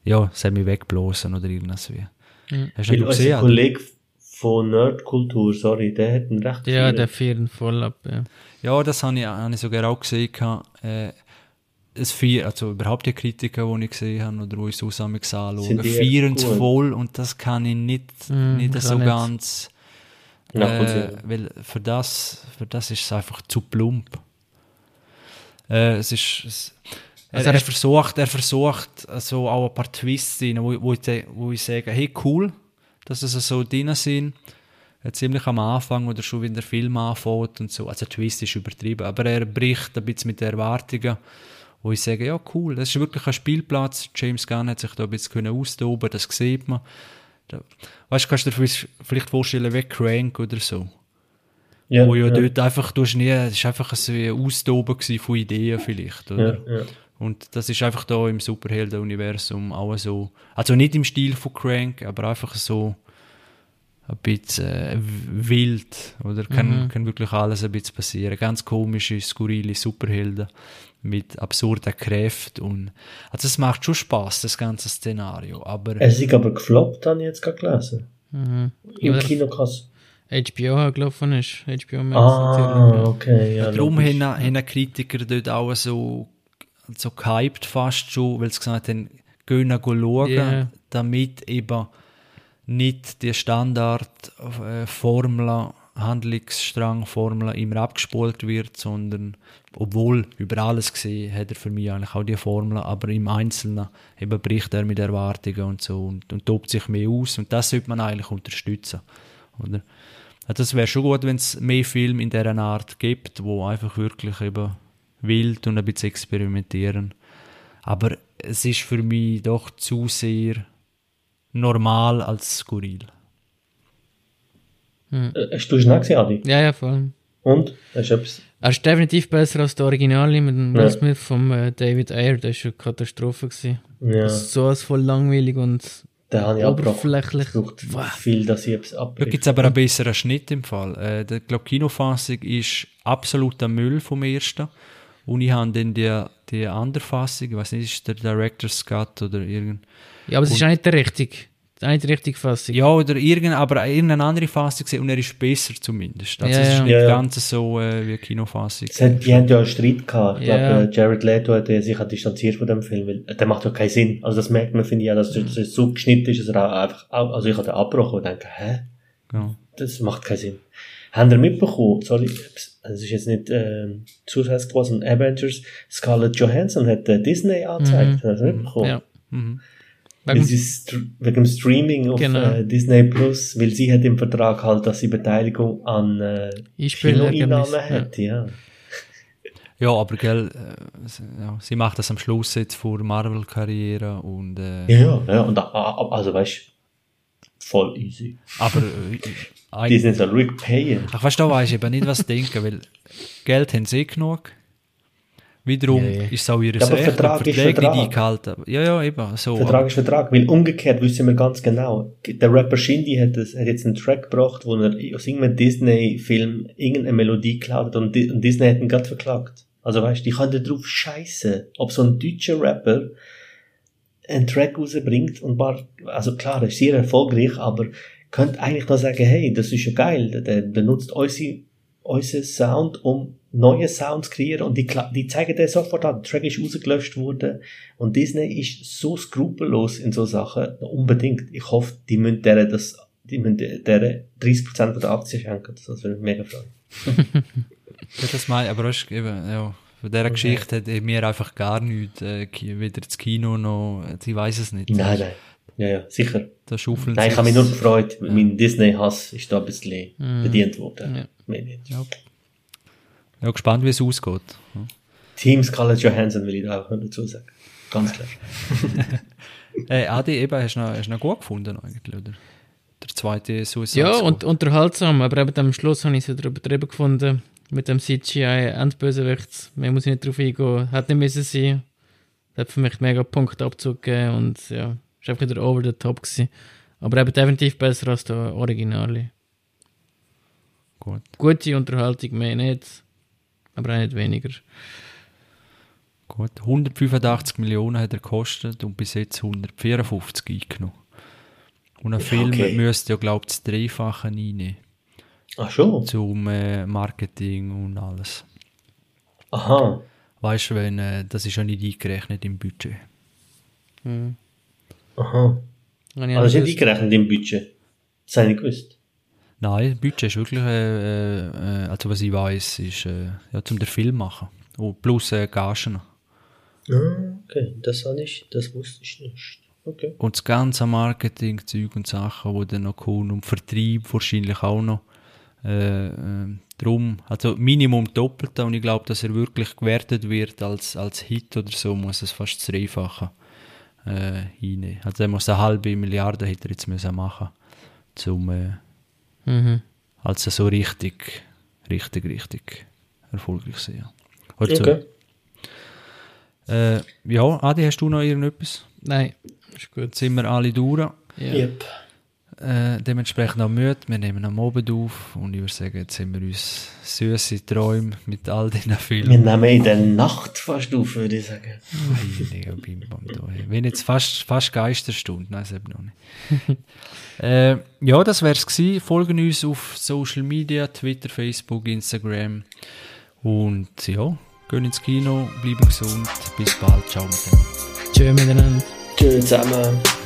Speaker 1: ja, es hat mich weggeblasen oder irgendwas wie.
Speaker 3: Mhm. Hast du ihn gesehen? Ein Kollege von Nerdkultur, sorry, der hat einen recht
Speaker 2: Ja, der fährt voll ab, ja.
Speaker 1: Ja, das habe ich, hab ich sogar auch gesehen. Äh, es vier, also überhaupt die Kritiker, die ich gesehen habe oder wo ich zusammen anschaue, feiern es voll und das kann ich nicht, mm, nicht so nicht. ganz äh, weil für das, für das ist es einfach zu plump. Äh, es ist, es, also er, er, versucht, er versucht so auch ein paar Twists rein, wo, wo, ich, wo ich sage, hey cool, dass es so drin sind. Ziemlich am Anfang oder schon, wenn der Film anfängt und so. Also der Twist ist übertrieben, aber er bricht ein bisschen mit den Erwartungen, wo ich sage, ja cool, das ist wirklich ein Spielplatz. James Gunn hat sich da ein bisschen austoben das sieht man. Weißt du, kannst du dir vielleicht vorstellen, wie Crank oder so. Ja, Wo ja, ja. dort einfach, du hast nie, das war einfach ein Austoben von Ideen vielleicht, oder? Ja, ja. Und das ist einfach da im Superhelden-Universum auch so, also nicht im Stil von Crank, aber einfach so, ein bisschen äh, wild, oder? Kann, mhm. kann wirklich alles ein bisschen passieren. Ganz komische, skurrile Superhelden mit absurden Kräften und, also es macht schon Spaß, das ganze Szenario, aber...
Speaker 3: Es ist aber gefloppt, habe ich jetzt gerade gelesen.
Speaker 2: Mhm.
Speaker 3: Im Kinokasse.
Speaker 2: HBO gelaufen ist. HBO
Speaker 3: Max Ah, okay. Ja,
Speaker 1: Darum haben, haben Kritiker dort auch so, so gehypt fast schon, weil sie gesagt haben, gehen schauen, yeah. damit eben nicht die Standardformel, äh, Handlungsstrang, Formel immer abgespult wird, sondern obwohl über alles gesehen hat er für mich eigentlich auch die Formel, aber im Einzelnen eben bricht er mit Erwartungen und so und, und tobt sich mehr aus und das sollte man eigentlich unterstützen, oder? Also das wäre schon gut, wenn es mehr Filme in dieser Art gibt, wo einfach wirklich eben wild und ein bisschen experimentieren. Aber es ist für mich doch zu sehr normal als skurril.
Speaker 3: Hm. Äh, hast du schon gesehen, Adi?
Speaker 2: Ja, ja, voll.
Speaker 3: Und? Hast du etwas?
Speaker 2: Er ist definitiv besser als der Originale mit dem ja. Smith von äh, David Ayer. Das war eine Katastrophe. Gewesen. Ja. So als voll langweilig und
Speaker 3: den habe ich
Speaker 2: oberflächlich.
Speaker 3: Wow. viel, dass ich es
Speaker 1: abbreche. Da gibt es aber einen besseren Schnitt im Fall. Äh, die glaub, Kinofassung ist absoluter Müll vom ersten. Und ich habe dann die, die andere Fassung, ich weiß nicht, ist der Director's Cut oder irgend.
Speaker 2: Ja, aber es ist auch nicht der richtige. Das ist nicht die richtige Fassung.
Speaker 1: Ja, oder irgendeine, aber irgendeine andere Fassung gesehen und er ist besser zumindest. Also ja, es ist nicht ja, ganz so äh, wie eine Kinofassung.
Speaker 3: Hat, die haben ja einen Streit gehabt. Ich ja. glaube, Jared Leto hat sich distanziert von dem Film, weil der macht ja keinen Sinn. Also das merkt man, finde ich, ja, dass es so geschnitten ist, dass er einfach, also ich habe den abgebrochen und denke, hä? Ja. Das macht keinen Sinn. Haben ihr mitbekommen, sorry, es ist jetzt nicht äh, zusätzlich was, ein Avengers, Scarlett Johansson hat äh, Disney angezeigt, mhm. hast du mitbekommen? Ja. Mhm. Wegen, wegen dem Streaming auf genau. äh, Disney Plus, weil sie hat im Vertrag halt, dass sie Beteiligung an äh, Kinoeinnahmen hat, ja.
Speaker 1: Ja, aber gell, äh, ja, sie macht das am Schluss jetzt vor Marvel-Karriere und äh,
Speaker 3: ja, ja, und also weißt voll easy.
Speaker 1: Aber
Speaker 3: äh, die sind so ruhig payen.
Speaker 1: Ach, weißt du, da weißt ich eben nicht, was denken, weil Geld haben sie genug. Wiederum ja, ja. ist es auch ihr
Speaker 3: ja, Recht, Vertrag ist Vertrag.
Speaker 1: die eingehalten Ja, ja, eben. So,
Speaker 3: Vertrag ist Vertrag, weil umgekehrt wissen wir ganz genau, der Rapper Shindy hat, das, hat jetzt einen Track gebracht, wo er aus irgendeinem Disney-Film irgendeine Melodie geklaut hat und, und Disney hat ihn gerade verklagt. Also weißt du, die kann da drauf scheißen, ob so ein deutscher Rapper einen Track rausbringt und war, also klar, ist sehr erfolgreich, aber könnte eigentlich noch sagen, hey, das ist ja geil, der benutzt unsere, unseren Sound, um neue Sounds kreieren und die, die zeigen dir sofort an, der Track ist rausgelöscht worden und Disney ist so skrupellos in so Sachen, unbedingt. Ich hoffe, die müssen der das, die müssen der 30% der Aktien schenken, das würde mich mega freuen.
Speaker 1: das meine aber ist eben, ja, von dieser okay. Geschichte hat mir einfach gar nichts, äh, weder das Kino noch, ich weiß es nicht.
Speaker 3: Nein, nein. Ja, ja, sicher.
Speaker 1: Da schaufeln
Speaker 3: Nein, ich habe mich nur gefreut. Ja. Mein Disney-Hass ist da ein bisschen mm. bedient worden. Ja. Mehr nicht.
Speaker 1: Ja. Ja, gespannt, wie es ausgeht. Ja.
Speaker 3: Team Scarlett Johansson will ich da auch dazu sagen. Ganz klar.
Speaker 1: hey, Adi, eben, hast du noch, hast du noch gut gefunden eigentlich, oder? Der zweite
Speaker 2: Suicide Ja, und unterhaltsam, aber eben am Schluss habe ich es wieder übertrieben gefunden mit dem CGI Endbösewicht. Mehr muss ich nicht drauf eingehen. Hat nicht müssen sein. Das hat für mich mega Punktabzug gegeben und ja, ist einfach wieder over the top gewesen. Aber eben definitiv besser als der Originale.
Speaker 1: Gut.
Speaker 2: Gute Unterhaltung, mehr nicht aber auch nicht weniger.
Speaker 1: Gut, 185 Millionen hat er gekostet und bis jetzt 154 eingenommen. Und ein Film okay. müsste ja, glaube ich, das Dreifache reinnehmen.
Speaker 3: Ach schon?
Speaker 1: Zum äh, Marketing und alles.
Speaker 3: Aha.
Speaker 1: Weißt du, wenn, äh, das ist ja nicht eingerechnet im Budget.
Speaker 3: Hm. Aha. Also das ist nicht eingerechnet im Budget. Das habe ich nicht gewusst.
Speaker 1: Nein, Budget ist wirklich, äh, äh, also was ich weiß, ist äh, ja, zum den Film machen. Und plus äh, Gagen.
Speaker 3: Ah, okay, das habe ich, das wusste ich nicht. Okay.
Speaker 1: Und das ganze Marketing, Zeug und Sachen, die dann noch kommen, und Vertrieb wahrscheinlich auch noch. Äh, äh, drum, also Minimum Doppelte und ich glaube, dass er wirklich gewertet wird als, als Hit oder so, muss es fast das Dreifache äh, reinnehmen. Also er muss eine halbe Milliarde hätte er jetzt müssen machen, zum äh,
Speaker 2: Mhm.
Speaker 1: Also so richtig, richtig, richtig erfolgreich sein.
Speaker 3: Okay.
Speaker 1: Äh, ja, Adi, hast du noch irgendetwas?
Speaker 2: Nein, ist gut.
Speaker 1: Sind wir alle durch?
Speaker 3: Ja. Yep.
Speaker 1: Äh, dementsprechend auch müde. Wir nehmen am Abend auf und ich würde sagen, jetzt haben wir uns süße Träume mit all diesen Filmen.
Speaker 3: Wir nehmen in der Nacht fast auf, würde ich sagen.
Speaker 1: Wenn jetzt fast, fast Geisterstunde, nein, das eben noch nicht. äh, ja, das wäre es gewesen. Folgen uns auf Social Media, Twitter, Facebook, Instagram und ja, gehen ins Kino, bleiben gesund. Bis bald, ciao miteinander.
Speaker 2: Tschö miteinander.
Speaker 3: Tschö zusammen.